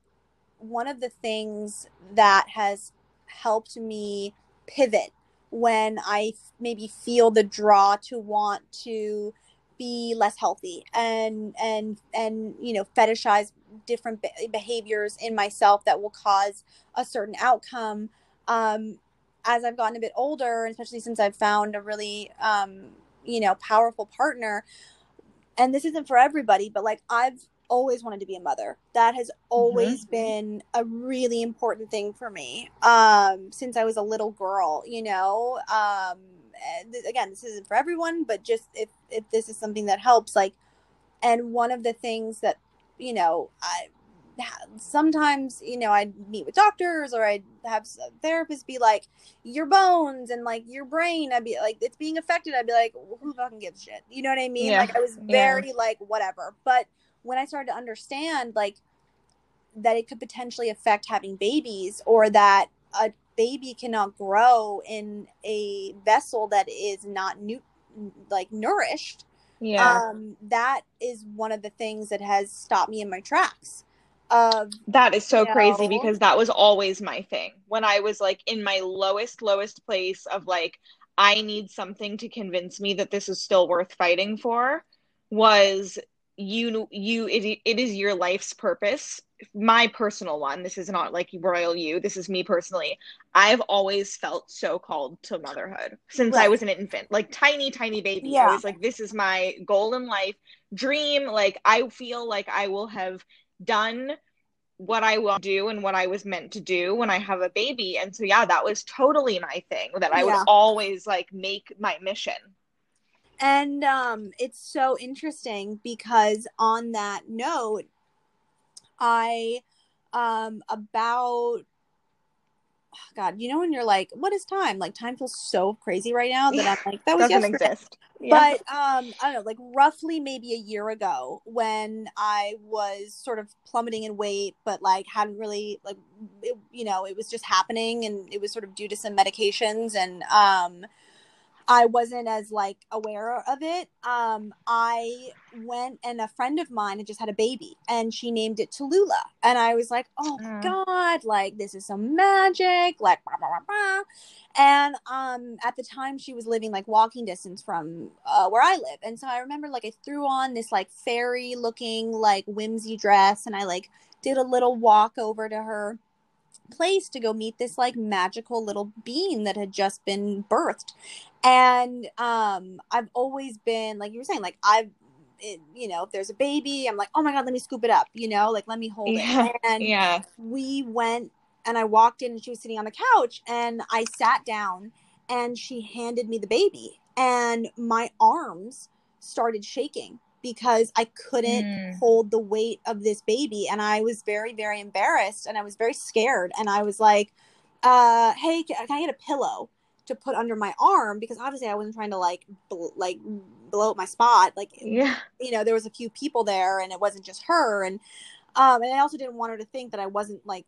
one of the things that has helped me pivot when i maybe feel the draw to want to be less healthy and and and you know fetishize different be- behaviors in myself that will cause a certain outcome. Um as i've gotten a bit older especially since i've found a really um you know powerful partner. And this isn't for everybody but like i've always wanted to be a mother. That has always been a really important thing for me um since i was a little girl you know? Um th- again this isn't for everyone but just if if this is something that helps like and one of the things that you know i sometimes you know i'd meet with doctors or i'd have therapists be like your bones and like your brain i'd be like it's being affected i'd be like who fucking gives shit you know what i mean
Yeah.
like i was
Yeah.
very like whatever but when i started to understand like that it could potentially affect having babies or that a baby cannot grow in a vessel that is not new like nourished
yeah.
um that is one of the things that has stopped me in my tracks of
That is so
you
crazy
know?
because that was always my thing. When I was like in my lowest, lowest place of like, I need something to convince me that this is still worth fighting for, was you, you, it, it is your life's purpose. My personal one. This is not like royal you. This is me personally. I've always felt so called to motherhood since I was an infant, like tiny, tiny baby.
Yeah.
I was like, this is my goal in life, dream. Like, I feel like I will have done what I will do and what I was meant to do when I have a baby. And so, yeah, that was totally my thing that I
Yeah.
would always like make my mission.
and um it's so interesting because on that note i um about oh god you know when you're like what is time like time feels so crazy right now that i'm like that was
Doesn't
yesterday
exist. Yeah.
but um i don't know like roughly maybe a year ago when i was sort of plummeting in weight but like hadn't really like it, you know it was just happening and it was sort of due to some medications and um i wasn't as like aware of it um i went and a friend of mine had just had a baby and she named it tallulah and i was like oh my
Mm.
god like this is some magic like blah, blah, blah, blah. and um at the time she was living like walking distance from uh, where i live and so i remember like i threw on this like fairy looking like whimsy dress and i like did a little walk over to her place to go meet this like magical little being that had just been birthed and um i've always been like you were saying like i've it, you know if there's a baby i'm like oh my god let me scoop it up you know like let me hold
Yeah.
it and
yeah.
we went and I walked in and she was sitting on the couch and I sat down and she handed me the baby and my arms started shaking because I couldn't
Mm.
hold the weight of this baby and I was very very embarrassed and I was very scared and I was like uh hey can, I get a pillow to put under my arm because obviously I wasn't trying to like bl- like blow up my spot. Like
Yeah.
you know, there was a few people there and it wasn't just her and um and I also didn't want her to think that I wasn't like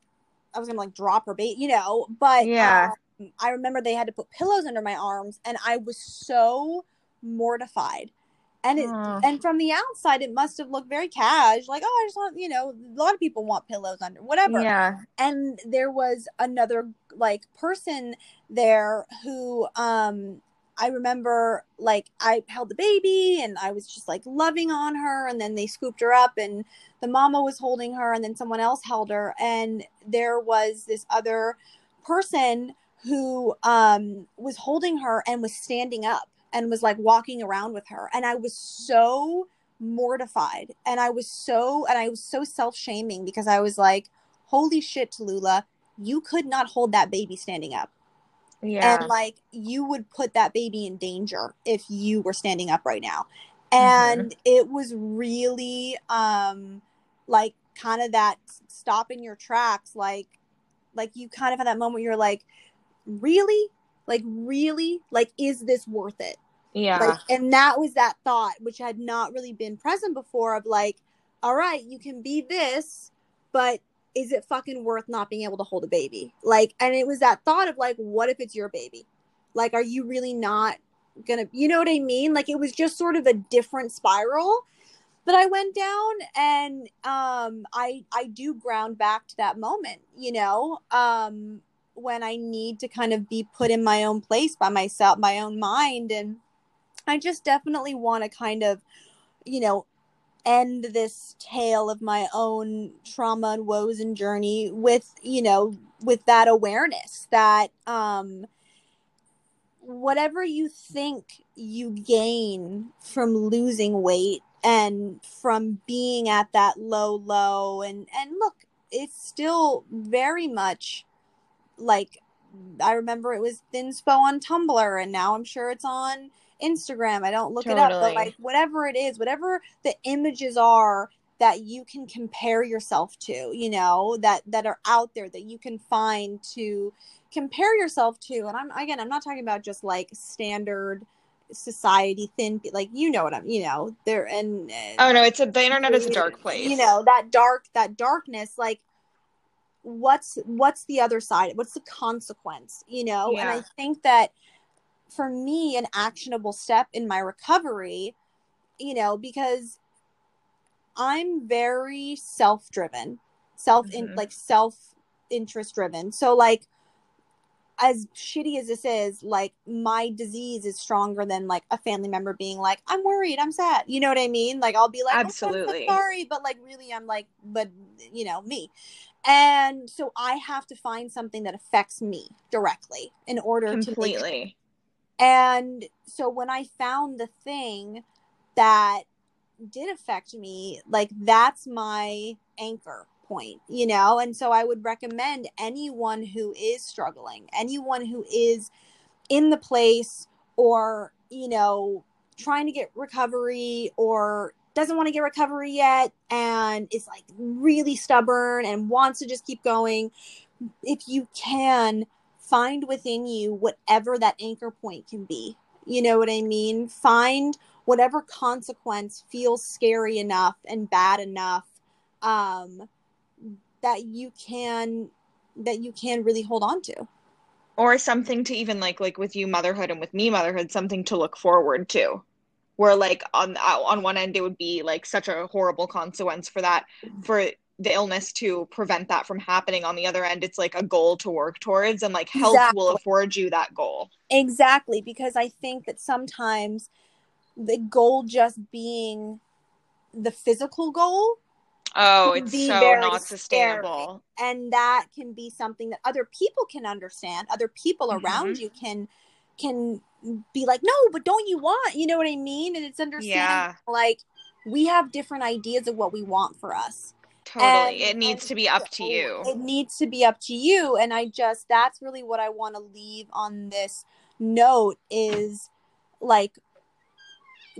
I was gonna like drop her bait, you know. But
Yeah.
um, I remember they had to put pillows under my arms and I was so mortified. And it
Aw.
and from the outside it must have looked very cash, like, oh I just want you know, a lot of people want pillows under whatever
Yeah.
and there was another like person there who um I remember like I held the baby and I was just like loving on her and then they scooped her up and the mama was holding her and then someone else held her and there was this other person who um was holding her and was standing up and was like walking around with her and I was so mortified and I was so and I was so self-shaming because I was like holy shit Tallulah you could not hold that baby standing up
Yeah.
and like you would put that baby in danger if you were standing up right now
Mm-hmm.
and it was really um like kind of that stop in your tracks like like you kind of had that moment you're like really like really? Like is this worth it?
Yeah.
like and that was that thought which had not really been present before of like all right you can be this but is it fucking worth not being able to hold a baby? Like and it was that thought of like what if it's your baby? Like are you really not gonna you know what i mean? Like it was just sort of a different spiral. That i went down and um i i do ground back to that moment you know? Um when i need to kind of be put in my own place by myself my own mind and I just definitely want to kind of, you know, end this tale of my own trauma and woes and journey with, you know, with that awareness that um whatever you think you gain from losing weight and from being at that low low and and look, it's still very much like I remember it was Thinspo on Tumblr and now I'm sure it's on Instagram. I don't look it up, but like whatever it is, whatever the images are that you can compare yourself to, you know, that that are out there that you can find to compare yourself to. And I'm again, I'm not talking about just like standard society thin like you know what I'm, you know, there and uh,
Oh no, it's a the internet is a dark place.
you know that dark that darkness like what's what's the other side? What's the consequence you know? And i think that for me an actionable step in my recovery you know because i'm very self-driven self in
Mhm.
like self interest driven so like as shitty as this is like my disease is stronger than like a family member being like i'm worried i'm sad you know what i mean? Like i'll be like "Oh, I'm
Absolutely.
sorry but like really i'm like but you know me and so i have to find something that affects me directly in order to
completely.
and so when I found the thing that did affect me, like that's my anchor point, you know? And so I would recommend anyone who is struggling, anyone who is in the place or, you know, trying to get recovery or doesn't want to get recovery yet and is like really stubborn and wants to just keep going. If you can, find within you whatever that anchor point can be. You know what I mean? Find whatever consequence feels scary enough and bad enough um, that you can that you can really hold on to.
or something to even like like with you motherhood and with me motherhood something to look forward to where like on uh, on one end it would be like such a horrible consequence for that for the illness to prevent that from happening on the other end it's like a goal to work towards and like health will afford you that goal
Exactly, because I think that sometimes the goal just being the physical goal
oh it's
be
so not
scary.
sustainable
and that can be something that other people can understand other people around
Mhm.
you can can be like no but don't you want you know what i mean? And it's understanding
Yeah.
like we have different ideas of what we want for us.
Totally.
And-
it needs to be up to you.
it needs to be up to you. And i just that's really what i want to leave on this note is like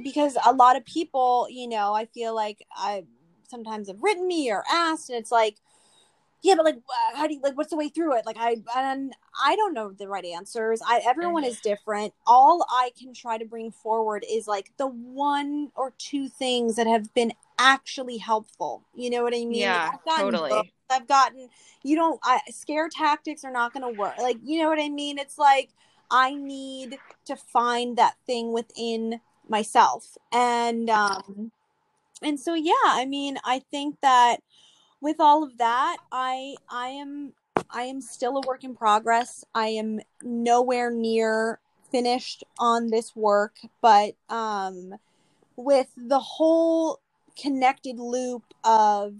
because a lot of people you know i feel like i sometimes have written me or asked and it's like yeah, but like, how do you like? What's the way through it? Like, I and I don't know the right answers. I everyone is different. All I can try to bring forward is like the one or two things that have been actually helpful. You know what I mean?
Yeah,
I've
totally.
books, I've gotten. You don't. I, scare tactics are not going to work. Like, you know what I mean? It's like I need to find that thing within myself, and um, and so yeah. I mean, I think that with all of that, I I am I am still a work in progress. I am nowhere near finished on this work, but um with the whole connected loop of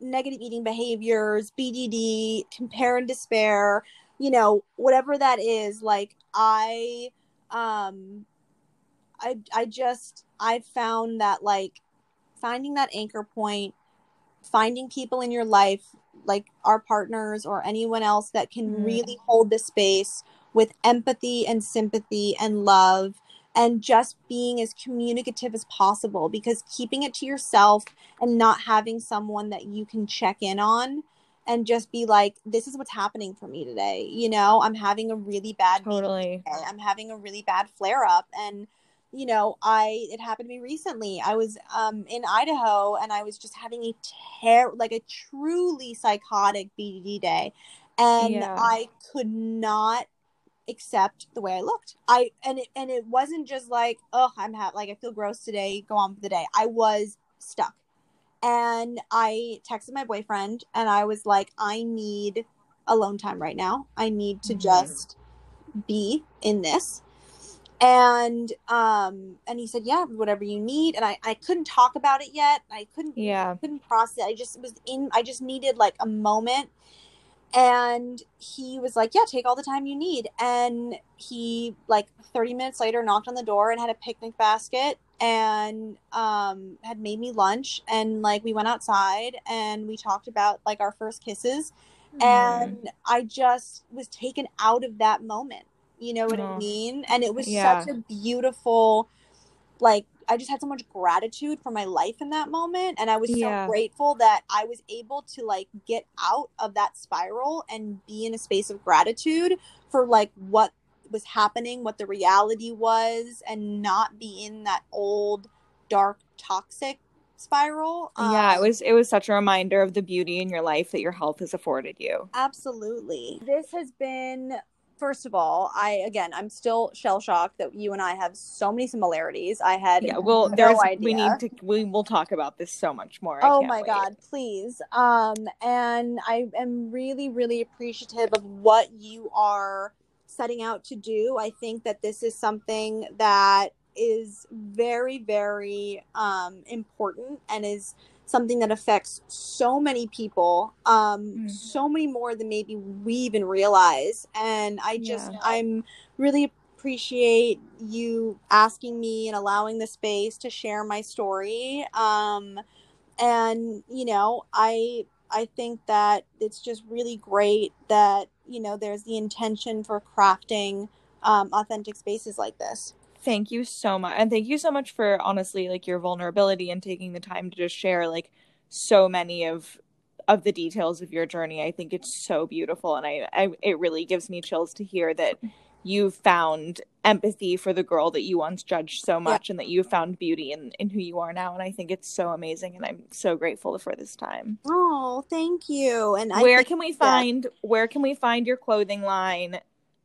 negative eating behaviors, BDD, compare and despair, you know, whatever that is, like I um I I just I've found that like finding that anchor point finding people in your life like our partners or anyone else that can
Mhm.
really hold the space with empathy and sympathy and love and just being as communicative as possible because keeping it to yourself and not having someone that you can check in on and just be like this is what's happening for me today you know i'm having a really bad
Totally.
i'm having a really bad flare up and you know i it happened to me recently. I was um in idaho and i was just having a ter- like a truly psychotic bdd day and
Yeah.
i could not accept the way i looked. I and it and it wasn't just like oh i'm ha- like i feel gross today go on with the day. I was stuck. And i texted my boyfriend and i was like i need alone time right now. I need to
Mhm.
just be in this and um and he said yeah whatever you need and i i couldn't talk about it yet i couldn't
Yeah.
couldn't process i just was in i just needed like a moment and he was like yeah take all the time you need and he like 30 minutes later knocked on the door and had a picnic basket and um had made me lunch and like we went outside and we talked about like our first kisses
Mm-hmm.
and I just was taken out of that moment. You know what I
Oh.
mean? And it was
Yeah.
such a beautiful, like, I just had so much gratitude for my life in that moment. And I was
Yeah.
so grateful that I was able to, like, get out of that spiral and be in a space of gratitude for, like, what was happening, what the reality was, and not be in that old, dark, toxic spiral.
yeah, it
Um,
was it was such a reminder of the beauty in your life that your health has afforded you.
Absolutely. This has been, first of all, I, again, I'm still shell shocked that you and I have so many similarities. I had
Yeah, well,
no
there's
idea.
we need to we will talk about this so much more. I
Oh my
wait.
God, please. Um, and I am really, really appreciative of what you are setting out to do. I think that this is something that is very, very um, important and is something that affects so many people, um,
Mm.
so many more than maybe we even realize. And I just,
Yeah.
I'm really appreciate you asking me and allowing the space to share my story. Um, and you know i i think that it's just really great that you know there's the intention for crafting um, authentic spaces like this
Thank you so much. And thank you so much for honestly like your vulnerability and taking the time to just share like so many of of the details of your journey. I think it's so beautiful and I, I it really gives me chills to hear that you've found empathy for the girl that you once judged so much and that you found beauty in in who you are now and I think it's so amazing and I'm so grateful for this time.
oh thank you and
where
think-
can we find where can we find your clothing line?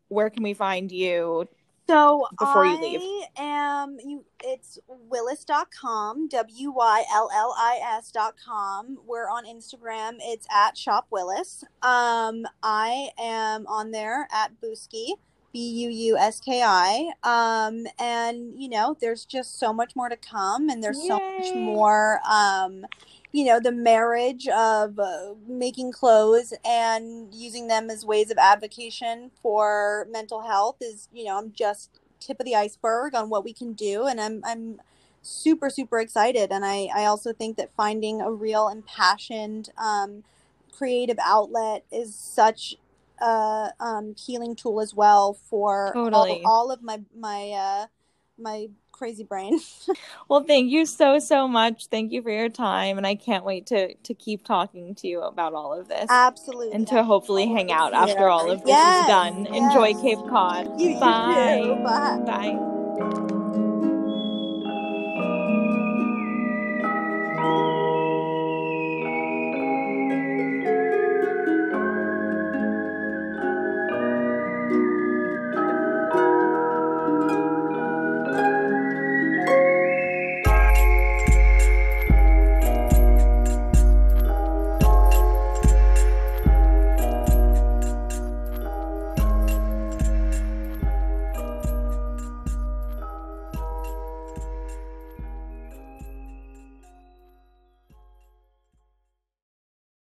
Where can we find you?
So
before you
I
leave?
am you it's wyllis.com w-y-l-l-i-s dot com. We're on instagram. It's at shop wyllis. Um i am on there at Buuski, b-u-u-s-k-i um and you know there's just so much more to come and there's so much more um you know the marriage of uh, making clothes and using them as ways of advocation for mental health is you know i'm just tip of the iceberg on what we can do and i'm i'm super super excited and i i also think that finding a real impassioned um, creative outlet is such a um, healing tool as well for
Totally.
all, all of my my uh my crazy brain.
well, thank you so so much. Thank you for your time, and I can't wait to to keep talking to you about all of this.
Absolutely.
And to hopefully hang out after all of this
Yes,
is done.
yes.
Enjoy Cape Cod.
You- you
Bye.
too. Bye.
Bye.